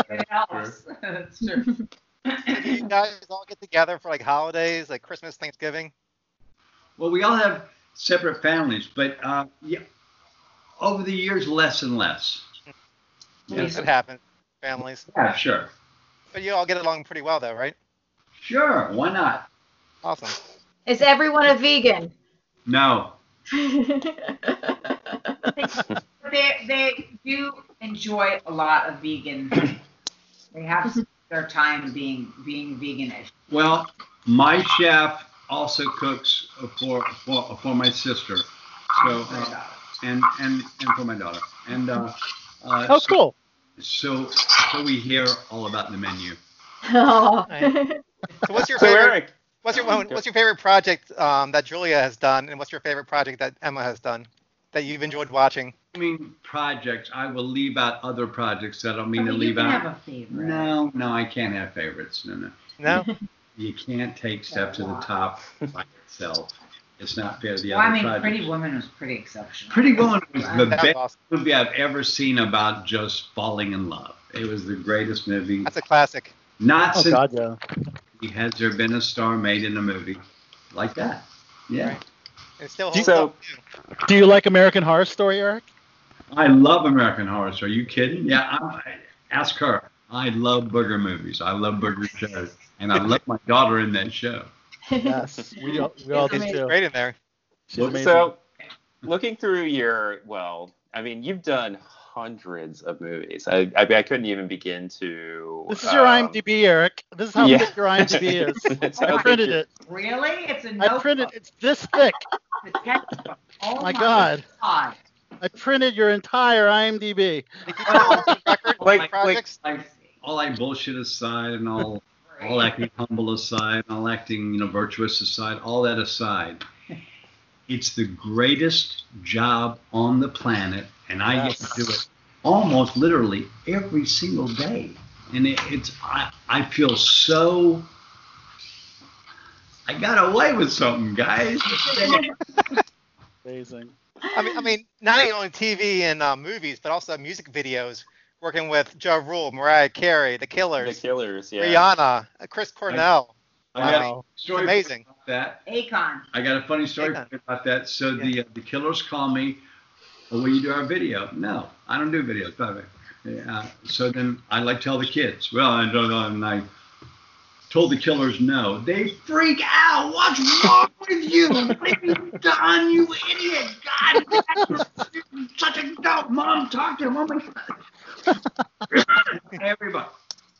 It helps. That's true. Do you guys all get together for like holidays, like Christmas, Thanksgiving? Well, we all have separate families, but uh, yeah, over the years, less and less. Yes, it happens. Families. Yeah, sure, But you all get along pretty well, though, right? sure. Why not? Awesome. Is everyone a vegan? No, they they do enjoy a lot of vegan. They have their time being being veganish. Well, my chef also cooks for for, for my sister, so uh, and and and for my daughter, and uh, uh, Oh, so, cool. So so we hear all about the menu. Aw. So what's your So favorite? Eric, What's your what's your favorite project um, that Julia has done, and what's your favorite project that Emma has done that you've enjoyed watching? I mean, projects. I will leave out other projects. I don't mean to you leave can out. have a favorite. No, no, I can't have favorites. No, no. No. You can't take Step to the Top by itself. It's not fair to the Well, I mean, projects. Pretty Woman was pretty exceptional. Pretty Woman was the That's best awesome. movie I've ever seen about just falling in love. It was the greatest movie. That's a classic. Not Oh since God, yeah. has there been a star made in a movie like that. Yeah. It still Do you- holds up. too. Do you like American Horror Story, Eric? I love American Horror Story. Are you kidding? Yeah. I, ask her. I love booger movies. I love booger shows, and I love my daughter in that show. Yes, we all, we all do too. great in there. She's so looking through your well, I mean, you've done hundreds of movies. I I, I couldn't even begin to. this is your um, IMDb, Eric. This is how yeah. thick your IMDb is. I printed it. Really? It's a I notebook. I printed. It's this thick. The. Oh My God. God. I printed your entire IMDb. Did you do a record Like- like- Like all like bullshit aside, and all all acting humble aside, all acting you know virtuous aside, all that aside, it's the greatest job on the planet, and I get to do it almost literally every single day, and it, it's I I feel so. I got away with something, guys. Amazing. I mean, I mean, not only TV and uh, movies, but also music videos. Working with Ja Rule, Mariah Carey, The Killers, The Killers, Killers, yeah. Rihanna, uh, Chris Cornell. I got Wow. a story Amazing. about that. Akon. I got a funny story Hang about that. So the uh, the killers call me. Well, will you do our video? No, I don't do videos. By the way. Uh, so then I like tell the kids. Well, I don't know. And I, told the killers no, they freak out. What's wrong with you? What have you done, you idiot? God, you're such a dope. Mom, talk to him. Oh my. Everybody.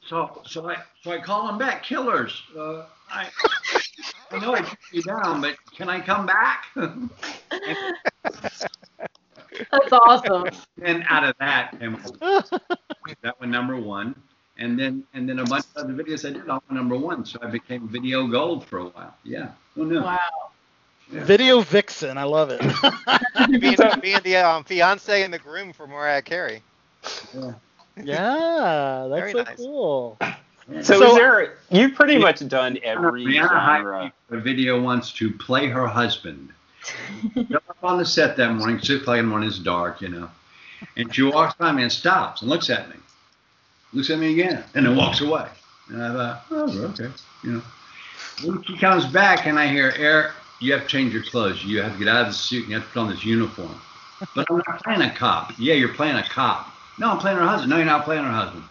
So, so I, so I call them back, killers. Uh, I, I know I took you down, but can I come back? That's awesome. and out of that came that one number one, and then and then a bunch of other videos I did all number one, so I became video gold for a while. Yeah, who knew? Wow. Video vixen, I love it. being, being the um, fiance and the groom for Mariah Carey. Yeah. yeah, that's Very so nice. cool. So, So- is there? You've pretty much done every Rihanna genre. me for a video once to play her husband. Up on the set that morning, six o'clock in the morning, it's dark, you know. And she walks by me and stops and looks at me. Looks at me again, and then walks away. And I thought, oh, okay, you know. When she comes back, and I hear, Eric, you have to change your clothes. You have to get out of the suit, and you have to put on this uniform. But I'm not playing a cop. Yeah, you're playing a cop. No, I'm playing her husband. No, you're not playing her husband.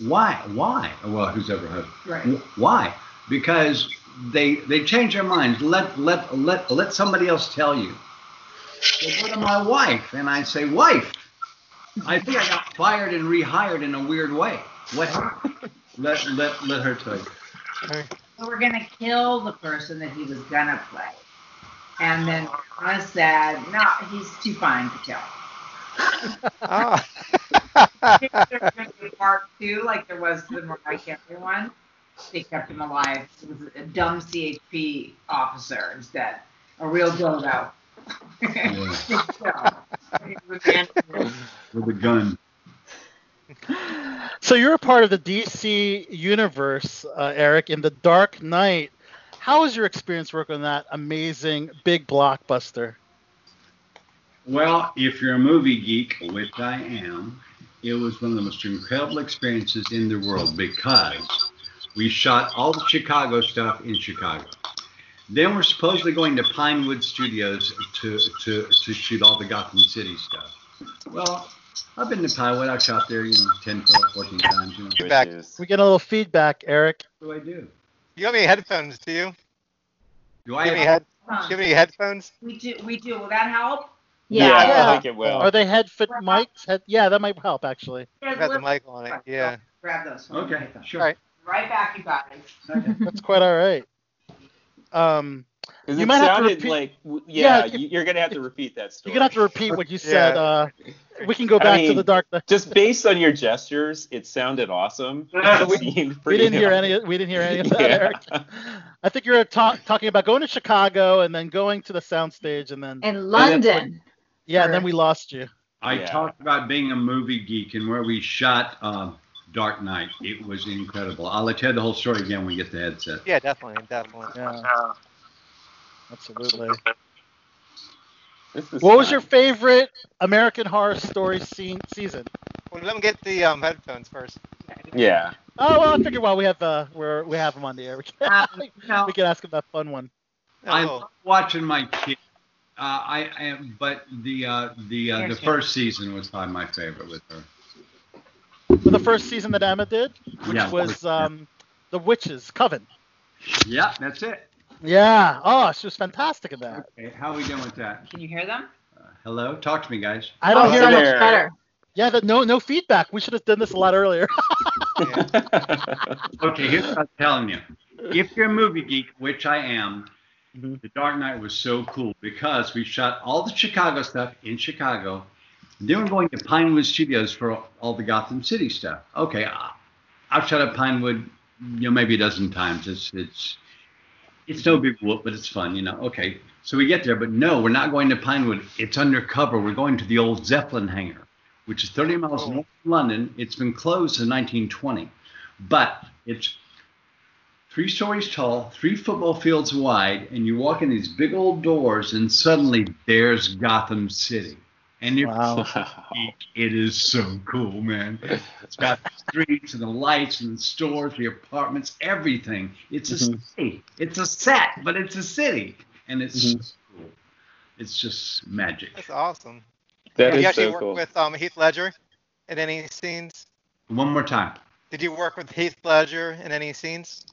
Why? Why? Well, who's ever husband? Right. Why? Because they they change their minds. Let let let let somebody else tell you. They go to my wife, and I say, wife, I think I got fired and rehired in a weird way. What happened? Let let let her tell you. So we're gonna kill the person that he was gonna play. And then I said, no, he's too fine to kill. Oh. There's gonna be part two, like there was the Mariah Carey one. They kept him alive. It was a dumb CHP officer instead, a real dildo. With a gun. So you're a part of the DC universe, uh, Eric, in the Dark Knight. How was your experience working on that amazing big blockbuster? Well, if you're a movie geek, which I am, it was one of the most incredible experiences in the world because we shot all the Chicago stuff in Chicago. Then we're supposedly going to Pinewood Studios to, to, to shoot all the Gotham City stuff. Well, I've been to Pinewood. I've shot there, you know, 10, 12, 14 times. You know. You're back. We get a little feedback, Eric. What do I do? You have any headphones, do you? Do I have any, have head, do you have any headphones? We do, we do. Will that help? Yeah, I think it will. Are they head fit mics? Head, yeah, that might help actually. You got the mic on it. Yeah. Grab those. Okay, sure. All right. Right back, you guys. That's quite all right. Um, 'Cause you it might have to sounded repeat. like, yeah, Yeah, you- you're gonna have to repeat that story. You're gonna have to repeat what you said. Yeah. Uh, we can go I back to the dark. Just based on your gestures, it sounded awesome. It seemed We didn't hear awesome. any. We didn't hear any of that, Yeah. Eric. I think you're ta- talking about going to Chicago and then going to the soundstage and then In London. yeah, and then we lost you. I Yeah. talked about being a movie geek and where we shot um, Dark Knight. It was incredible. I'll let you tell the whole story again when we get the headset. Yeah, definitely, definitely. Yeah, absolutely. What was your favorite American Horror Story scene season? Well, let me get the um, headphones first. Yeah. Oh well, I figured while we have uh, we're, we have them on the air, we can, no, we can ask him that fun one. I Oh, love watching my kids. Uh, I am, but the uh, the uh, the first season was probably my favorite with her. For the first season that Emma did, which Yeah. was um, the Witches Coven. Yeah, that's it. Yeah. Oh, she was fantastic in that. Okay, how are we doing with that? can you hear them? Uh, hello, talk to me, guys. I don't Oh, hear so much better. Yeah, that no no feedback. We should have done this a lot earlier. Okay, here's what I'm telling you. If you're a movie geek, which I am, Mhm. The Dark Knight was so cool because we shot all the Chicago stuff in Chicago. Then we're going to Pinewood Studios for all the Gotham City stuff. Okay, I've shot at Pinewood, you know, maybe a dozen times. It's it's it's no big whoop, but it's fun, you know. Okay, so we get there, but no, we're not going to Pinewood. It's undercover. We're going to the old Zeppelin hangar, which is 30 miles oh. north of London. It's been closed since 1920, but it's three stories tall, three football fields wide, and you walk in these big old doors, and suddenly there's Gotham City. And you're Wow. it is so cool, man. It's got the streets and the lights and the stores, the apartments, everything. It's a Mhm. city. It's a set, but it's a city, and it's Mhm. so cool. It's just magic. that's awesome. That Have you is actually so worked cool. with um, Heath Ledger in any scenes? One more time. Did you work with Heath Ledger in any scenes?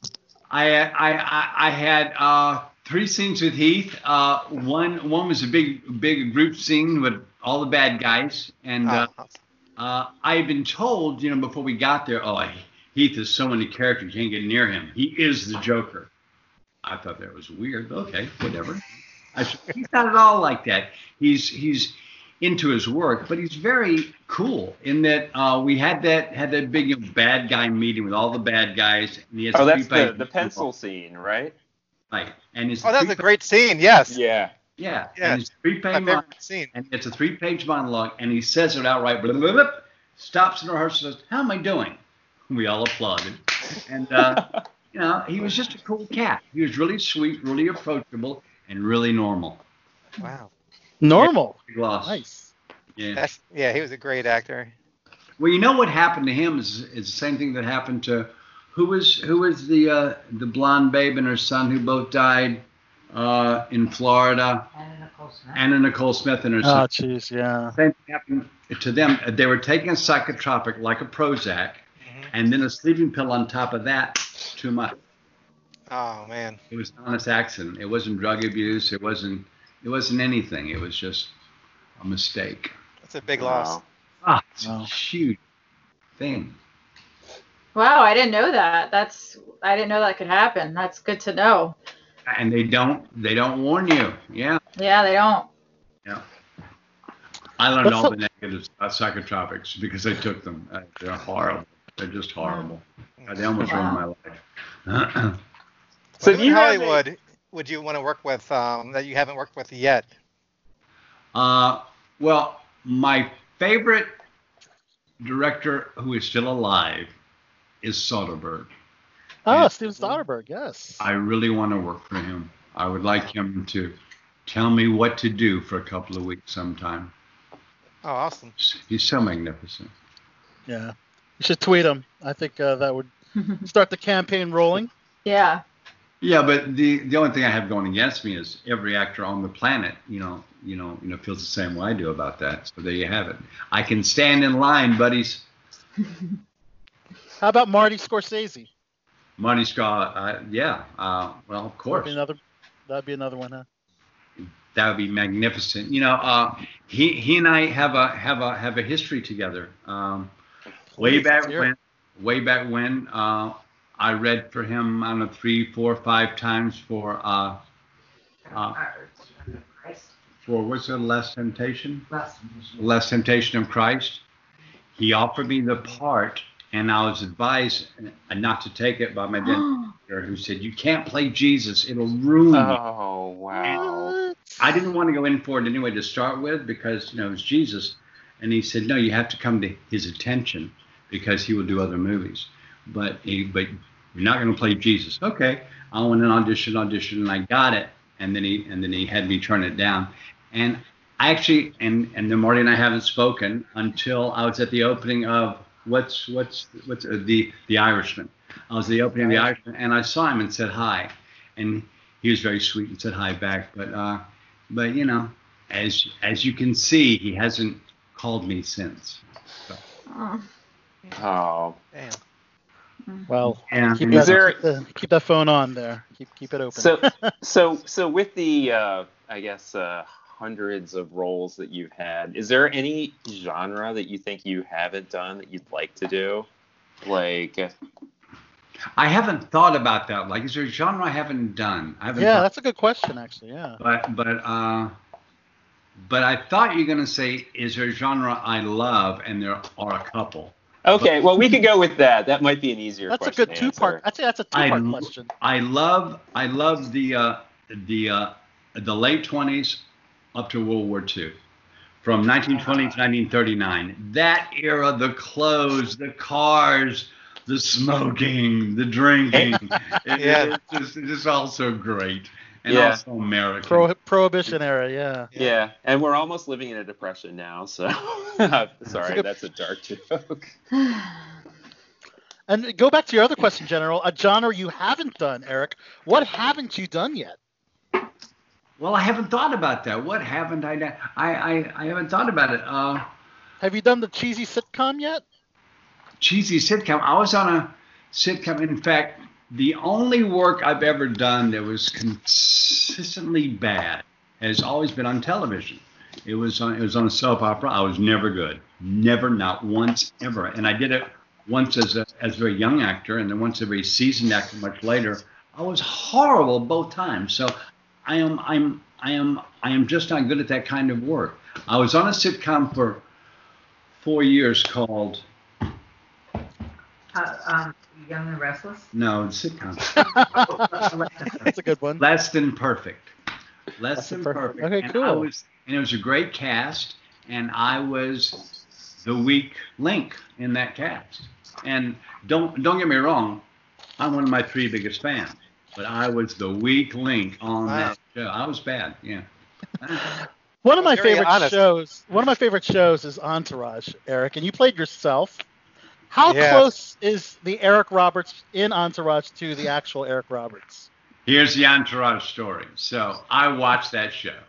I I I, I had uh, three scenes with Heath. Uh, one one was a big big group scene with all the bad guys, and uh, uh, I've been told, you know, before we got there, oh, Heath is so many characters, you can't get near him. He is the Joker. I thought that was weird. Okay, whatever. I said, he's not at all like that. He's he's into his work, but he's very cool in that uh, we had that had that big you know, bad guy meeting with all the bad guys. And he has Oh, three that's the, the pencil scene, right? Right. And it's Oh, that was a great scene. Yes. Yeah. Yeah. Yeah. And it's three page favorite scene. and it's a three page monologue, and he says it outright. Blah, blah, blah, blah, stops in rehearsal, says, "How am I doing?" We all applauded, and uh, you know he was just a cool cat. He was really sweet, really approachable, and really normal. Wow. Normal. Big loss. Nice. Yeah. That's, yeah, he was a great actor. Well, you know what happened to him is, is the same thing that happened to who was who was the uh, the blonde babe and her son who both died uh, in Florida. Anna Nicole Smith and her Oh, jeez, yeah. Same thing happened to them. They were taking a psychotropic like a Prozac, and then a sleeping pill on top of that. Too much. Oh man. It was an honest accident. It wasn't drug abuse. It wasn't. It wasn't anything. It was just a mistake. That's a big loss. Ah, it's a huge thing. Wow, I didn't know that. That's I didn't know that could happen. That's good to know. And they don't. They don't warn you. Yeah. Yeah, they don't. Yeah. I learned What's all the- the negatives about psychotropics because I took them. Uh, They're horrible. They're just horrible. Uh, They almost ruined my life. So do in you have a- Hollywood would you want to work with um, that you haven't worked with yet? Uh, well, my favorite director who is still alive is Soderbergh. Oh, Steven Soderbergh, yes. I really want to work for him. I would like him to tell me what to do for a couple of weeks sometime. Oh, awesome. He's so magnificent. Yeah. You should tweet him. I think uh, that would start the campaign rolling. Yeah. Yeah, but the the only thing I have going against me is every actor on the planet, you know, you know, you know, feels the same way I do about that. So there you have it. I can stand in line, buddies. How about Marty Scorsese? Marty Scott, uh, yeah, uh, well, of That'd course. be another. That'd be another one, huh? That would be magnificent. You know, uh, he he and I have a have a have a history together. Um, way back when, way back when, uh, I read for him. I don't know three, four, five times for uh, uh, for what's the last temptation? Last temptation of Christ. He offered me the part, and I was advised uh, not to take it by my dentist, who said, "You can't play Jesus; it'll ruin you." Oh wow. I didn't want to go in for it anyway to start with because you know it's Jesus, and he said no, you have to come to his attention because he will do other movies, but he, but you're not going to play Jesus. Okay, I went and auditioned, auditioned, and I got it, and then he and then he had me turn it down, and I actually and and then Marty and I haven't spoken until I was at the opening of what's what's what's uh, the the Irishman. I was the opening of the Irishman, and I saw him and said hi, and he was very sweet and said hi back, but. uh but you know, as as you can see, he hasn't called me since. Oh. Oh. Damn. Well, Yeah. keep, that, there- keep, the- keep that phone on there. Keep keep it open. So so so with the uh, I guess uh, hundreds of roles that you've had, is there any genre that you think you haven't done that you'd like to do? Like I haven't thought about that. Like, is there a genre I haven't done? I haven't. yeah, thought- that's a good question, actually. Yeah. But but uh, but I thought you were gonna say, is there a genre I love? And there are a couple. Okay, well we could go with that. That might be an easier question. That's a good two-part. I'd say that's a I, two-part question. I love I love the uh, the uh, the late twenties up to World War II. From 1920 to 1939, that era, the clothes, the cars, the smoking, the drinking, it, Yeah. it's, just, it's just all so great and Yeah. also American. Pro, prohibition era, yeah. Yeah, and we're almost living in a depression now, so sorry, that's a dark joke. And go back to your other question, General. Uh, a genre you haven't done, Eric. What haven't you done yet? Well, I haven't thought about that. What haven't I done? I, I, I haven't thought about it. Uh, Have you done the cheesy sitcom yet? cheesy sitcom. I was on a sitcom. In fact, the only work I've ever done that was consistently bad has always been on television. It was on, it was on a soap opera. I was never good, never, not once, ever. And I did it once as a as a very young actor, and then once as a very seasoned actor much later. I was horrible both times. So I am I'm I am I am just not good at that kind of work. I was on a sitcom for four years called Uh, um, Young and Restless. no sitcom That's a good one. less than perfect. Less Less than Than perfect. Perfect. Okay, and cool. I was, and it was a great cast, and I was the weak link in that cast. And don't don't get me wrong, I'm one of my three biggest fans, but I was the weak link on Wow. that show. I was bad, yeah. One of my Very favorite honest. shows. One of my favorite shows is Entourage, Eric, and you played yourself. How Yeah. close is the Eric Roberts in Entourage to the actual Eric Roberts? Here's the entourage story. So I watched that show.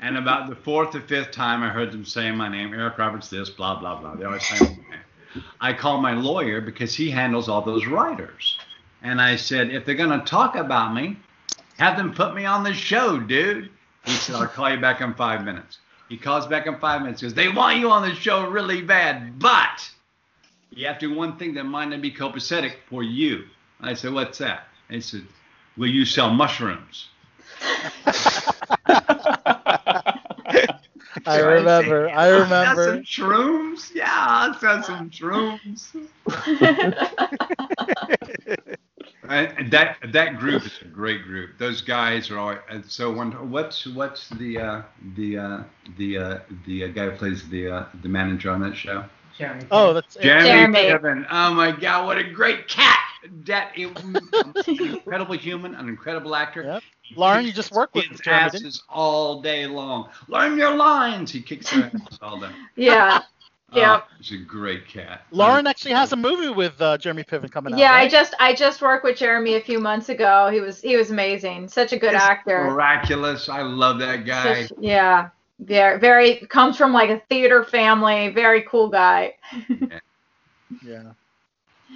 And about the fourth or fifth time I heard them saying my name, Eric Roberts this, blah, blah, blah. They always say my name. I called my lawyer because he handles all those writers. And I said, if they're going to talk about me, have them put me on the show, dude. He said, I'll call you back in five minutes. He calls back in five minutes. He goes, they want you on the show really bad, but you have to do one thing that might not be copacetic for you. I said, what's that? And he said, will you sell mushrooms? I So remember. said, I "Yeah, remember. Some shrooms? Yeah, I'll sell some shrooms. And and that that group is a great group. Those guys are all. and So when what's what's the uh, the uh, the uh, the uh, guy who plays the uh, the manager on that show? Jeremy. Oh, that's Jeremy, Jeremy. Piven. Oh my God, what a great cat! That it, an incredible human, an incredible actor. Yep. Lauren, you just worked with kids' Jeremy, asses all day long. Learn your lines. He kicks their asses all day. Yeah. Yeah. Oh, he's a great cat. Lauren actually has a movie with uh, Jeremy Piven coming out. Yeah, I just I just worked with Jeremy a few months ago. He was he was amazing. Such a good He's actor. Miraculous. I love that guy. Such- yeah. Very very comes from like a theater family. Very cool guy. Yeah.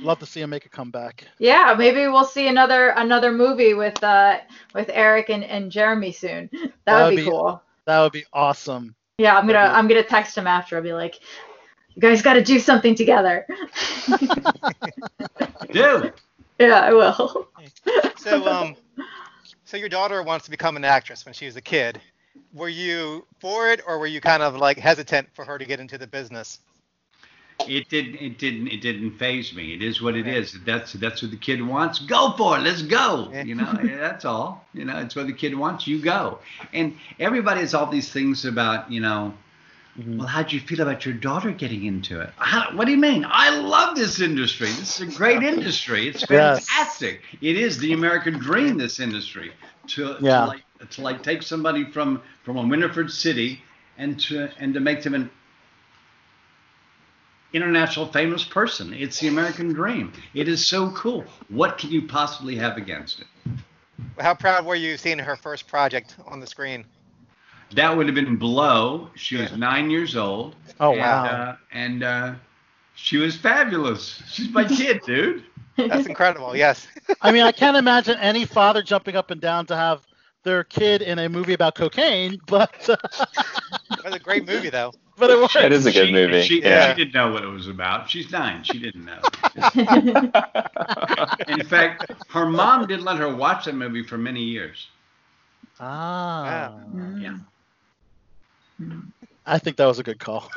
Love to see him make a comeback. Yeah, maybe we'll see another another movie with uh with Eric and, and Jeremy soon. That That'd would be be- cool. That would be awesome. Yeah, I'm gonna I'm gonna text him after. I'll be like, you guys got to do something together. Dude. yeah, I will. So um, so your daughter wants to become an actress when she was a kid. Were you for it, or were you kind of like hesitant for her to get into the business? It didn't. It didn't. It didn't phase me. It is what it is. That's that's what the kid wants. Go for it. Let's go. You know. that's all. You know. It's what the kid wants. You go. And everybody has all these things about. You know. Mm-hmm. Well, how'd you feel about your daughter getting into it? How, what do you mean? I love this industry. This is a great industry. It's Yes. fantastic. It is the American dream. This industry to, Yeah. to like to like take somebody from from a Winterford city and to and to make them an international famous person. It's the American dream. It is so cool. What can you possibly have against it? How proud were you seeing her first project on the screen? That would have been Blow. She was nine years old. Oh, and, wow. Uh, and uh, she was fabulous. She's my kid, dude. That's incredible. Yes. I mean, I can't imagine any father jumping up and down to have their kid in a movie about cocaine, but uh, It was a great movie though. but it was. It is a good She- movie. She, yeah. she didn't know what it was about. She's nine. She didn't know. In fact, her mom didn't let her watch that movie for many years. Ah, Yeah. I think that was a good call.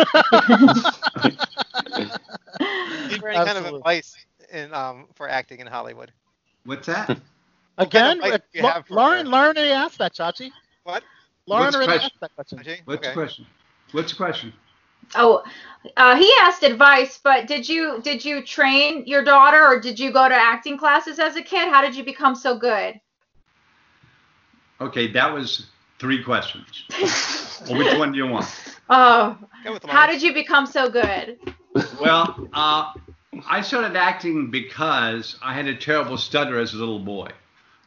Is there any kind of Absolutely. advice in um for acting in Hollywood? What's that? Again, advice do you La- have for Lauren, her? Lauren already asked that, Chachi. What? Lauren What's the already question? asked that question. Ajay? What's Okay. the question? What's the question? Oh, uh, he asked advice, but did you did you train your daughter or did you go to acting classes as a kid? How did you become so good? Okay, that was three questions. well, which one do you want? Oh, Go with the how did you become so good? Well, uh, I started acting because I had a terrible stutter as a little boy.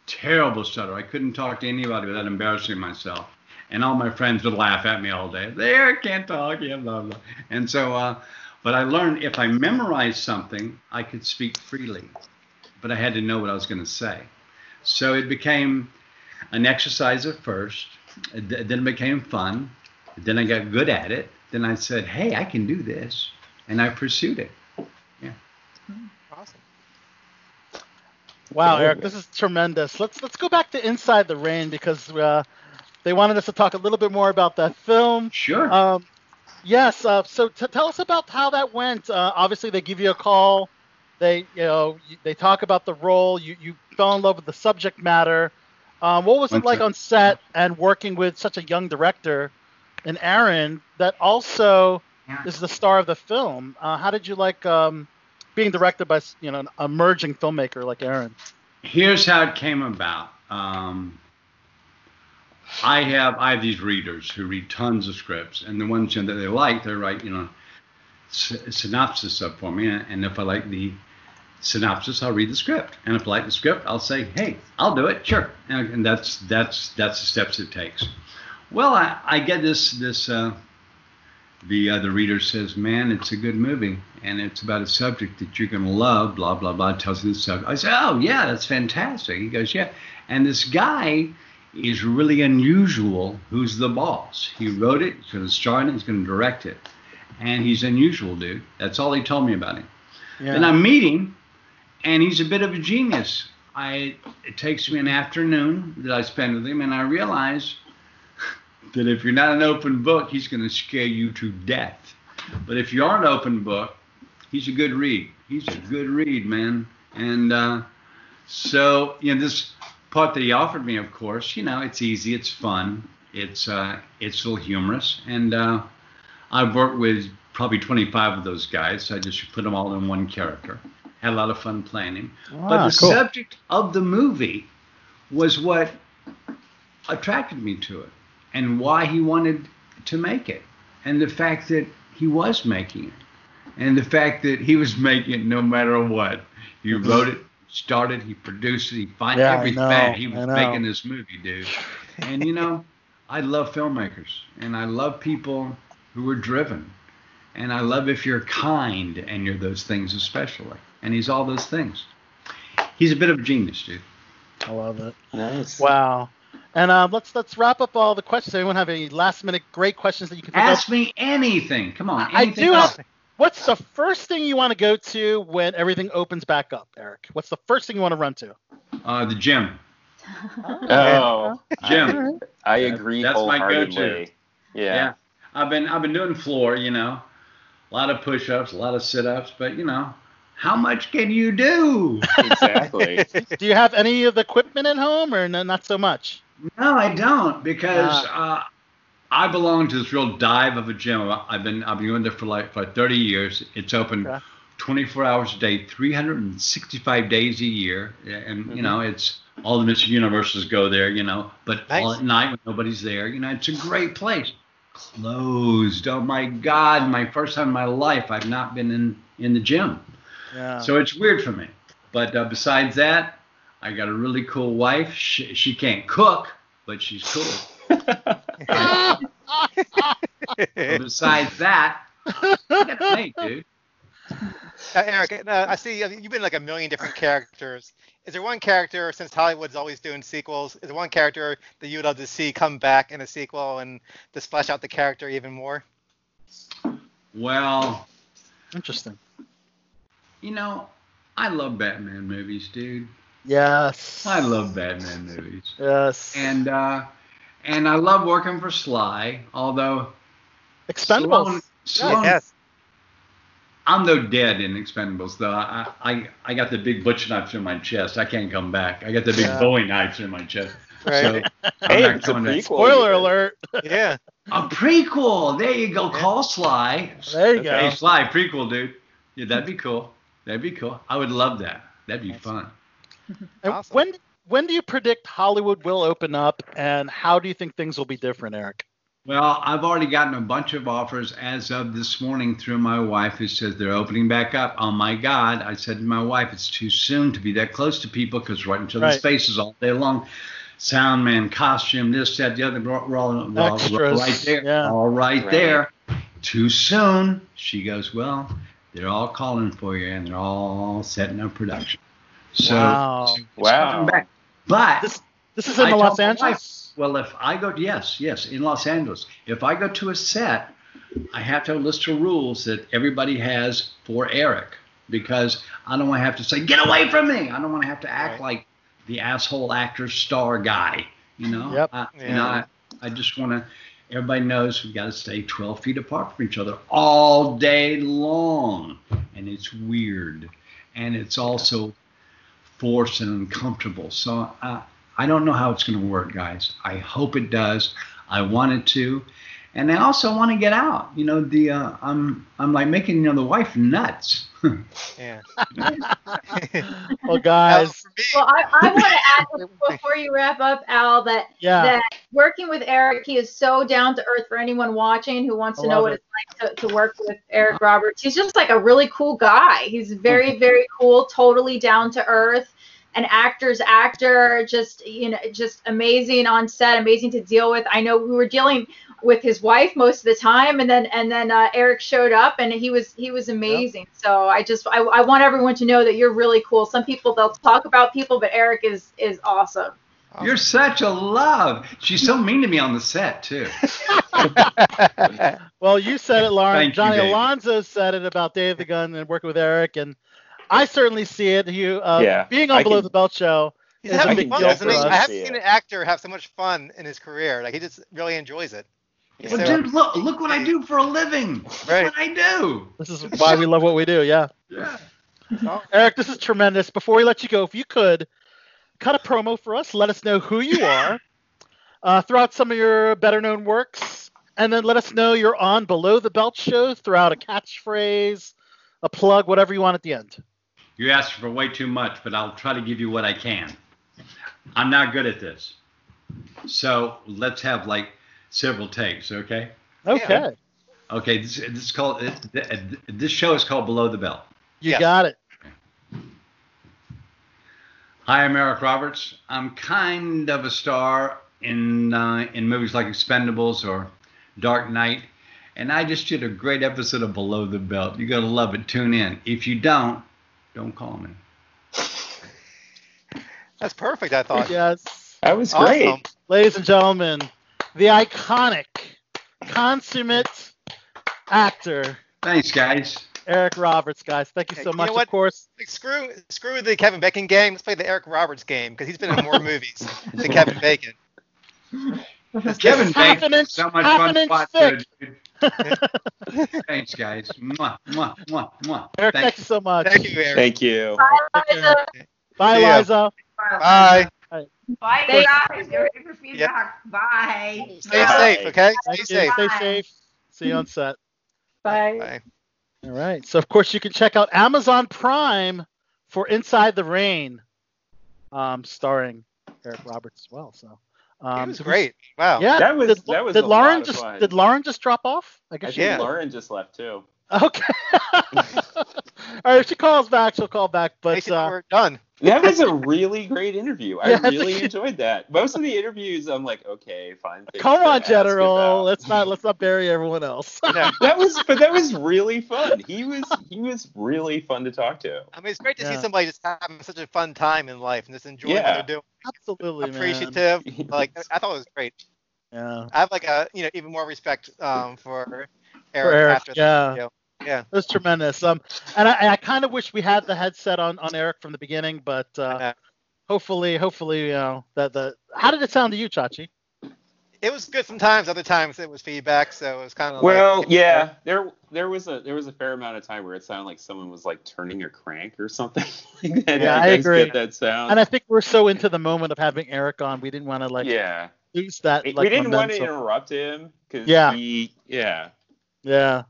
Terrible stutter. I couldn't talk to anybody without embarrassing myself. And all my friends would laugh at me all day. There, I can't talk, yeah, blah, blah. And so uh, But I learned if I memorized something, I could speak freely, but I had to know what I was going to say. So it became an exercise at first, th- then it became fun, then I got good at it. Then I said, hey, I can do this, and I pursued it. Yeah. Awesome. Wow, Eric, this is tremendous. Let's let's go back to Inside the Rain because uh, they wanted us to talk a little bit more about that film. Sure. Um, yes. Uh, so t- tell us about how that went. Uh, obviously, they give you a call. They you know they talk about the role. You you fell in love with the subject matter. Um, what was it like on set and working with such a young director, and Aaron that also is the star of the film? Uh, how did you like um, being directed by you know an emerging filmmaker like Aaron? Here's how it came about. Um, I have I have these readers who read tons of scripts, and the ones that they like, they write you know sy- synopsis up for me, and if I like the synopsis, I'll read the script, and if I like the script, I'll say, hey, I'll do it, sure, and, and that's that's that's the steps it takes. Well, I, I get this this uh, the uh, the reader says, man, it's a good movie, and it's about a subject that you're gonna love, blah blah blah. Tells you the subject. I say, oh yeah, that's fantastic. He goes, yeah, and this guy is really unusual. Who's the boss? He wrote it. He's gonna star in it. He's gonna direct it, and he's unusual, dude. That's all he told me about him. Yeah. Then I meet him, and he's a bit of a genius. I it takes me an afternoon that I spend with him, and I realize that if you're not an open book, he's going to scare you to death. But if you are an open book, he's a good read. He's a good read, man. And uh, so, you know, this part that he offered me, of course, you know, it's easy, it's fun, it's uh, it's a little humorous, and uh, I've worked with probably 25 of those guys. So I just put them all in one character. Had a lot of fun playing him. but Ah, the cool. subject of the movie was what attracted me to it and why he wanted to make it and the fact that he was making it and the fact that he was making it no matter what he wrote it started he produced it he Mm-hmm. Yeah, I every know, he was making this movie dude and you know i love filmmakers and i love people who are driven and i love if you're kind and you're those things especially and he's all those things he's a bit of a genius dude I love it. Nice. Wow. And uh, let's let's wrap up all the questions. Anyone have any last minute great questions that you can think ask of? me anything come on I do else. have. What's the first thing you want to go to when everything opens back up, Eric? What's the first thing you want to run to? uh, the gym Oh, gym. I agree That's my go-to. Yeah. I've been I've been doing floor, you know, a lot of push-ups, a lot of sit-ups, but you know, how much can you do? exactly. Do you have any of the equipment at home, or no, not so much? No, I don't because uh, I belong to this real dive of a gym. I've been I've been going there for like for 30 years. It's open Okay. 24 hours a day, 365 days a year, and you know it's all the Mr. Universes go there, you know, but all at night when nobody's there, you know, it's a great place. Closed. Oh my God! My first time in my life, I've not been in in the gym. Yeah. So it's weird for me. But uh, besides that, I got a really cool wife. She, she can't cook, but she's cool. Besides that, I got mate, dude. Uh, Eric, uh, I see uh, you've been like a million different characters. Is there one character, since Hollywood's always doing sequels, is there one character that you would love to see come back in a sequel and just flesh out the character even more? Well, Interesting. you know, I love Batman movies, dude. Yes. I love Batman movies. Yes. And uh, and I love working for Sly, although Expendables. Stallone, Stallone- Yes. I'm no dead in Expendables though. I, I I got the big butcher knife in my chest. I can't come back. I got the big Yeah. Bowie knife in my chest. Right. So I'm Hey, not it's a prequel. Spoiler alert. Yeah. A prequel. There you go. Call Sly. There you go. Hey Sly, prequel, dude. Yeah, that'd be cool. That'd be cool. I would love that. That'd be fun. And Awesome. when when do you predict Hollywood will open up, and how do you think things will be different, Eric? Well, I've already gotten a bunch of offers as of this morning through my wife who says they're opening back up. Oh my God. I said to my wife, it's too soon to be that close to people because we're right in each other's Right. faces all day long. Sound man, costume, this, that, the other, we're, we're all, we're all- we're all Extras, right there. yeah. All right, Right. there. Too soon. She goes, well, they're all calling for you and they're all setting up production. So Wow. Wow. back. But This this is in I the Los my Angeles. Well, if I go, yes, yes, in Los Angeles. If I go to a set, I have to have a list of rules that everybody has for Eric because I don't want to have to say, get away from me. I don't want to have to act like the asshole actor star guy. You know, Yep. I, you know, I, I just want to. Everybody knows we've got to stay 12 feet apart from each other all day long, and it's weird, and it's also forced and uncomfortable. So uh, I don't know how it's going to work, guys. I hope it does. I want it to, and I also want to get out. You know, the uh, I'm I'm like making you know the wife nuts. Yeah. Well, guys, Well, I, I want to add before you wrap up, Al, that Yeah. that working with Eric, he is so down to earth for anyone watching who wants to know what it. it's like to, to work with Eric Roberts. He's just like a really cool guy. He's very, very cool, totally down to earth. An actor's actor, just you know, just amazing on set, amazing to deal with. I know we were dealing with his wife most of the time, and then and then uh, Eric showed up, and he was he was amazing. So I just I, I want everyone to know that you're really cool. Some people they'll talk about people, but Eric is is awesome. You're such a love. She's so mean to me on the set too. well, you said it, Lauren. Thank you, Johnny Dave. Alonso said it about Dave the Gun and working with Eric, and I certainly see it. You uh, Yeah, being on I Below can- the Belt show He's is a having big fun, deal isn't he? I haven't seen an actor have so much fun in his career. Like he just really enjoys it. He's Well, so- dude, look look what I do for a living. Look what I do. This is why we love what we do. Yeah. Yeah. Eric, this is tremendous. Before we let you go, if you could cut a promo for us, let us know who you are, uh, throw out some of your better known works, and then let us know you're on Below the Belt show. Throw out a catchphrase, a plug, whatever you want at the end. You're asking for way too much, but I'll try to give you what I can. I'm not good at this. So let's have like several takes, okay? Okay. Okay, this, this is called this show is called Below the Belt. You Yes. got it. Hi, I'm Eric Roberts. I'm kind of a star in uh, in movies like Expendables or Dark Knight, and I just did a great episode of Below the Belt. You're gonna love it. Tune in. If you don't, don't call me. That's perfect. I thought. Yes. That was Awesome. great. Ladies and gentlemen, the iconic, consummate actor, Thanks, guys. Eric Roberts, guys. Thank you so you much. Of course. Like, screw screw the Kevin Bacon game. Let's play the Eric Roberts game because he's been in more movies than Kevin Bacon. Kevin Half Bacon. an inch- so much half fun spot thick. dude. Thanks, guys. Mwah, mwah, mwah, mwah. Eric, Thank thank you so much. Thank you, Eric. Thank you. Bye, Liza. Bye, Liza. Bye. Bye, Thank guys. Get ready for feedback. Bye. Stay Bye. safe, okay? Stay Thank you. safe. Stay safe. See you on set. Bye. Bye. All right. So of course you can check out Amazon Prime for Inside the Rain, um, starring Eric Roberts as well. So um, It was great. Wow. Yeah. That was- did, that was did Lauren just did Lauren just drop off? I I guess think she Yeah. Lauren just left too. Okay. All right. If she calls back, she'll call back. But uh, we're done. That was a really great interview. I Yeah, really think- enjoyed that. Most of the interviews, I'm like, okay, fine. things come on, General. Let's not let's not bury everyone else. No. That was, but that was really fun. He was, he was really fun to talk to. I mean, it's great to Yeah. see somebody just having such a fun time in life and just enjoying Yeah. what they're doing. Absolutely, man. Appreciative. Like, I thought it was great. Yeah. I have like a, you know, even more respect um, for For Eric, Eric, after yeah. that video. Yeah. It was tremendous. Um, and I, I kind of wish we had the headset on, on Eric from the beginning, but uh, know. hopefully, hopefully, you know, that the. How did it sound to you, Chachi? It was good sometimes. Other times it was feedback, so it was kind of Well, like, yeah, there, there was a, there was a fair amount of time where it sounded like someone was like turning a crank or something like that. Yeah, You I agree. Get that sound. And I think we're so into the moment of having Eric on, we didn't want to like yeah, lose that. we didn't want to interrupt him because Yeah. he, yeah. Yeah.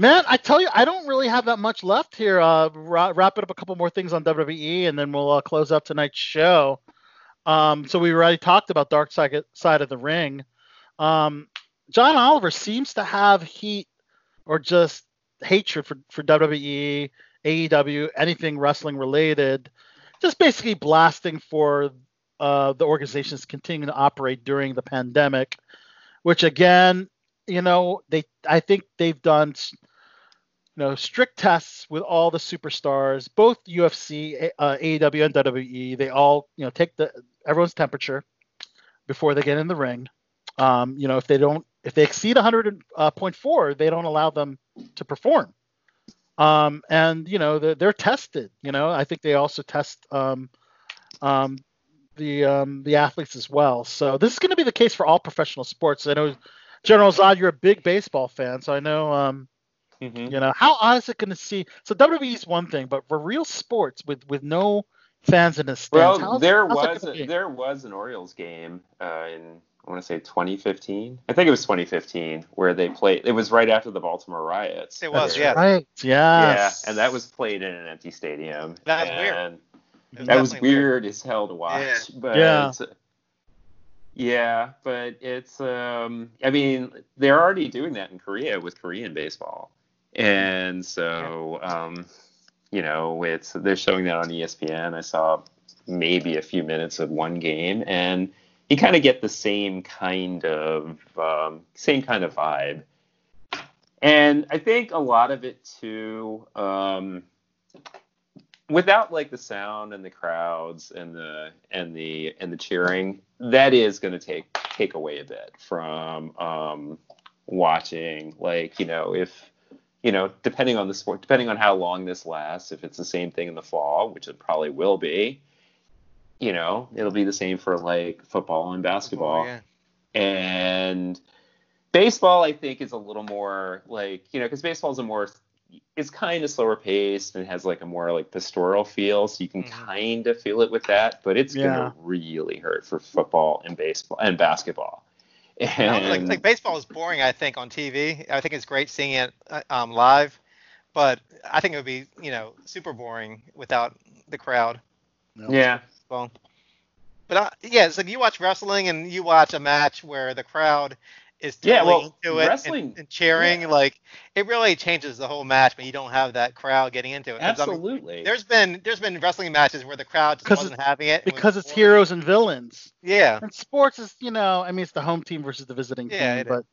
Man, I tell you, I don't really have that much left here. Uh, ra- wrap it up a couple more things on WWE, and then we'll uh, close out tonight's show. Um, so we already talked about Dark Side, side of the Ring. Um, John Oliver seems to have heat or just hatred for, for WWE, AEW, anything wrestling related, just basically blasting for uh, the organizations continuing to operate during the pandemic, which again you know, they I think they've done know strict tests with all the superstars, both UFC, uh, AEW, and WWE. They all you know take the everyone's temperature before they get in the ring. Um, you know, if they don't, if they exceed 100.4, they don't allow them to perform. Um, and you know, they're, they're tested. You know, I think they also test um, um, the um, the athletes as well. So this is going to be the case for all professional sports. I know, General Zod, you're a big baseball fan, so I know. Mhm. You know, is it going to see? So WWE is one thing, but for real sports with with no fans in the stands, Well, how's- there how's was a, there was an Orioles game uh, in I want to say 2015. I think it was 2015 where they played. It was right after the Baltimore riots. It was, Where- yeah. Right. Yes. Yeah, and that was played in an empty stadium. That was weird. and It was That was definitely weird as hell to watch. Yeah. But Yeah. yeah, but it's um I mean, they're already doing that in Korea with Korean baseball. And so um you know, it's they're showing that on ESPN. I saw maybe a few minutes of one game and you kind of get the same kind of um, same kind of vibe. And I think a lot of it too, um, without like the sound and the crowds and the and the and the cheering, that is going to take take away a bit from um, watching. Like you know, if you know, depending on the sport, depending on how long this lasts, if it's the same thing in the fall, which it probably will be, you know, it'll be the same for like football and basketball. yeah. And baseball, I think, is a little more like, you know, because baseball is a more, it's kind of slower paced and has like a more like pastoral feel. So you can mm-hmm. kind of feel it with that, but it's Yeah. going to really hurt for football and baseball and basketball. I don't- like, like baseball is boring, I think, on TV. I think it's great seeing it uh, um, live, but I think it would be, you know, super boring without the crowd. yeah. Well, but uh, yeah, it's like you watch wrestling and you watch a match where the crowd is totally Yeah, well, into it wrestling- and, cheering. Like it really changes the whole match when you don't have that crowd getting into it. 'Cause, I mean, Absolutely. there's been there's been wrestling matches where the crowd just 'Cause wasn't having it. and was because it's boring. heroes and villains. Yeah. And sports is, you know, I mean, it's the home team versus the visiting Yeah, team, it but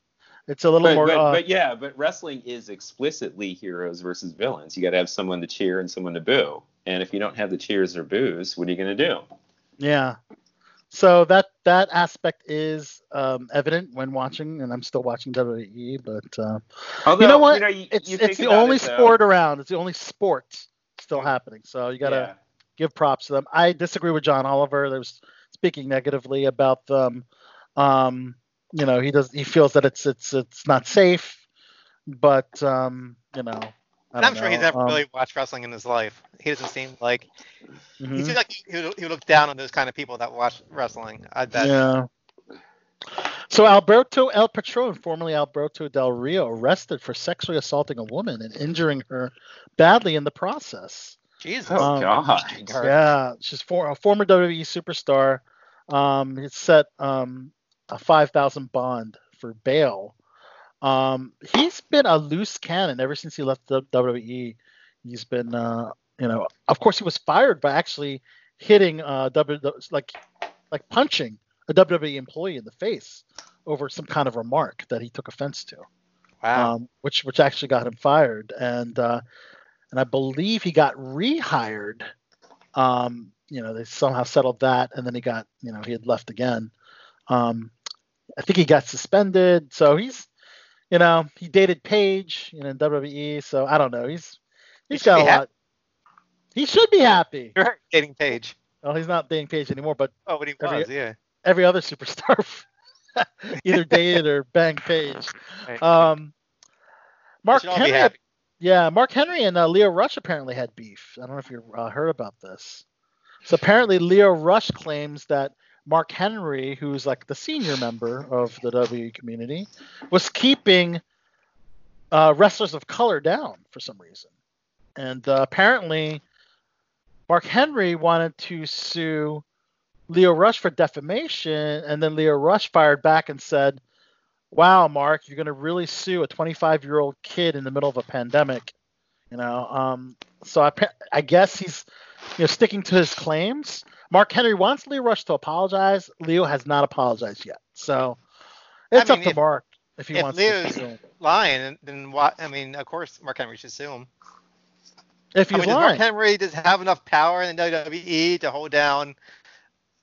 it's a little but, more. but, uh, but yeah, but wrestling is explicitly heroes versus villains. You got to have someone to cheer and someone to boo. And if you don't have the cheers or boos, what are you going to do? Yeah. So that that aspect is um, evident when watching, and I'm still watching WWE. But uh, Although, you know what? you know, you- it's you it's the only it, sport around. It's the only sport still happening. So you gotta Yeah. give props to them. I disagree with John Oliver. There's speaking negatively about them. Um, you know, he does. He feels that it's it's it's not safe. But um, you know, And I'm don't sure he's never Um, really watched wrestling in his life. He doesn't seem like mhm. he seems like he, he would- he would look down on those kind of people that watch wrestling. I bet. Yeah. So Alberto El Patron, formerly Alberto Del Rio, arrested for sexually assaulting a woman and injuring her badly in the process. Jesus. Um, God. Yeah, she's for, a former WWE superstar. Um, he set um, a five thousand bond for bail. Um, he's been a loose cannon ever since he left the WWE. He's been, uh, you know, of course, he was fired by actually hitting uh, w, like like punching a WWE employee in the face over some kind of remark that he took offense to Wow. um, which which actually got him fired, and uh, and I believe he got rehired. Um, you know, they somehow settled that, and then he got you know he had left again. Um, I think he got suspended, so he's you know he dated Paige you know in WWE, so I don't know he's he's should got a lot. He should be happy. You're dating Paige. Well, he's not dating Paige anymore, but Oh, but he Every- was, yeah. every other superstar either dated or banged Paige. Right. Um, Mark Henry, yeah, Mark Henry and uh, Lio Rush apparently had beef. I don't know if you uh, heard about this. So apparently, Lio Rush claims that Mark Henry, who's like the senior member of the WWE community, was keeping uh, wrestlers of color down for some reason, and uh, apparently, Mark Henry wanted to sue Lio Rush for defamation, and then Lio Rush fired back and said, "Wow, Mark, you're going to really sue a 25 year old kid in the middle of a pandemic?" You know, um, so I, I guess he's you know sticking to his claims. Mark Henry wants Lio Rush to apologize. Lio has not apologized yet, so it's I mean, up to if- Mark. if he if wants Lio's to lying, then why? I mean, of course, Mark Henry should sue him. If I he's mean, does Mark. Henry just have enough power in the WWE to hold down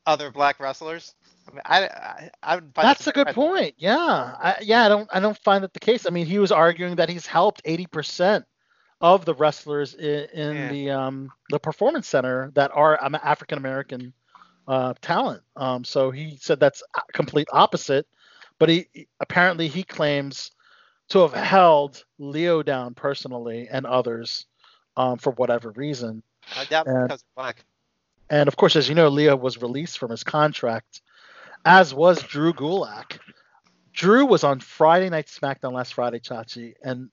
other black wrestlers? I mean, I, I, I would find That's a good point. Yeah, I, yeah. I don't. I don't find that the case. I mean, he was arguing that he's helped 80% of the wrestlers in, in Yeah. the um the performance center that are um, African American uh, talent. Um, so he said that's complete opposite. But he apparently he claims to have held Lio down personally and others um, for whatever reason. I doubt And- because of black. And of course, as you know, Lio was released from his contract, as was Drew Gulak. Drew was on Friday Night SmackDown last Friday, Chachi, and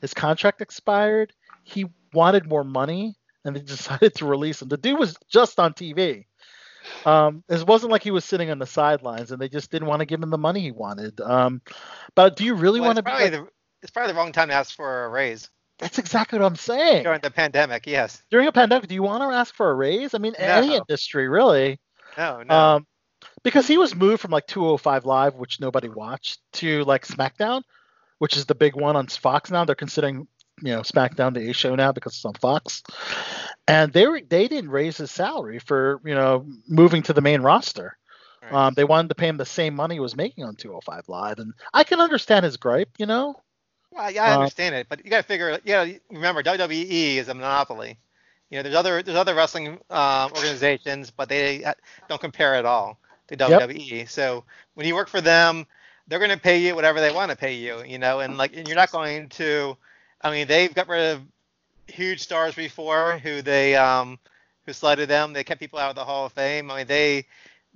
his contract expired. He wanted more money, and they decided to release him. The dude was just on TV. Um, it wasn't like he was sitting on the sidelines, and they just didn't want to give him the money he wanted. Um, but do you really Well, want to be? like- the, it's probably the wrong time to ask for a raise that's exactly what I'm saying. during the pandemic. Yes. During a pandemic, do you want to ask for a raise? I mean, any industry really. No. No. Um, because he was moved from like 205 Live, which nobody watched, to like SmackDown, which is the big one on Fox now. They're considering you know SmackDown the A show now because it's on Fox, and they were they didn't raise his salary for you know moving to the main roster. Right. Um, they wanted to pay him the same money he was making on 205 Live, and I can understand his gripe, you know. Well, yeah, I uh, understand it, but you got to figure. You to remember WWE is a monopoly. You know, there's other there's other wrestling um, organizations, but they uh, don't compare at all to WWE. So when you work for them, they're going to pay you whatever they want to pay you. You know, and like and you're not going to. I mean, they've got rid of huge stars before who they um who slighted them. They kept people out of the Hall of Fame. I mean, they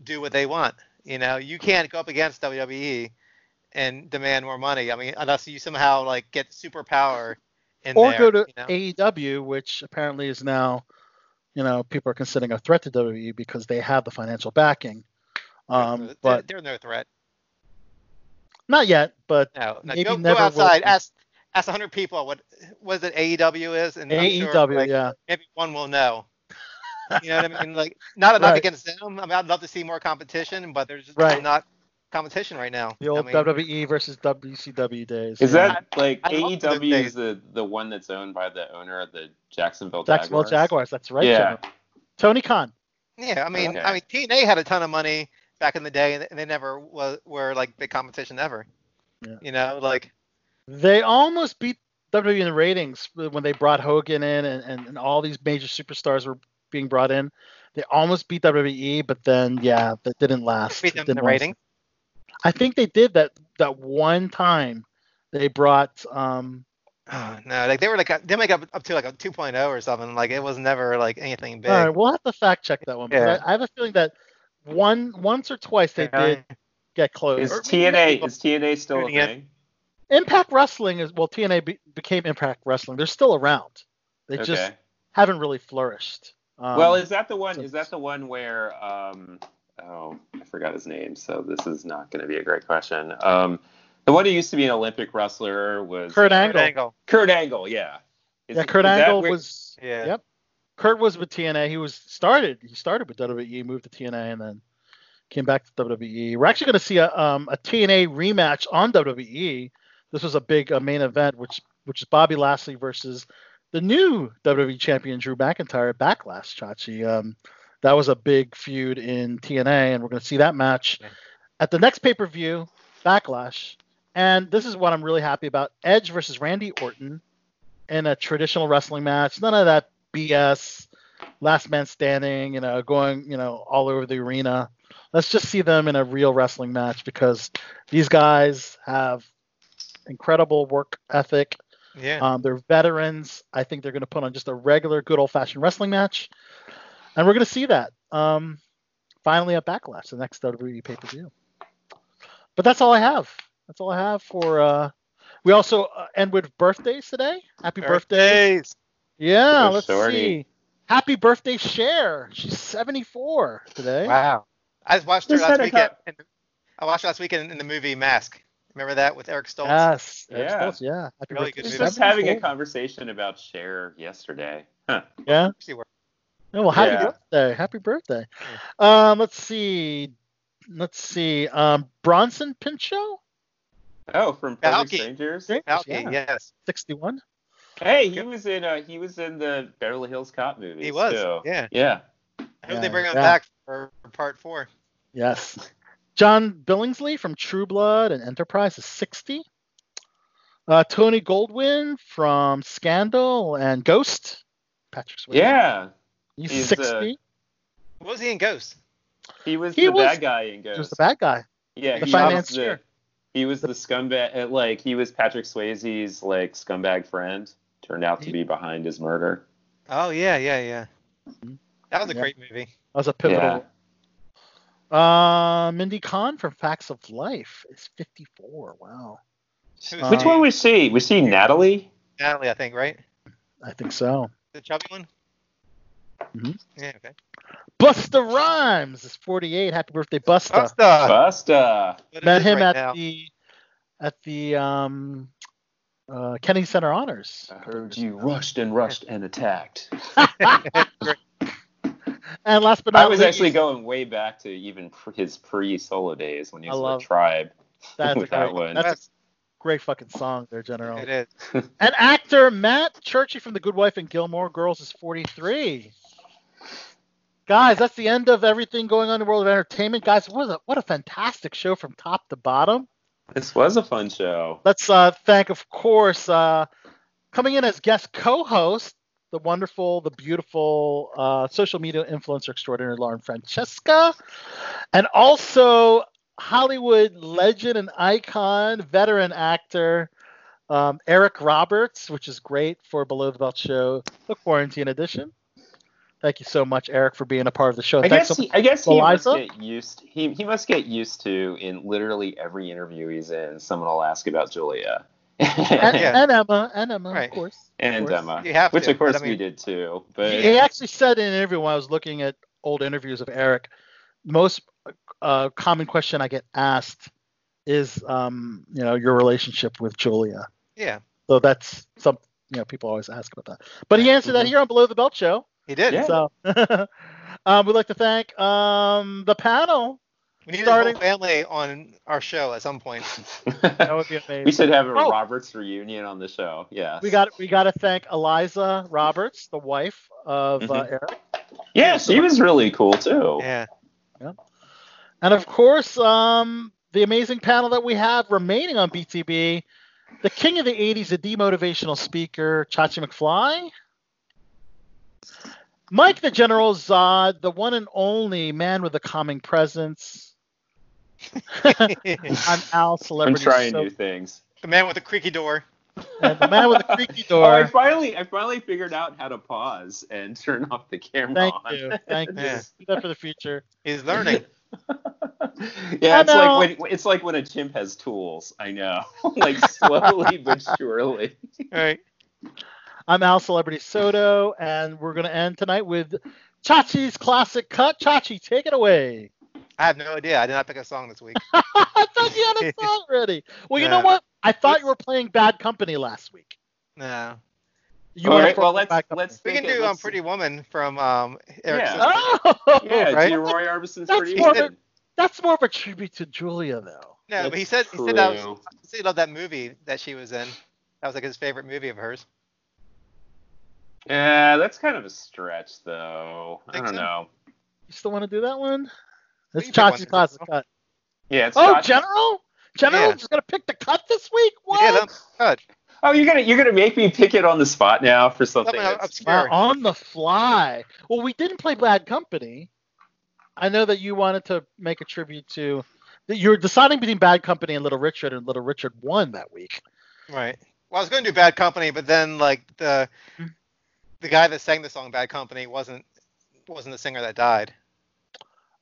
do what they want. You know, you can't go up against WWE and demand more money. I mean, unless you somehow like get superpower in or there. go to you know? AEW, which apparently is now, you know, people are considering a threat to WWE because they have the financial backing. Um, They're- but they're no threat. Not yet. But No, no. Maybe Go, go never will outside. be. Ask ask 100 people what was it AEW is, and AEW, sure, like, yeah, maybe one will know. You know what I mean? Like, not enough Right. against them. I mean, I'd love to see more competition, but there's just Right. not competition right now. the old I mean, WWE versus WCW days. Is yeah. that like I love those AEW days. is the the one that's owned by the owner of the Jacksonville Jaguars? Jacksonville Jaguars? Jaguars? That's right. Yeah. General. Tony Khan. Yeah, I mean, Okay. I mean, TNA had a ton of money back in the day, and they never was were like big competition ever. Yeah. You know, like They almost beat WWE in the ratings when they brought Hogan in and, and, and all these major superstars were being brought in. They almost beat WWE, but then yeah, that didn't last. beat them in the last. rating. I think they did that that one time. They brought um Oh, no, like they were like they make up up to like a 2.0 or something. Like it was never like anything big. all right, we'll have to fact check that one. Yeah. I, I have a feeling that one once or twice they Yeah. did get close. Is Or TNA maybe- is TNA still a Tuning thing? Impact Wrestling is well TNA be, became Impact Wrestling. They're still around. They just haven't really flourished. Um, well, is that the one? so- Is that the one where? Um, oh, I forgot his name. So this is not going to be a great question. Um, the one who used to be an Olympic wrestler was Kurt Kurt Angle. Angle. Kurt Angle. Yeah. Is- Yeah, Kurt Angle where- was. Yeah. Yep. Kurt was with TNA. He was started. He started with WWE, moved to TNA, and then came back to WWE. We're actually going to see a um, a TNA rematch on WWE. This was a big uh, main event, which which is Bobby Lashley versus the new WWE champion Drew McIntyre at Backlash. Chachi. Um, that was a big feud in TNA, and we're going to see that match at the next pay per view, Backlash. And this is what I'm really happy about: Edge versus Randy Orton in a traditional wrestling match. None of that BS, last man standing, you know, going, you know, all over the arena. Let's just see them in a real wrestling match because these guys have incredible work ethic. Yeah. Um, they're veterans. I think they're going to put on just a regular, good old fashioned wrestling match. And we're going to see that um, finally at Backlash, the next WWE pay per view. But that's all I have. That's all I have for. Uh, we also uh, end with birthdays today. Happy birthday. Birthdays. Yeah, Good let's shorty. see. Happy birthday, Cher. She's 74 today. Wow. I just watched her Just last had weekend. in I watched her last weekend in the movie Mask. Remember that with Eric Stoltz? Yes. Yeah. Yeah. yeah. Happy Really birthday. good Just movie. was having a conversation about Cher yesterday. Huh. Yeah. She worked. Oh, well, happy Yeah. birthday. Happy birthday. Um, let's see. Let's see. Um, Bronson Pinchot. Oh, from Perfect Balky. Strangers. Balky, yeah. yes. 61. Hey, he was in uh he was in the Beverly Hills Cop movies. He was, too. yeah. Yeah. I hope Yeah, they bring him yeah. back for part four. Yes. John Billingsley from True Blood and Enterprise is 60. Uh, Tony Goldwyn from Scandal and Ghost. Patrick Swayze. Yeah. He's, he's, 60. uh, was he in Ghost? He was He the was- bad guy in Ghost. he was the bad guy. Yeah, the he financier. Was the, he was the scumbag. uh, Like he was Patrick Swayze's like scumbag friend. Turned out to be behind his murder. Oh yeah, yeah, yeah. That was a Yeah. great movie. That was a pivotal. Uh, Mindy Cohn from Facts of Life is 54. Wow. Which Um, one we see? We see Natalie? Natalie, I think, right? I think so. The chubby one. Mm-hmm. Yeah. Okay. Busta Rhymes is 48. Happy birthday, Busta. Busta. Busta. Met him right at now. the at the um, uh, Kennedy Center Honors. I heard you rushed and rushed and attacked. And last but not least. I was least, actually going way back to even pr- his pre-solo days when he was love- with Tribe. that's, a with that great, one. that's a great fucking song there, General. It is. And actor Matt Czuchry from The Good Wife and Gilmore Girls is 43. Guys, that's the end of everything going on in the world of entertainment. Guys, what a, what a fantastic show from top to bottom. This was a fun show. Let's uh, thank, of course, uh, coming in as guest co-host, the wonderful, the beautiful uh, social media influencer extraordinary Lauren Francesca, and also Hollywood legend and icon, veteran actor um, Eric Roberts, which is great for Below the Belt Show, the Quarantine Edition. Thank you so much, Eric, for being a part of the show. I Thanks guess so he, I guess he must Eliza? get used. He he must get used to in literally every interview he's in. Someone will ask about Julia. and, Yeah. and Emma, and Emma, Right. of course. and course. Emma, You have which to, of course but I we did too. But He actually said in an interview when I was looking at old interviews of Eric, most uh, common question I get asked is, um, you know, your relationship with Julia. Yeah. So that's some, you know, people always ask about that. But he answered that here on Below the Belt Show. He did. Yeah. So um, we'd like to thank um, the panel. We need Starting- his whole family on our show at some point. That would be amazing. we should have a Oh. Roberts reunion on the show. Yes. We got we got to thank Eliza Roberts, the wife of uh, Mhm. Eric. Yeah, she was really cool too. Yeah. And of course, um, the amazing panel that we have remaining on BTB, the king of the 80s, the demotivational speaker, Chachi McFly. Mike the General Zod, the one and only man with a calming presence. I'm Al celebrity. I'm trying So- new things. The man with the creaky door. and the man with the creaky Oh, I finally, I finally figured out how to pause and turn off the camera. Thank on. you. Thank you. Yeah. Do that for the future. He's learning. yeah, I it's know. like when it's like when a chimp has tools. I know, like slowly but surely. All right. I'm Al Celebrity Soto, and we're going to end tonight with Chachi's classic cut. Chachi, take it away. I have no idea. I did not pick a song this week. I thought you had a song ready. Well, you know what? I thought you were playing Bad Company last week. No. You All wanna right, throw well let's let's We can it- do um, Pretty Woman from um, Eric's Yeah. sister. Oh, Yeah, right? Roy Orbison's That's pretty more of good. That's more of a tribute to Julia, though. No, but he That's said he said that was, he said he loved that movie that she was in. That was like his favorite movie of hers. Yeah, that's kind of a stretch, though. I Think don't so? know. You still want to do that one? It's you pick one, Chachi's classic General. cut. Yeah, it's Oh, not- General? General Yeah. just going to pick the cut this week? What? Yeah, that good. Oh, you're gonna you're gonna make me pick it on the spot now for something. Something that's- obscure. Wow, on the fly. Well, we didn't play Bad Company. I know that you wanted to make a tribute to that you're deciding between Bad Company and Little Richard, and Little Richard won that week. Right. Well, I was going to do Bad Company, but then like the Hmm. The guy that sang the song Bad Company wasn't wasn't the singer that died.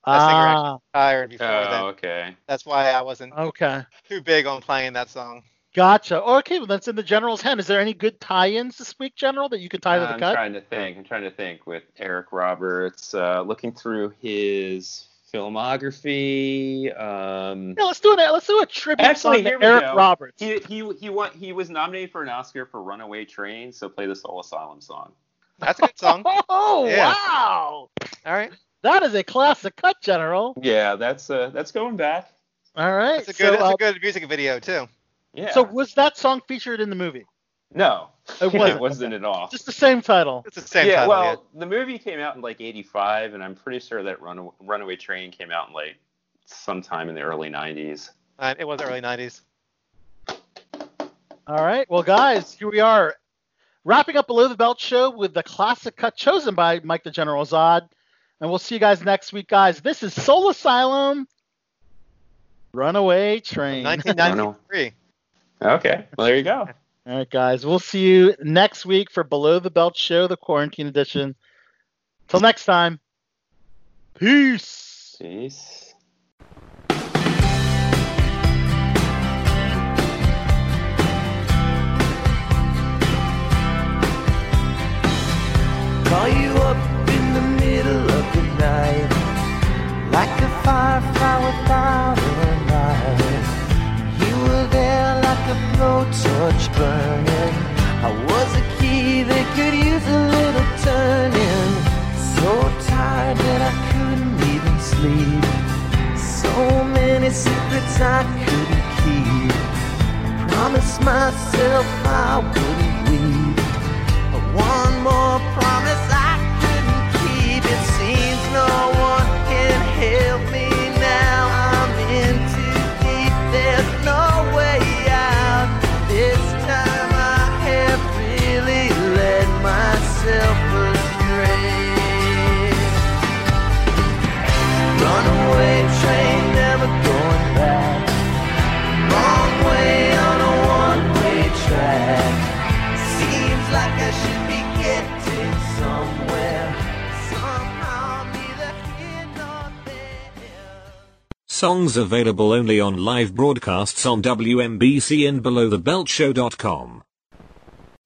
That singer Ah, Tired before Oh, then. okay. That's why I wasn't okay, too big on playing that song. gotcha. Okay, well that's in the General's hand. Is there any good tie-ins this week, General, that you could tie to the cut? I'm trying to think. I'm trying to think with Eric Roberts. Uh, looking through his filmography. Um, Yeah, let's do it. Let's do a tribute Actually, song to here we Eric go. Roberts. he he he won, He was nominated for an Oscar for Runaway Train. So play the Soul Asylum song. That's a good song. Oh Yeah. wow, All right. that is a classic cut, General. Yeah, that's uh that's going back. All right, That's a good so, that's uh, a good music video too. Yeah. So was that song featured in the movie? no, It it wasn't. it wasn't at all. Just the same title. It's the same yeah, title. well, yeah. the movie came out in like '85, and I'm pretty sure that Runaway, Runaway Train came out in like sometime in the early '90s. Uh, it was the early 90s. All right. Well, guys, here we are wrapping up Below the Belt show with the classic cut chosen by Mike the General Zod. And we'll see you guys next week, guys. This is Soul Asylum Runaway Train. 1993. Okay, well there you go. All right, guys. We'll see you next week for Below the Belt show, the quarantine edition. Till next time. Peace. Peace. Call you up in the middle of the night, like a firefly without a light. You were there like a blowtorch burning. I was a key that could use a little turning. So tired that I couldn't even sleep. So many secrets I couldn't keep. Promised myself I wouldn't weep. One more promise no Songs available only on live broadcasts on WMBC and belowthebeltshow.com.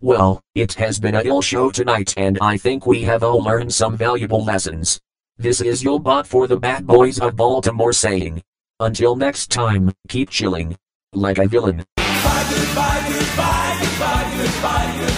Well, it has been a ill show tonight and I think we have all learned some valuable lessons. This is your bot for the bad boys of Baltimore saying. Until next time, keep chilling. Like a villain. Goodbye, goodbye, goodbye, goodbye, goodbye, goodbye.